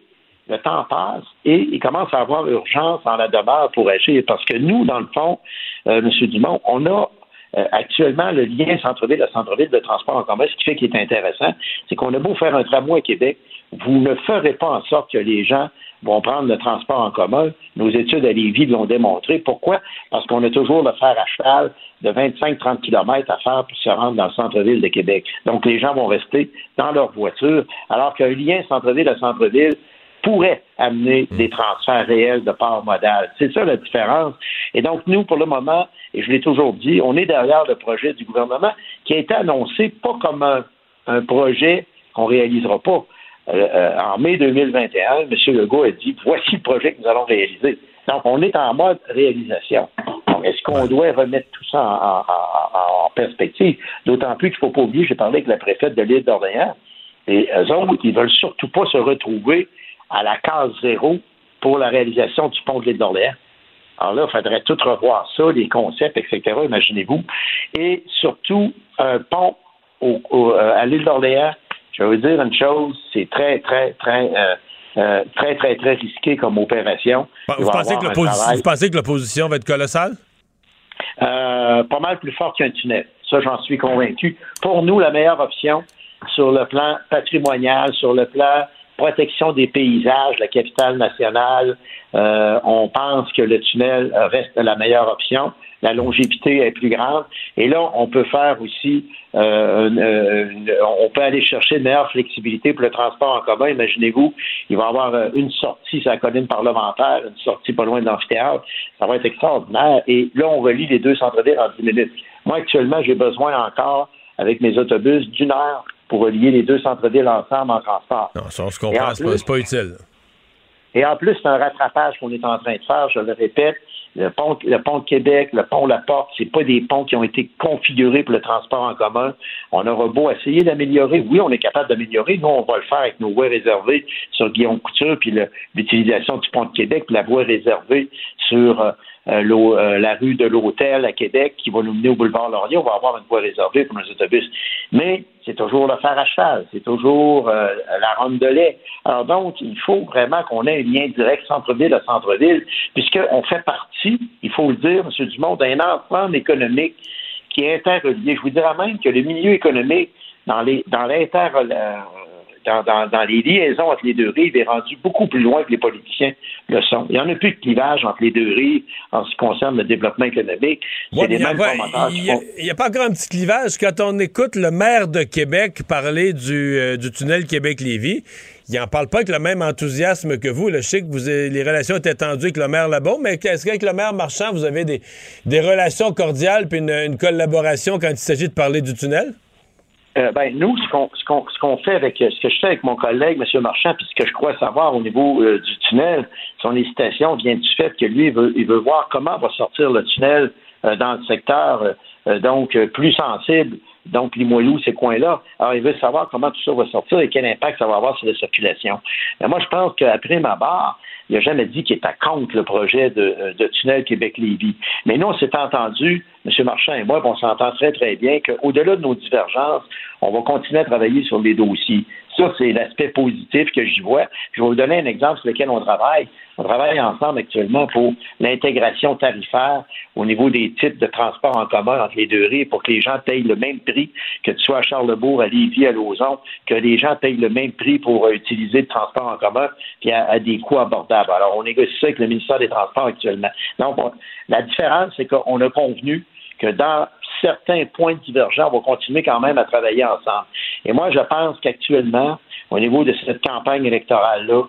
le temps passe et il commence à avoir urgence en la demeure pour agir. Parce que nous, dans le fond, euh, M. Dumont, on a euh, actuellement le lien centre-ville à centre-ville de transport en commun. Ce qui fait qu'il est intéressant, c'est qu'on a beau faire un tramway à Québec, vous ne ferez pas en sorte que les gens vont prendre le transport en commun. Nos études à Lévis l'ont démontré. Pourquoi? Parce qu'on a toujours le fer à cheval de 25-30 km à faire pour se rendre dans le centre-ville de Québec. Donc, les gens vont rester dans leur voiture, alors qu'un lien centre-ville à centre-ville, pourrait amener mm. des transferts réels de part modale. C'est ça la différence. Et donc, nous, pour le moment, et je l'ai toujours dit, on est derrière le projet du gouvernement qui a été annoncé pas comme un, projet qu'on réalisera pas. Euh, euh, en mai 2021, M. Legault a dit voici le projet que nous allons réaliser. Donc, on est en mode réalisation. Est-ce qu'on doit remettre tout ça en, perspective? D'autant plus qu'il ne faut pas oublier, j'ai parlé avec la préfète de l'île d'Orléans, et eux autres, ils veulent surtout pas se retrouver à la case zéro pour la réalisation du pont de l'île d'Orléans. Alors là, il faudrait tout revoir ça, les concepts, etc., imaginez-vous. Et surtout, un pont euh, à l'île d'Orléans, je vais vous dire une chose, c'est très, très, très, euh, euh, très, très, très risqué comme opération. Vous pensez, que l'opposition va être colossale? pas mal plus fort qu'un tunnel. Ça, j'en suis convaincu. Pour nous, la meilleure option sur le plan patrimonial, sur le plan protection des paysages, la capitale nationale, euh, on pense que le tunnel reste la meilleure option. La longévité est plus grande. Et là, on peut faire aussi, euh, euh, on peut aller chercher une meilleure flexibilité pour le transport en commun. Imaginez-vous, il va y avoir une sortie sur la colline parlementaire, une sortie pas loin de l'amphithéâtre. Ça va être extraordinaire. Et là, on relie les deux centres-villes en 10 minutes. Moi, actuellement, j'ai besoin encore, avec mes autobus, d'une heure pour relier les deux centres-villes ensemble en transport. Non, ça, on se comprend, c'est pas, utile. Et en plus, c'est un rattrapage qu'on est en train de faire, je le répète. Le pont, le pont de Québec, le pont La Porte, c'est pas des ponts qui ont été configurés pour le transport en commun. On aura beau essayer d'améliorer. Oui, on est capable d'améliorer. Nous, on va le faire avec nos voies réservées sur Guillaume Couture, puis l'utilisation du pont de Québec, puis la voie réservée sur euh, euh, euh, la rue de l'Hôtel à Québec qui va nous mener au boulevard Laurier. On va avoir une voie réservée pour nos autobus. Mais c'est toujours le fer à cheval, c'est toujours euh, la ronde de lait. Alors donc, il faut vraiment qu'on ait un lien direct centre-ville à centre-ville, puisqu'on fait partie, il faut le dire, M. Dumont, d'un ensemble économique qui est interrelié. Je vous dirais même que le milieu économique dans les dans l'inter dans, les liaisons entre les deux rives est rendu beaucoup plus loin que les politiciens le sont. Il n'y en a plus de clivage entre les deux rives en ce qui concerne le développement économique. Il n'y a, pas encore un petit clivage. Quand on écoute le maire de Québec parler du, euh, tunnel Québec-Lévis, il n'en parle pas avec le même enthousiasme que vous. je sais que vous les relations étaient tendues avec le maire là-bas, mais est-ce qu'avec le maire Marchand, vous avez des, relations cordiales puis une collaboration quand il s'agit de parler du tunnel? Euh, ben, nous, ce qu'on ce qu'on fait avec ce que je fais avec mon collègue, M. Marchand, puis ce que je crois savoir au niveau euh, du tunnel, son hésitation vient du fait que lui, il veut, il veut voir comment va sortir le tunnel euh, dans le secteur donc plus sensible, donc Limoilou, ces coins-là. Alors, il veut savoir comment tout ça va sortir et quel impact ça va avoir sur la circulation. Mais moi, je pense qu'après ma barre, il n'a jamais dit qu'il était contre le projet de, de tunnel Québec-Lévis. Mais nous, on s'est entendu, M. Marchand et moi, on s'entend très, très bien qu'au-delà de nos divergences, on va continuer à travailler sur les dossiers. Ça, c'est l'aspect positif que j'y vois. Je vais vous donner un exemple sur lequel on travaille. On travaille ensemble actuellement pour l'intégration tarifaire au niveau des types de transport en commun entre les deux rives pour que les gens payent le même prix, que tu sois à Charlebourg, à Lévis, à Lauson, que les gens payent le même prix pour utiliser le transport en commun puis à, des coûts abordables. Alors, on négocie ça avec le ministère des Transports actuellement. Donc, la différence, c'est qu'on a convenu que dans certains points divergents, on va continuer quand même à travailler ensemble. Et moi, je pense qu'actuellement, au niveau de cette campagne électorale-là,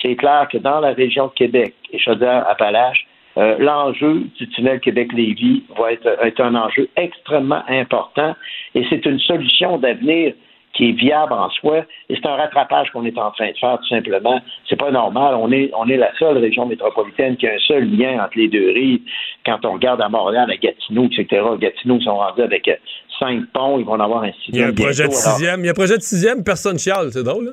c'est clair que dans la région de Québec et Chaudière-Appalaches, euh, l'enjeu du tunnel Québec-Lévis va être, être, un enjeu extrêmement important et c'est une solution d'avenir qui est viable en soi. Et c'est un rattrapage qu'on est en train de faire, tout simplement. C'est pas normal. On est, on est la seule région métropolitaine qui a un seul lien entre les deux rives. Quand on regarde à Montréal, à Gatineau, etc., Gatineau sont rendus avec cinq ponts. Ils vont en avoir un sixième. Il y a un projet de sixième. Il y a un projet de sixième, personne chiale. C'est drôle, là?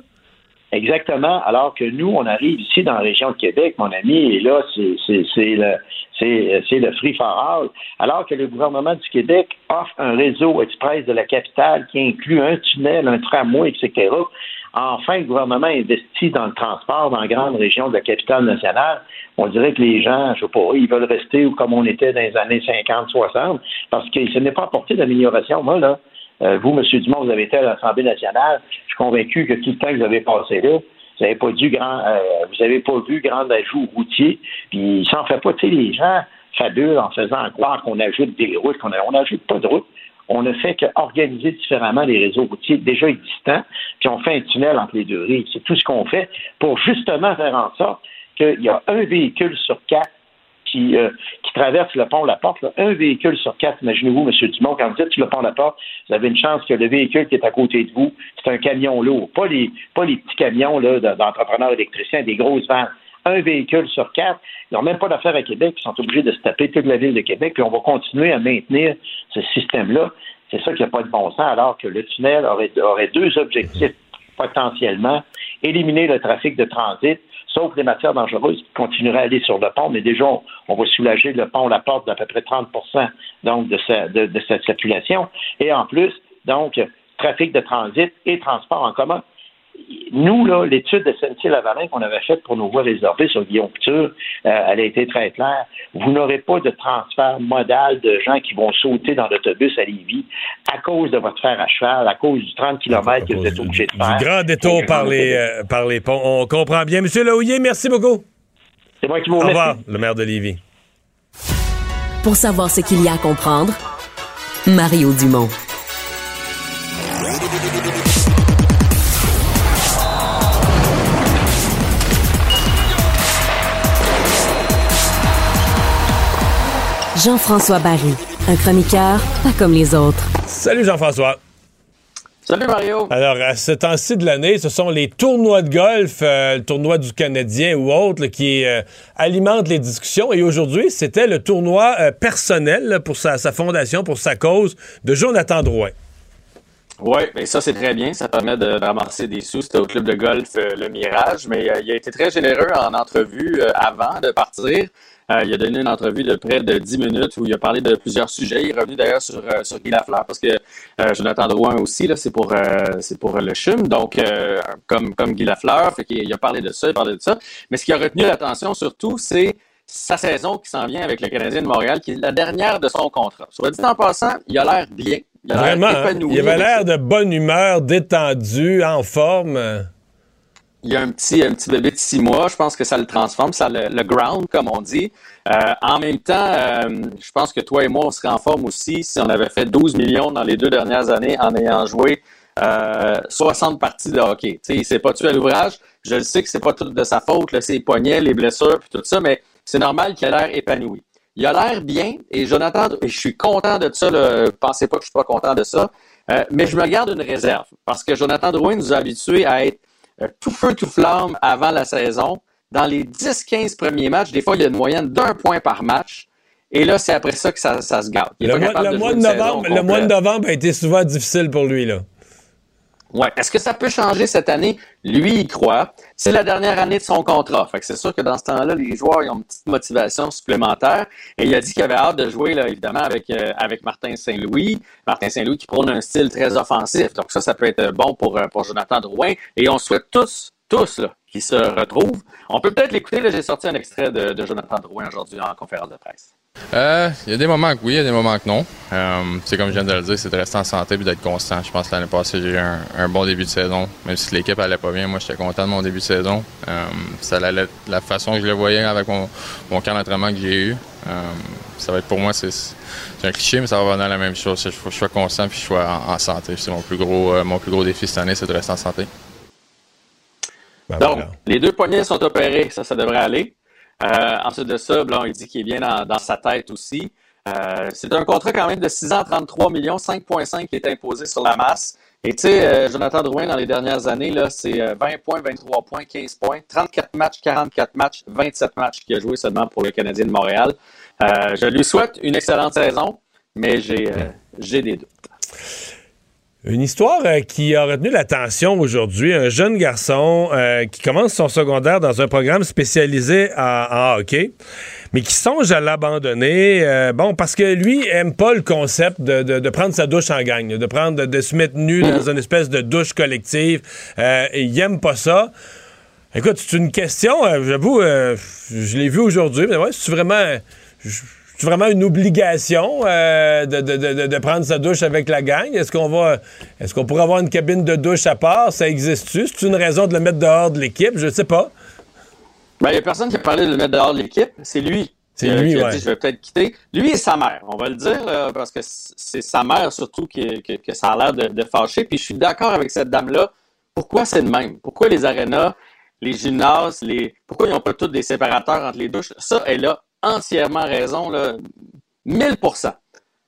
Exactement. Alors que nous, on arrive ici dans la région de Québec, mon ami, et là, c'est le, le free for all. Alors que le gouvernement du Québec offre un réseau express de la capitale qui inclut un tunnel, un tramway, etc. Enfin, le gouvernement investit dans le transport dans la grande région de la capitale nationale. On dirait que les gens, je sais pas, ils veulent rester comme on était dans les années 50, 60, parce que ce n'est pas apporté d'amélioration. Moi, là, euh, vous, M. Dumont, vous avez été à l'Assemblée nationale. Je suis convaincu que tout le temps que vous avez passé là, vous n'avez pas dû grand, euh, vous avez pas vu grand ajout routier. Puis il s'en fait pas, tu sais, les gens fabulent en faisant croire qu'on ajoute des routes, qu'on n'ajoute pas de routes. On ne fait qu'organiser différemment les réseaux routiers déjà existants, puis on fait un tunnel entre les deux rives. C'est tout ce qu'on fait pour justement faire en sorte qu'il y a un véhicule sur quatre qui, euh, qui traverse le pont La Porte, un véhicule sur quatre, imaginez-vous, M. Dumont, quand vous êtes sur le pont La Porte, vous avez une chance que le véhicule qui est à côté de vous, c'est un camion lourd, pas les, pas les petits camions d'entrepreneurs électriciens, des grosses vannes. Un véhicule sur quatre. Ils n'ont même pas d'affaires à Québec, ils sont obligés de se taper toute la ville de Québec, puis on va continuer à maintenir ce système-là. C'est ça qui n'a pas de bon sens, alors que le tunnel aurait deux objectifs potentiellement. Éliminer le trafic de transit sauf les matières dangereuses qui continueraient à aller sur le pont, mais déjà, on, va soulager le pont, la porte d'à peu près 30 donc, de, de, cette circulation. Et en plus, donc, trafic de transit et transport en commun nous, là, l'étude de SNC-Lavalin qu'on avait faite pour nos voies réservées sur Guillaume Couture, euh, elle a été très claire. Vous n'aurez pas de transfert modal de gens qui vont sauter dans l'autobus à Lévis à cause de votre fer à cheval, à cause du 30 km que vous êtes obligé de faire. Du grand détour par les, euh, par les ponts. On comprend bien. Monsieur Laouillet, merci beaucoup. C'est moi qui vous remercie. Au revoir, le maire de Lévis. Pour savoir ce qu'il y a à comprendre, Mario Dumont. Jean-François Barry, un chroniqueur pas comme les autres. Salut Jean-François. Salut Mario. Alors, à ce temps-ci de l'année, ce sont les tournois de golf, euh, le tournoi du Canadien ou autre, qui euh, alimentent les discussions. Et aujourd'hui, c'était le tournoi euh, personnel pour sa, fondation, pour sa cause, de Jonathan Drouin. Oui, mais ça c'est très bien. Ça permet de, ramasser des sous. C'était au club de golf euh, Le Mirage, mais euh, il a été très généreux en entrevue euh, avant de partir. Il a donné une entrevue de près de 10 minutes où il a parlé de plusieurs sujets. Il est revenu d'ailleurs sur, sur Guy Lafleur parce que Jonathan Drouin aussi, là, c'est pour c'est pour le CHUM, donc comme, comme Guy Lafleur. Fait qu'il a parlé de ça, il a parlé de ça. Mais ce qui a retenu l'attention surtout, c'est sa saison qui s'en vient avec le Canadien de Montréal, qui est la dernière de son contrat. Soit dit en passant, il a l'air bien. Il Vraiment, hein? il avait l'air de bonne humeur, détendu, en forme. Il y a un petit, un petit bébé de six mois, je pense que ça le transforme, ça le, ground, comme on dit. Euh, en même temps, euh, je pense que toi et moi, on serait en forme aussi si on avait fait 12 millions dans les deux dernières années en ayant joué 60 euh, parties de hockey. sais, il s'est pas tué à l'ouvrage. Je le sais que c'est pas tout de sa faute, là, ses poignets, les blessures, puis tout ça, mais c'est normal qu'il ait l'air épanoui. Il a l'air bien et Jonathan, je suis content de ça. Ne pensez pas que je suis pas content de ça. Euh, mais je me garde une réserve parce que Jonathan Drouin nous a habitués à être tout feu, tout flamme avant la saison. Dans les 10-15 premiers matchs, des fois, il y a une moyenne d'un point par match. Et là, c'est après ça que ça, se gâte. Le, mois, de novembre, le mois de novembre a été souvent difficile pour lui. là. Ouais. Est-ce que ça peut changer cette année? Lui, il croit. C'est la dernière année de son contrat. Fait que c'est sûr que dans ce temps-là, les joueurs ils ont une petite motivation supplémentaire. Et il a dit qu'il avait hâte de jouer, là, évidemment, avec, euh, avec Martin Saint-Louis. Martin Saint-Louis qui prône un style très offensif. Donc ça, ça peut être bon pour, euh, pour Jonathan Drouin. Et on souhaite tous, tous, là, qu'ils se retrouvent. On peut peut-être l'écouter. J'ai sorti un extrait de, de Jonathan Drouin aujourd'hui en conférence de presse. Euh, il y a des moments que oui, il y a des moments que non. Euh, c'est comme je viens de le dire, c'est de rester en santé et d'être constant. Je pense que l'année passée, j'ai eu un, bon début de saison. Même si l'équipe allait pas bien, moi, j'étais content de mon début de saison. Euh, ça allait la façon que je le voyais avec mon, mon camp d'entraînement que j'ai eu. ça va être pour moi, c'est un cliché, mais ça va revenir à la même chose. Il faut que je sois constant et je sois en, santé. C'est mon plus gros mon plus gros défi cette année, c'est de rester en santé. Ben Donc, les deux poignets sont opérés, ça, ça devrait aller. Euh, ensuite de ça, Blanc, il dit qu'il est bien dans, sa tête aussi. Euh, c'est un contrat quand même de 6 ans, 33 millions, 5,5 qui est imposé sur la masse. Et tu sais, euh, Jonathan Drouin, dans les dernières années, là, c'est 20 points, 23 points, 15 points, 34 matchs, 44 matchs, 27 matchs qu'il a joué seulement pour le Canadien de Montréal. je lui souhaite une excellente saison, mais j'ai des doutes. Une histoire euh, qui a retenu l'attention aujourd'hui. Un jeune garçon euh, qui commence son secondaire dans un programme spécialisé en, hockey, mais qui songe à l'abandonner. Euh, bon, parce que lui aime pas le concept de, prendre sa douche en gang, de prendre, de, se mettre nu dans une espèce de douche collective. il aime pas ça. Écoute, c'est une question, j'avoue, je l'ai vu aujourd'hui, mais ouais, c'est vraiment c'est vraiment une obligation euh, de, prendre sa douche avec la gang? Est-ce qu'on va est-ce qu'on pourrait avoir une cabine de douche à part? Ça existe-tu? C'est une raison de le mettre dehors de l'équipe? Je ne sais pas. Ben, il n'y a personne qui a parlé de le mettre dehors de l'équipe. C'est lui. C'est lui, qui a dit je vais peut-être quitter. Lui et sa mère, on va le dire, parce que c'est sa mère surtout qui, que ça a l'air de, fâcher. Puis je suis d'accord avec cette dame-là. Pourquoi c'est le même? Pourquoi les arénas, les gymnases, les. Pourquoi ils n'ont pas tous des séparateurs entre les douches? Ça, elle a entièrement raison, là, 1000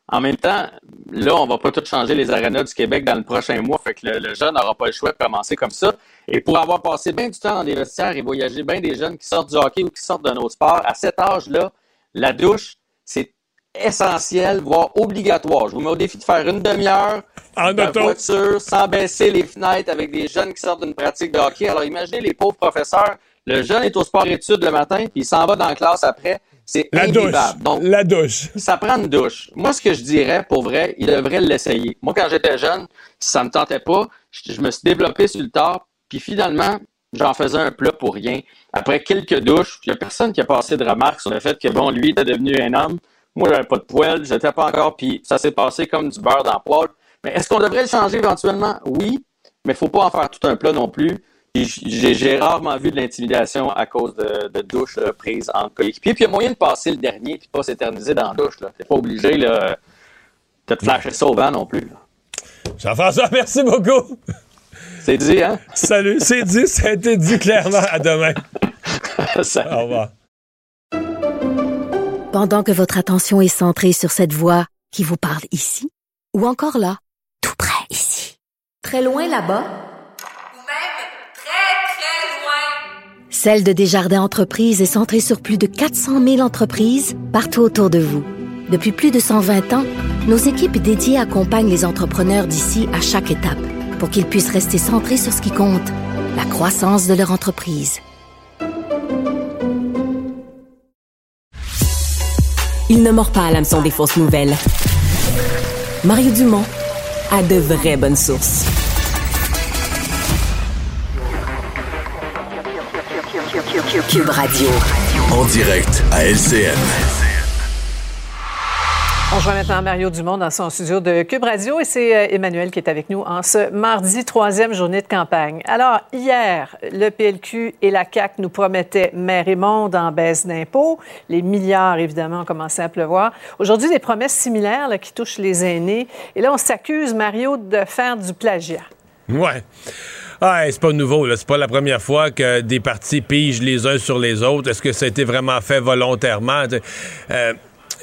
En même temps, là, on va pas tout changer les arénas du Québec dans le prochain mois, fait que le, jeune n'aura pas le choix de commencer comme ça. Et pour avoir passé bien du temps dans des vestiaires et voyager bien des jeunes qui sortent du hockey ou qui sortent d'un autre sport, à cet âge-là, la douche, c'est essentiel, voire obligatoire. Je vous mets au défi de faire une demi-heure en de voiture sans baisser les fenêtres avec des jeunes qui sortent d'une pratique de hockey. Alors imaginez les pauvres professeurs. Le jeune est au sport-études le matin, puis il s'en va dans la classe après. C'est la douche. Donc, la douche. Ça prend une douche. Moi, ce que je dirais, pour vrai, il devrait l'essayer. Moi, quand j'étais jeune, ça ne me tentait pas. Je, me suis développé sur le tard, puis finalement, j'en faisais un plat pour rien. Après quelques douches, il n'y a personne qui a passé de remarques sur le fait que, bon, lui était devenu un homme. Moi, j'avais pas de poêle, j'étais pas encore, puis ça s'est passé comme du beurre dans le poêle. Mais est-ce qu'on devrait le changer éventuellement? Oui, mais il faut pas en faire tout un plat non plus. J'ai rarement vu de l'intimidation à cause de, de douches prises en coéquipier. Puis il y a moyen de passer le dernier et de pas s'éterniser dans la douche. Tu n'es pas obligé là, de te flasher ça au vent non plus. Jean-François, merci beaucoup. C'est dit, hein? Salut, c'est dit, ça a été dit clairement. À demain. Au revoir. Pendant que votre attention est centrée sur cette voix qui vous parle ici, ou encore là, tout près ici, très loin là-bas, Celle de Desjardins Entreprises est centrée sur plus de 400 000 entreprises partout autour de vous. Depuis plus de 120 ans, nos équipes dédiées accompagnent les entrepreneurs d'ici à chaque étape pour qu'ils puissent rester centrés sur ce qui compte, la croissance de leur entreprise. Il ne mord pas à l'hameçon des fausses nouvelles. Mario Dumont a de vraies bonnes sources. Cube Radio. En direct à LCN. On joint maintenant Mario Dumont dans son studio de Cube Radio et c'est euh, Emmanuel qui est avec nous en ce mardi, troisième journée de campagne. Alors, hier, le PLQ et la CAQ nous promettaient mer et monde en baisse d'impôts. Les milliards, évidemment, ont commencé à pleuvoir. Aujourd'hui, des promesses similaires là, qui touchent les aînés. Et là, on s'accuse, Mario, de faire du plagiat. Ouais. Ah, c'est pas nouveau, là. C'est pas la première fois que des partis pigent les uns sur les autres. Est-ce que ça a été vraiment fait volontairement? Euh,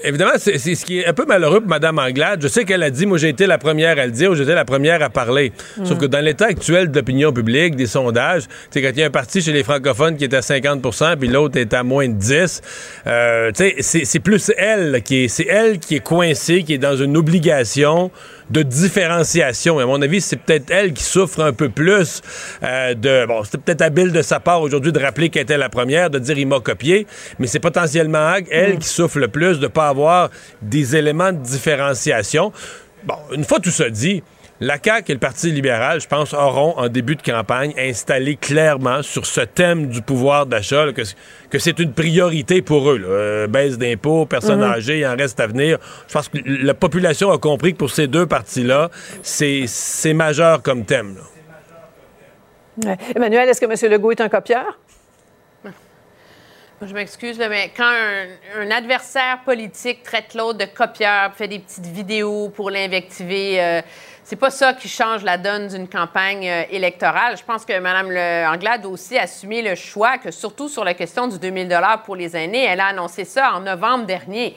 évidemment, c'est ce qui est un peu malheureux pour Mme Anglade. Je sais qu'elle a dit, moi, j'ai été la première à le dire, ou j'étais la première à parler. Sauf que dans l'état actuel de l'opinion publique, des sondages, tu quand il y a un parti chez les francophones qui est à 50% puis l'autre est à moins de 10, euh, tu sais, c'est plus elle qui est, c'est elle qui est coincée, qui est dans une obligation de différenciation. Et à mon avis, c'est peut-être elle qui souffre un peu plus euh, de... Bon, c'était peut-être habile de sa part aujourd'hui de rappeler qu'elle était la première, de dire il m'a copié, mais c'est potentiellement elle qui souffre le plus de pas avoir des éléments de différenciation. Bon, une fois tout ça dit, la CAQ et le Parti libéral, je pense, auront en début de campagne installé clairement sur ce thème du pouvoir d'achat que, que c'est une priorité pour eux. Euh, baisse d'impôts, personnes Mhm. âgées, il en reste à venir. Je pense que la population a compris que pour ces deux partis-là, c'est c'est majeur comme thème. là. Ouais. Emmanuel, est-ce que M. Legault est un copieur? Je m'excuse, mais quand un, un adversaire politique traite l'autre de copieur, fait des petites vidéos pour l'invectiver, euh, c'est pas ça qui change la donne d'une campagne euh, électorale. Je pense que Mme Le Anglade a aussi assumé le choix que, surtout sur la question du 2000 pour les aînés, elle a annoncé ça en novembre dernier.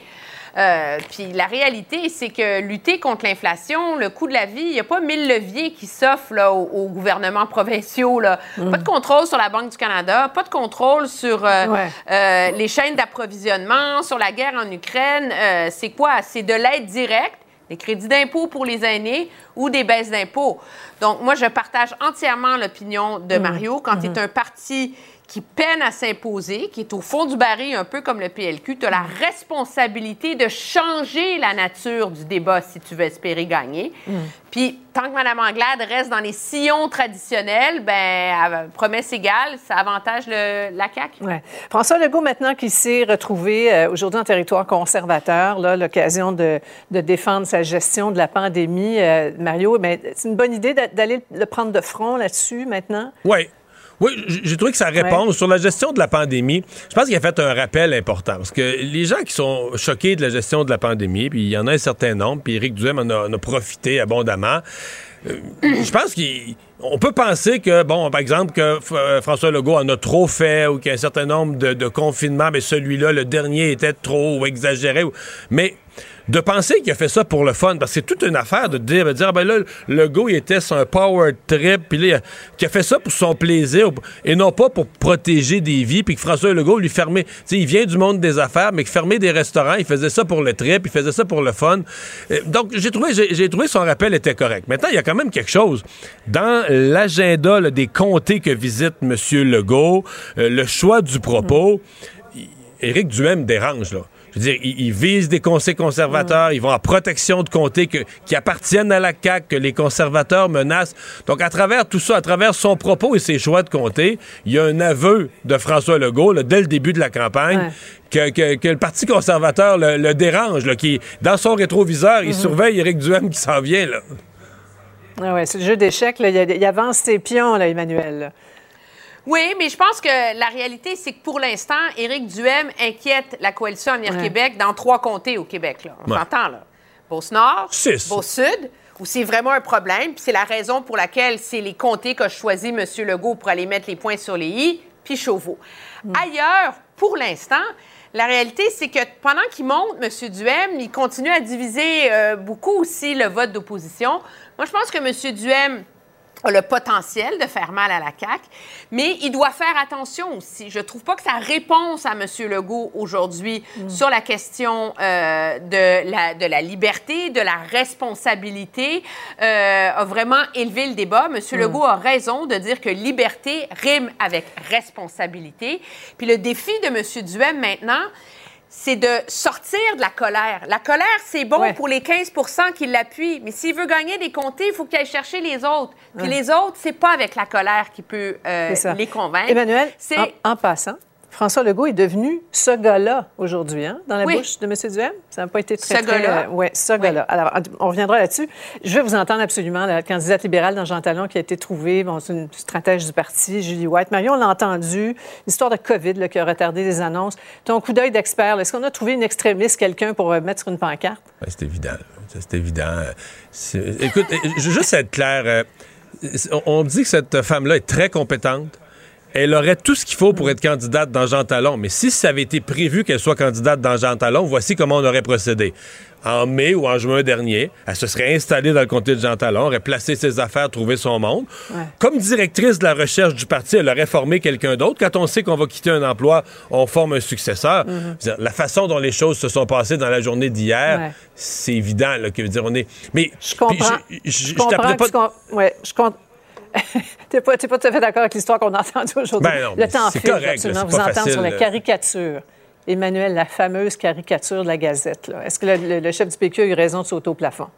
Euh, puis la réalité, c'est que lutter contre l'inflation, le coût de la vie, il n'y a pas mille leviers qui s'offrent aux, aux gouvernements provinciaux. Là. Pas de contrôle sur la Banque du Canada, pas de contrôle sur euh, Ouais. euh, les chaînes d'approvisionnement, sur la guerre en Ukraine. C'est quoi? C'est de l'aide directe, des crédits d'impôt pour les aînés ou des baisses d'impôts. Donc, moi, je partage entièrement l'opinion de. Mario. Quand tu es Mhm. un parti qui peine à s'imposer, qui est au fond du baril, un peu comme le PLQ, tu as la responsabilité de changer la nature du débat si tu veux espérer gagner. Puis, tant que Mme Anglade reste dans les sillons traditionnels, ben, promesse égale, ça avantage le, la CAQ. Ouais. François Legault, maintenant qui s'est retrouvé euh, aujourd'hui en territoire conservateur, là, l'occasion de, de défendre sa gestion de la pandémie, euh, Mario, mais c'est une bonne idée d'a- d'aller le prendre de front là-dessus maintenant? Oui. Oui, j'ai trouvé que sa réponse sur la gestion de la pandémie, je pense qu'il a fait un rappel important. Parce que les gens qui sont choqués de la gestion de la pandémie, puis il y en a un certain nombre, puis Éric Duhem en a, en a profité abondamment. euh, je pense qu'on peut penser que, bon, par exemple, que euh, François Legault en a trop fait ou qu'il y a un certain nombre de, de confinements, mais celui-là, le dernier, était trop ou exagéré. ou- Mais de penser qu'il a fait ça pour le fun, parce que c'est toute une affaire de dire, de ah ben là, le il était sur un power trip, puis là, qu'il a fait ça pour son plaisir, et non pas pour protéger des vies, puis que François Legault lui fermait, tu sais, il vient du monde des affaires, mais que fermer des restaurants, il faisait ça pour le trip, il faisait ça pour le fun. Euh, Donc, j'ai trouvé, son rappel était correct. Maintenant, il y a quand même quelque chose. Dans l'agenda des comtés que visite M. Legault, euh, le choix du propos, Éric Duhem dérange, là. Je veux dire, ils, ils visent des conseils conservateurs, ils vont en protection de comtés que- qui appartiennent à la CAQ, que les conservateurs menacent. Donc, à travers tout ça, à travers son propos et ses choix de comté, il y a un aveu de François Legault, là, dès le début de la campagne, Ouais. que, que- que le Parti conservateur le, le dérange, là, qui, dans son rétroviseur, il Mhm. surveille Éric Duhem qui s'en vient, là. Ah ouais, c'est le jeu d'échecs. là. Il, il avance ses pions, là, Emmanuel. Oui, mais je pense que la réalité, c'est que pour l'instant, Éric Duhem inquiète la coalition Avenir Ouais. Québec dans trois comtés au Québec. Là. On Ouais. s'entend, là. Beauce-Nord. Beauce-Sud, où c'est vraiment un problème. Puis c'est la raison pour laquelle c'est les comtés qu'a choisi M. Legault pour aller mettre les points sur les i, puis Chauveau. Ailleurs, pour l'instant, la réalité, c'est que pendant qu'il monte, M. Duhem, il continue à diviser euh, beaucoup aussi le vote d'opposition. Moi, je pense que M. Duhem a le potentiel de faire mal à la CAQ, mais il doit faire attention aussi. Je trouve pas que sa réponse à M. Legault aujourd'hui Mm. sur la question euh, de, la, de la liberté, de la responsabilité, euh, a vraiment élevé le débat. M. Mm. Legault a raison de dire que liberté rime avec responsabilité. Puis le défi de M. Duhem maintenant, c'est de sortir de la colère. La colère, c'est bon Ouais. pour les 15 qui l'appuient, mais s'il veut gagner des comtés, il faut qu'il aille chercher les autres. Puis Ouais. les autres, c'est pas avec la colère qu'il peut euh, les convaincre. Emmanuel, c'est en, en passant, François Legault est devenu ce gars-là aujourd'hui, hein, dans la Oui. bouche de M. Duhem? Ça n'a pas été très, Ce très... gars-là. oui, ce gars-là. Alors, on reviendra là-dessus. Je veux vous entendre absolument, la candidate libérale dans Jean Talon qui a été trouvée, bon, c'est une stratège du parti, Julie White. Marion, on l'a entendu, l'histoire de COVID là, qui a retardé les annonces. Ton coup d'œil d'expert, est-ce qu'on a trouvé une extrémiste, quelqu'un pour euh, mettre sur une pancarte? Ben, c'est évident. C'est évident. Écoute, euh, juste être clair. euh, on dit que cette femme-là est très compétente. Elle aurait tout ce qu'il faut pour être candidate dans Jean Talon. Mais si ça avait été prévu qu'elle soit candidate dans Jean Talon, voici comment on aurait procédé. En mai ou en juin dernier, elle se serait installée dans le comté de Jean Talon, aurait placé ses affaires, trouvé son monde. Comme directrice de la recherche du parti, elle aurait formé quelqu'un d'autre. Quand on sait qu'on va quitter un emploi, on forme un successeur. Dire, La façon dont les choses se sont passées dans la journée d'hier, Ouais. c'est évident là, que dire on est. Mais Je comprends. je- je- Je je comprends tu. T'es pas, t'es pas tout à fait d'accord avec l'histoire qu'on a entendue aujourd'hui. Ben non, le temps c'est file, correct, absolument. Vous entendre facile, sur la caricature. Emmanuel, la fameuse caricature de la Gazette. là. Est-ce que le, le- le chef du PQ a eu raison de sauter au plafond?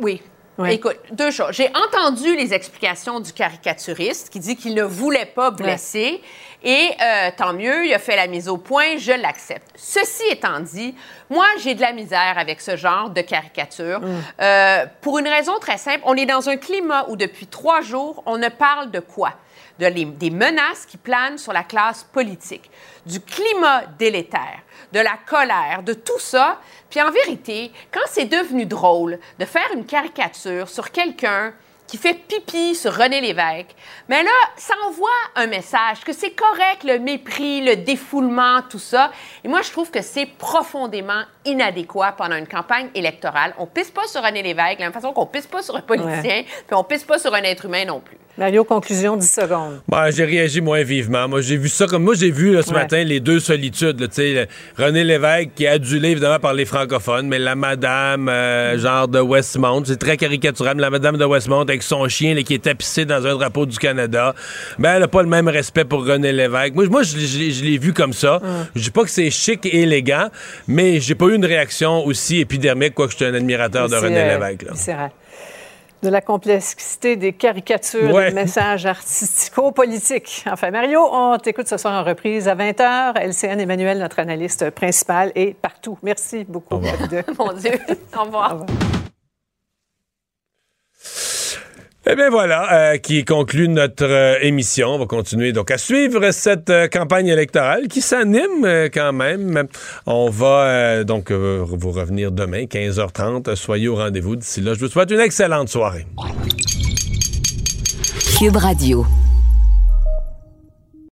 Oui. Oui. Écoute, deux choses. J'ai entendu les explications du caricaturiste qui dit qu'il ne voulait pas blesser. Et euh, tant mieux, il a fait la mise au point, je l'accepte. Ceci étant dit, moi, j'ai de la misère avec ce genre de caricature. Euh, pour une raison très simple, on est dans un climat où depuis trois jours, on ne parle de quoi? De les- des menaces qui planent sur la classe politique, du climat délétère, de la colère, de tout ça. Puis en vérité, quand c'est devenu drôle de faire une caricature sur quelqu'un qui fait pipi sur René Lévesque, mais là, ça envoie un message que c'est correct le mépris, le défoulement, tout ça. Et moi, je trouve que c'est profondément inadéquat pendant une campagne électorale. On pisse pas sur René Lévesque de la même façon qu'on pisse pas sur un politicien, Ouais. puis on pisse pas sur un être humain non plus. Mario, conclusion, 10 secondes. Ben, j'ai réagi moins vivement. Moi, j'ai vu ça comme moi, j'ai vu là, ce Ouais. matin les deux solitudes. là, le- René Lévesque qui est adulé évidemment par les francophones, mais la madame euh, genre de Westmount, c'est très caricatural, la madame de Westmount avec son chien là, qui est tapissé dans un drapeau du Canada. Ben, elle n'a pas le même respect pour René Lévesque. Moi, moi je, l'ai- je l'ai- je l'ai vu comme ça. Je dis pas que c'est chic et élégant, mais j'ai pas eu une réaction aussi épidermique, quoique je suis un admirateur de René Lévesque. là. De la complexité des caricatures, Ouais. des messages artistico-politiques. Enfin, Mario, on t'écoute ce soir en reprise à 20h. LCN Emmanuel, notre analyste principal, est partout. Merci beaucoup. Mon Dieu. Au revoir. Eh bien voilà, euh, qui conclut notre euh, émission. On va continuer donc à suivre cette euh, campagne électorale qui s'anime quand même. On va donc vous revenir demain, 15h30. Soyez au rendez-vous. D'ici là, je vous souhaite une excellente soirée. Cube Radio.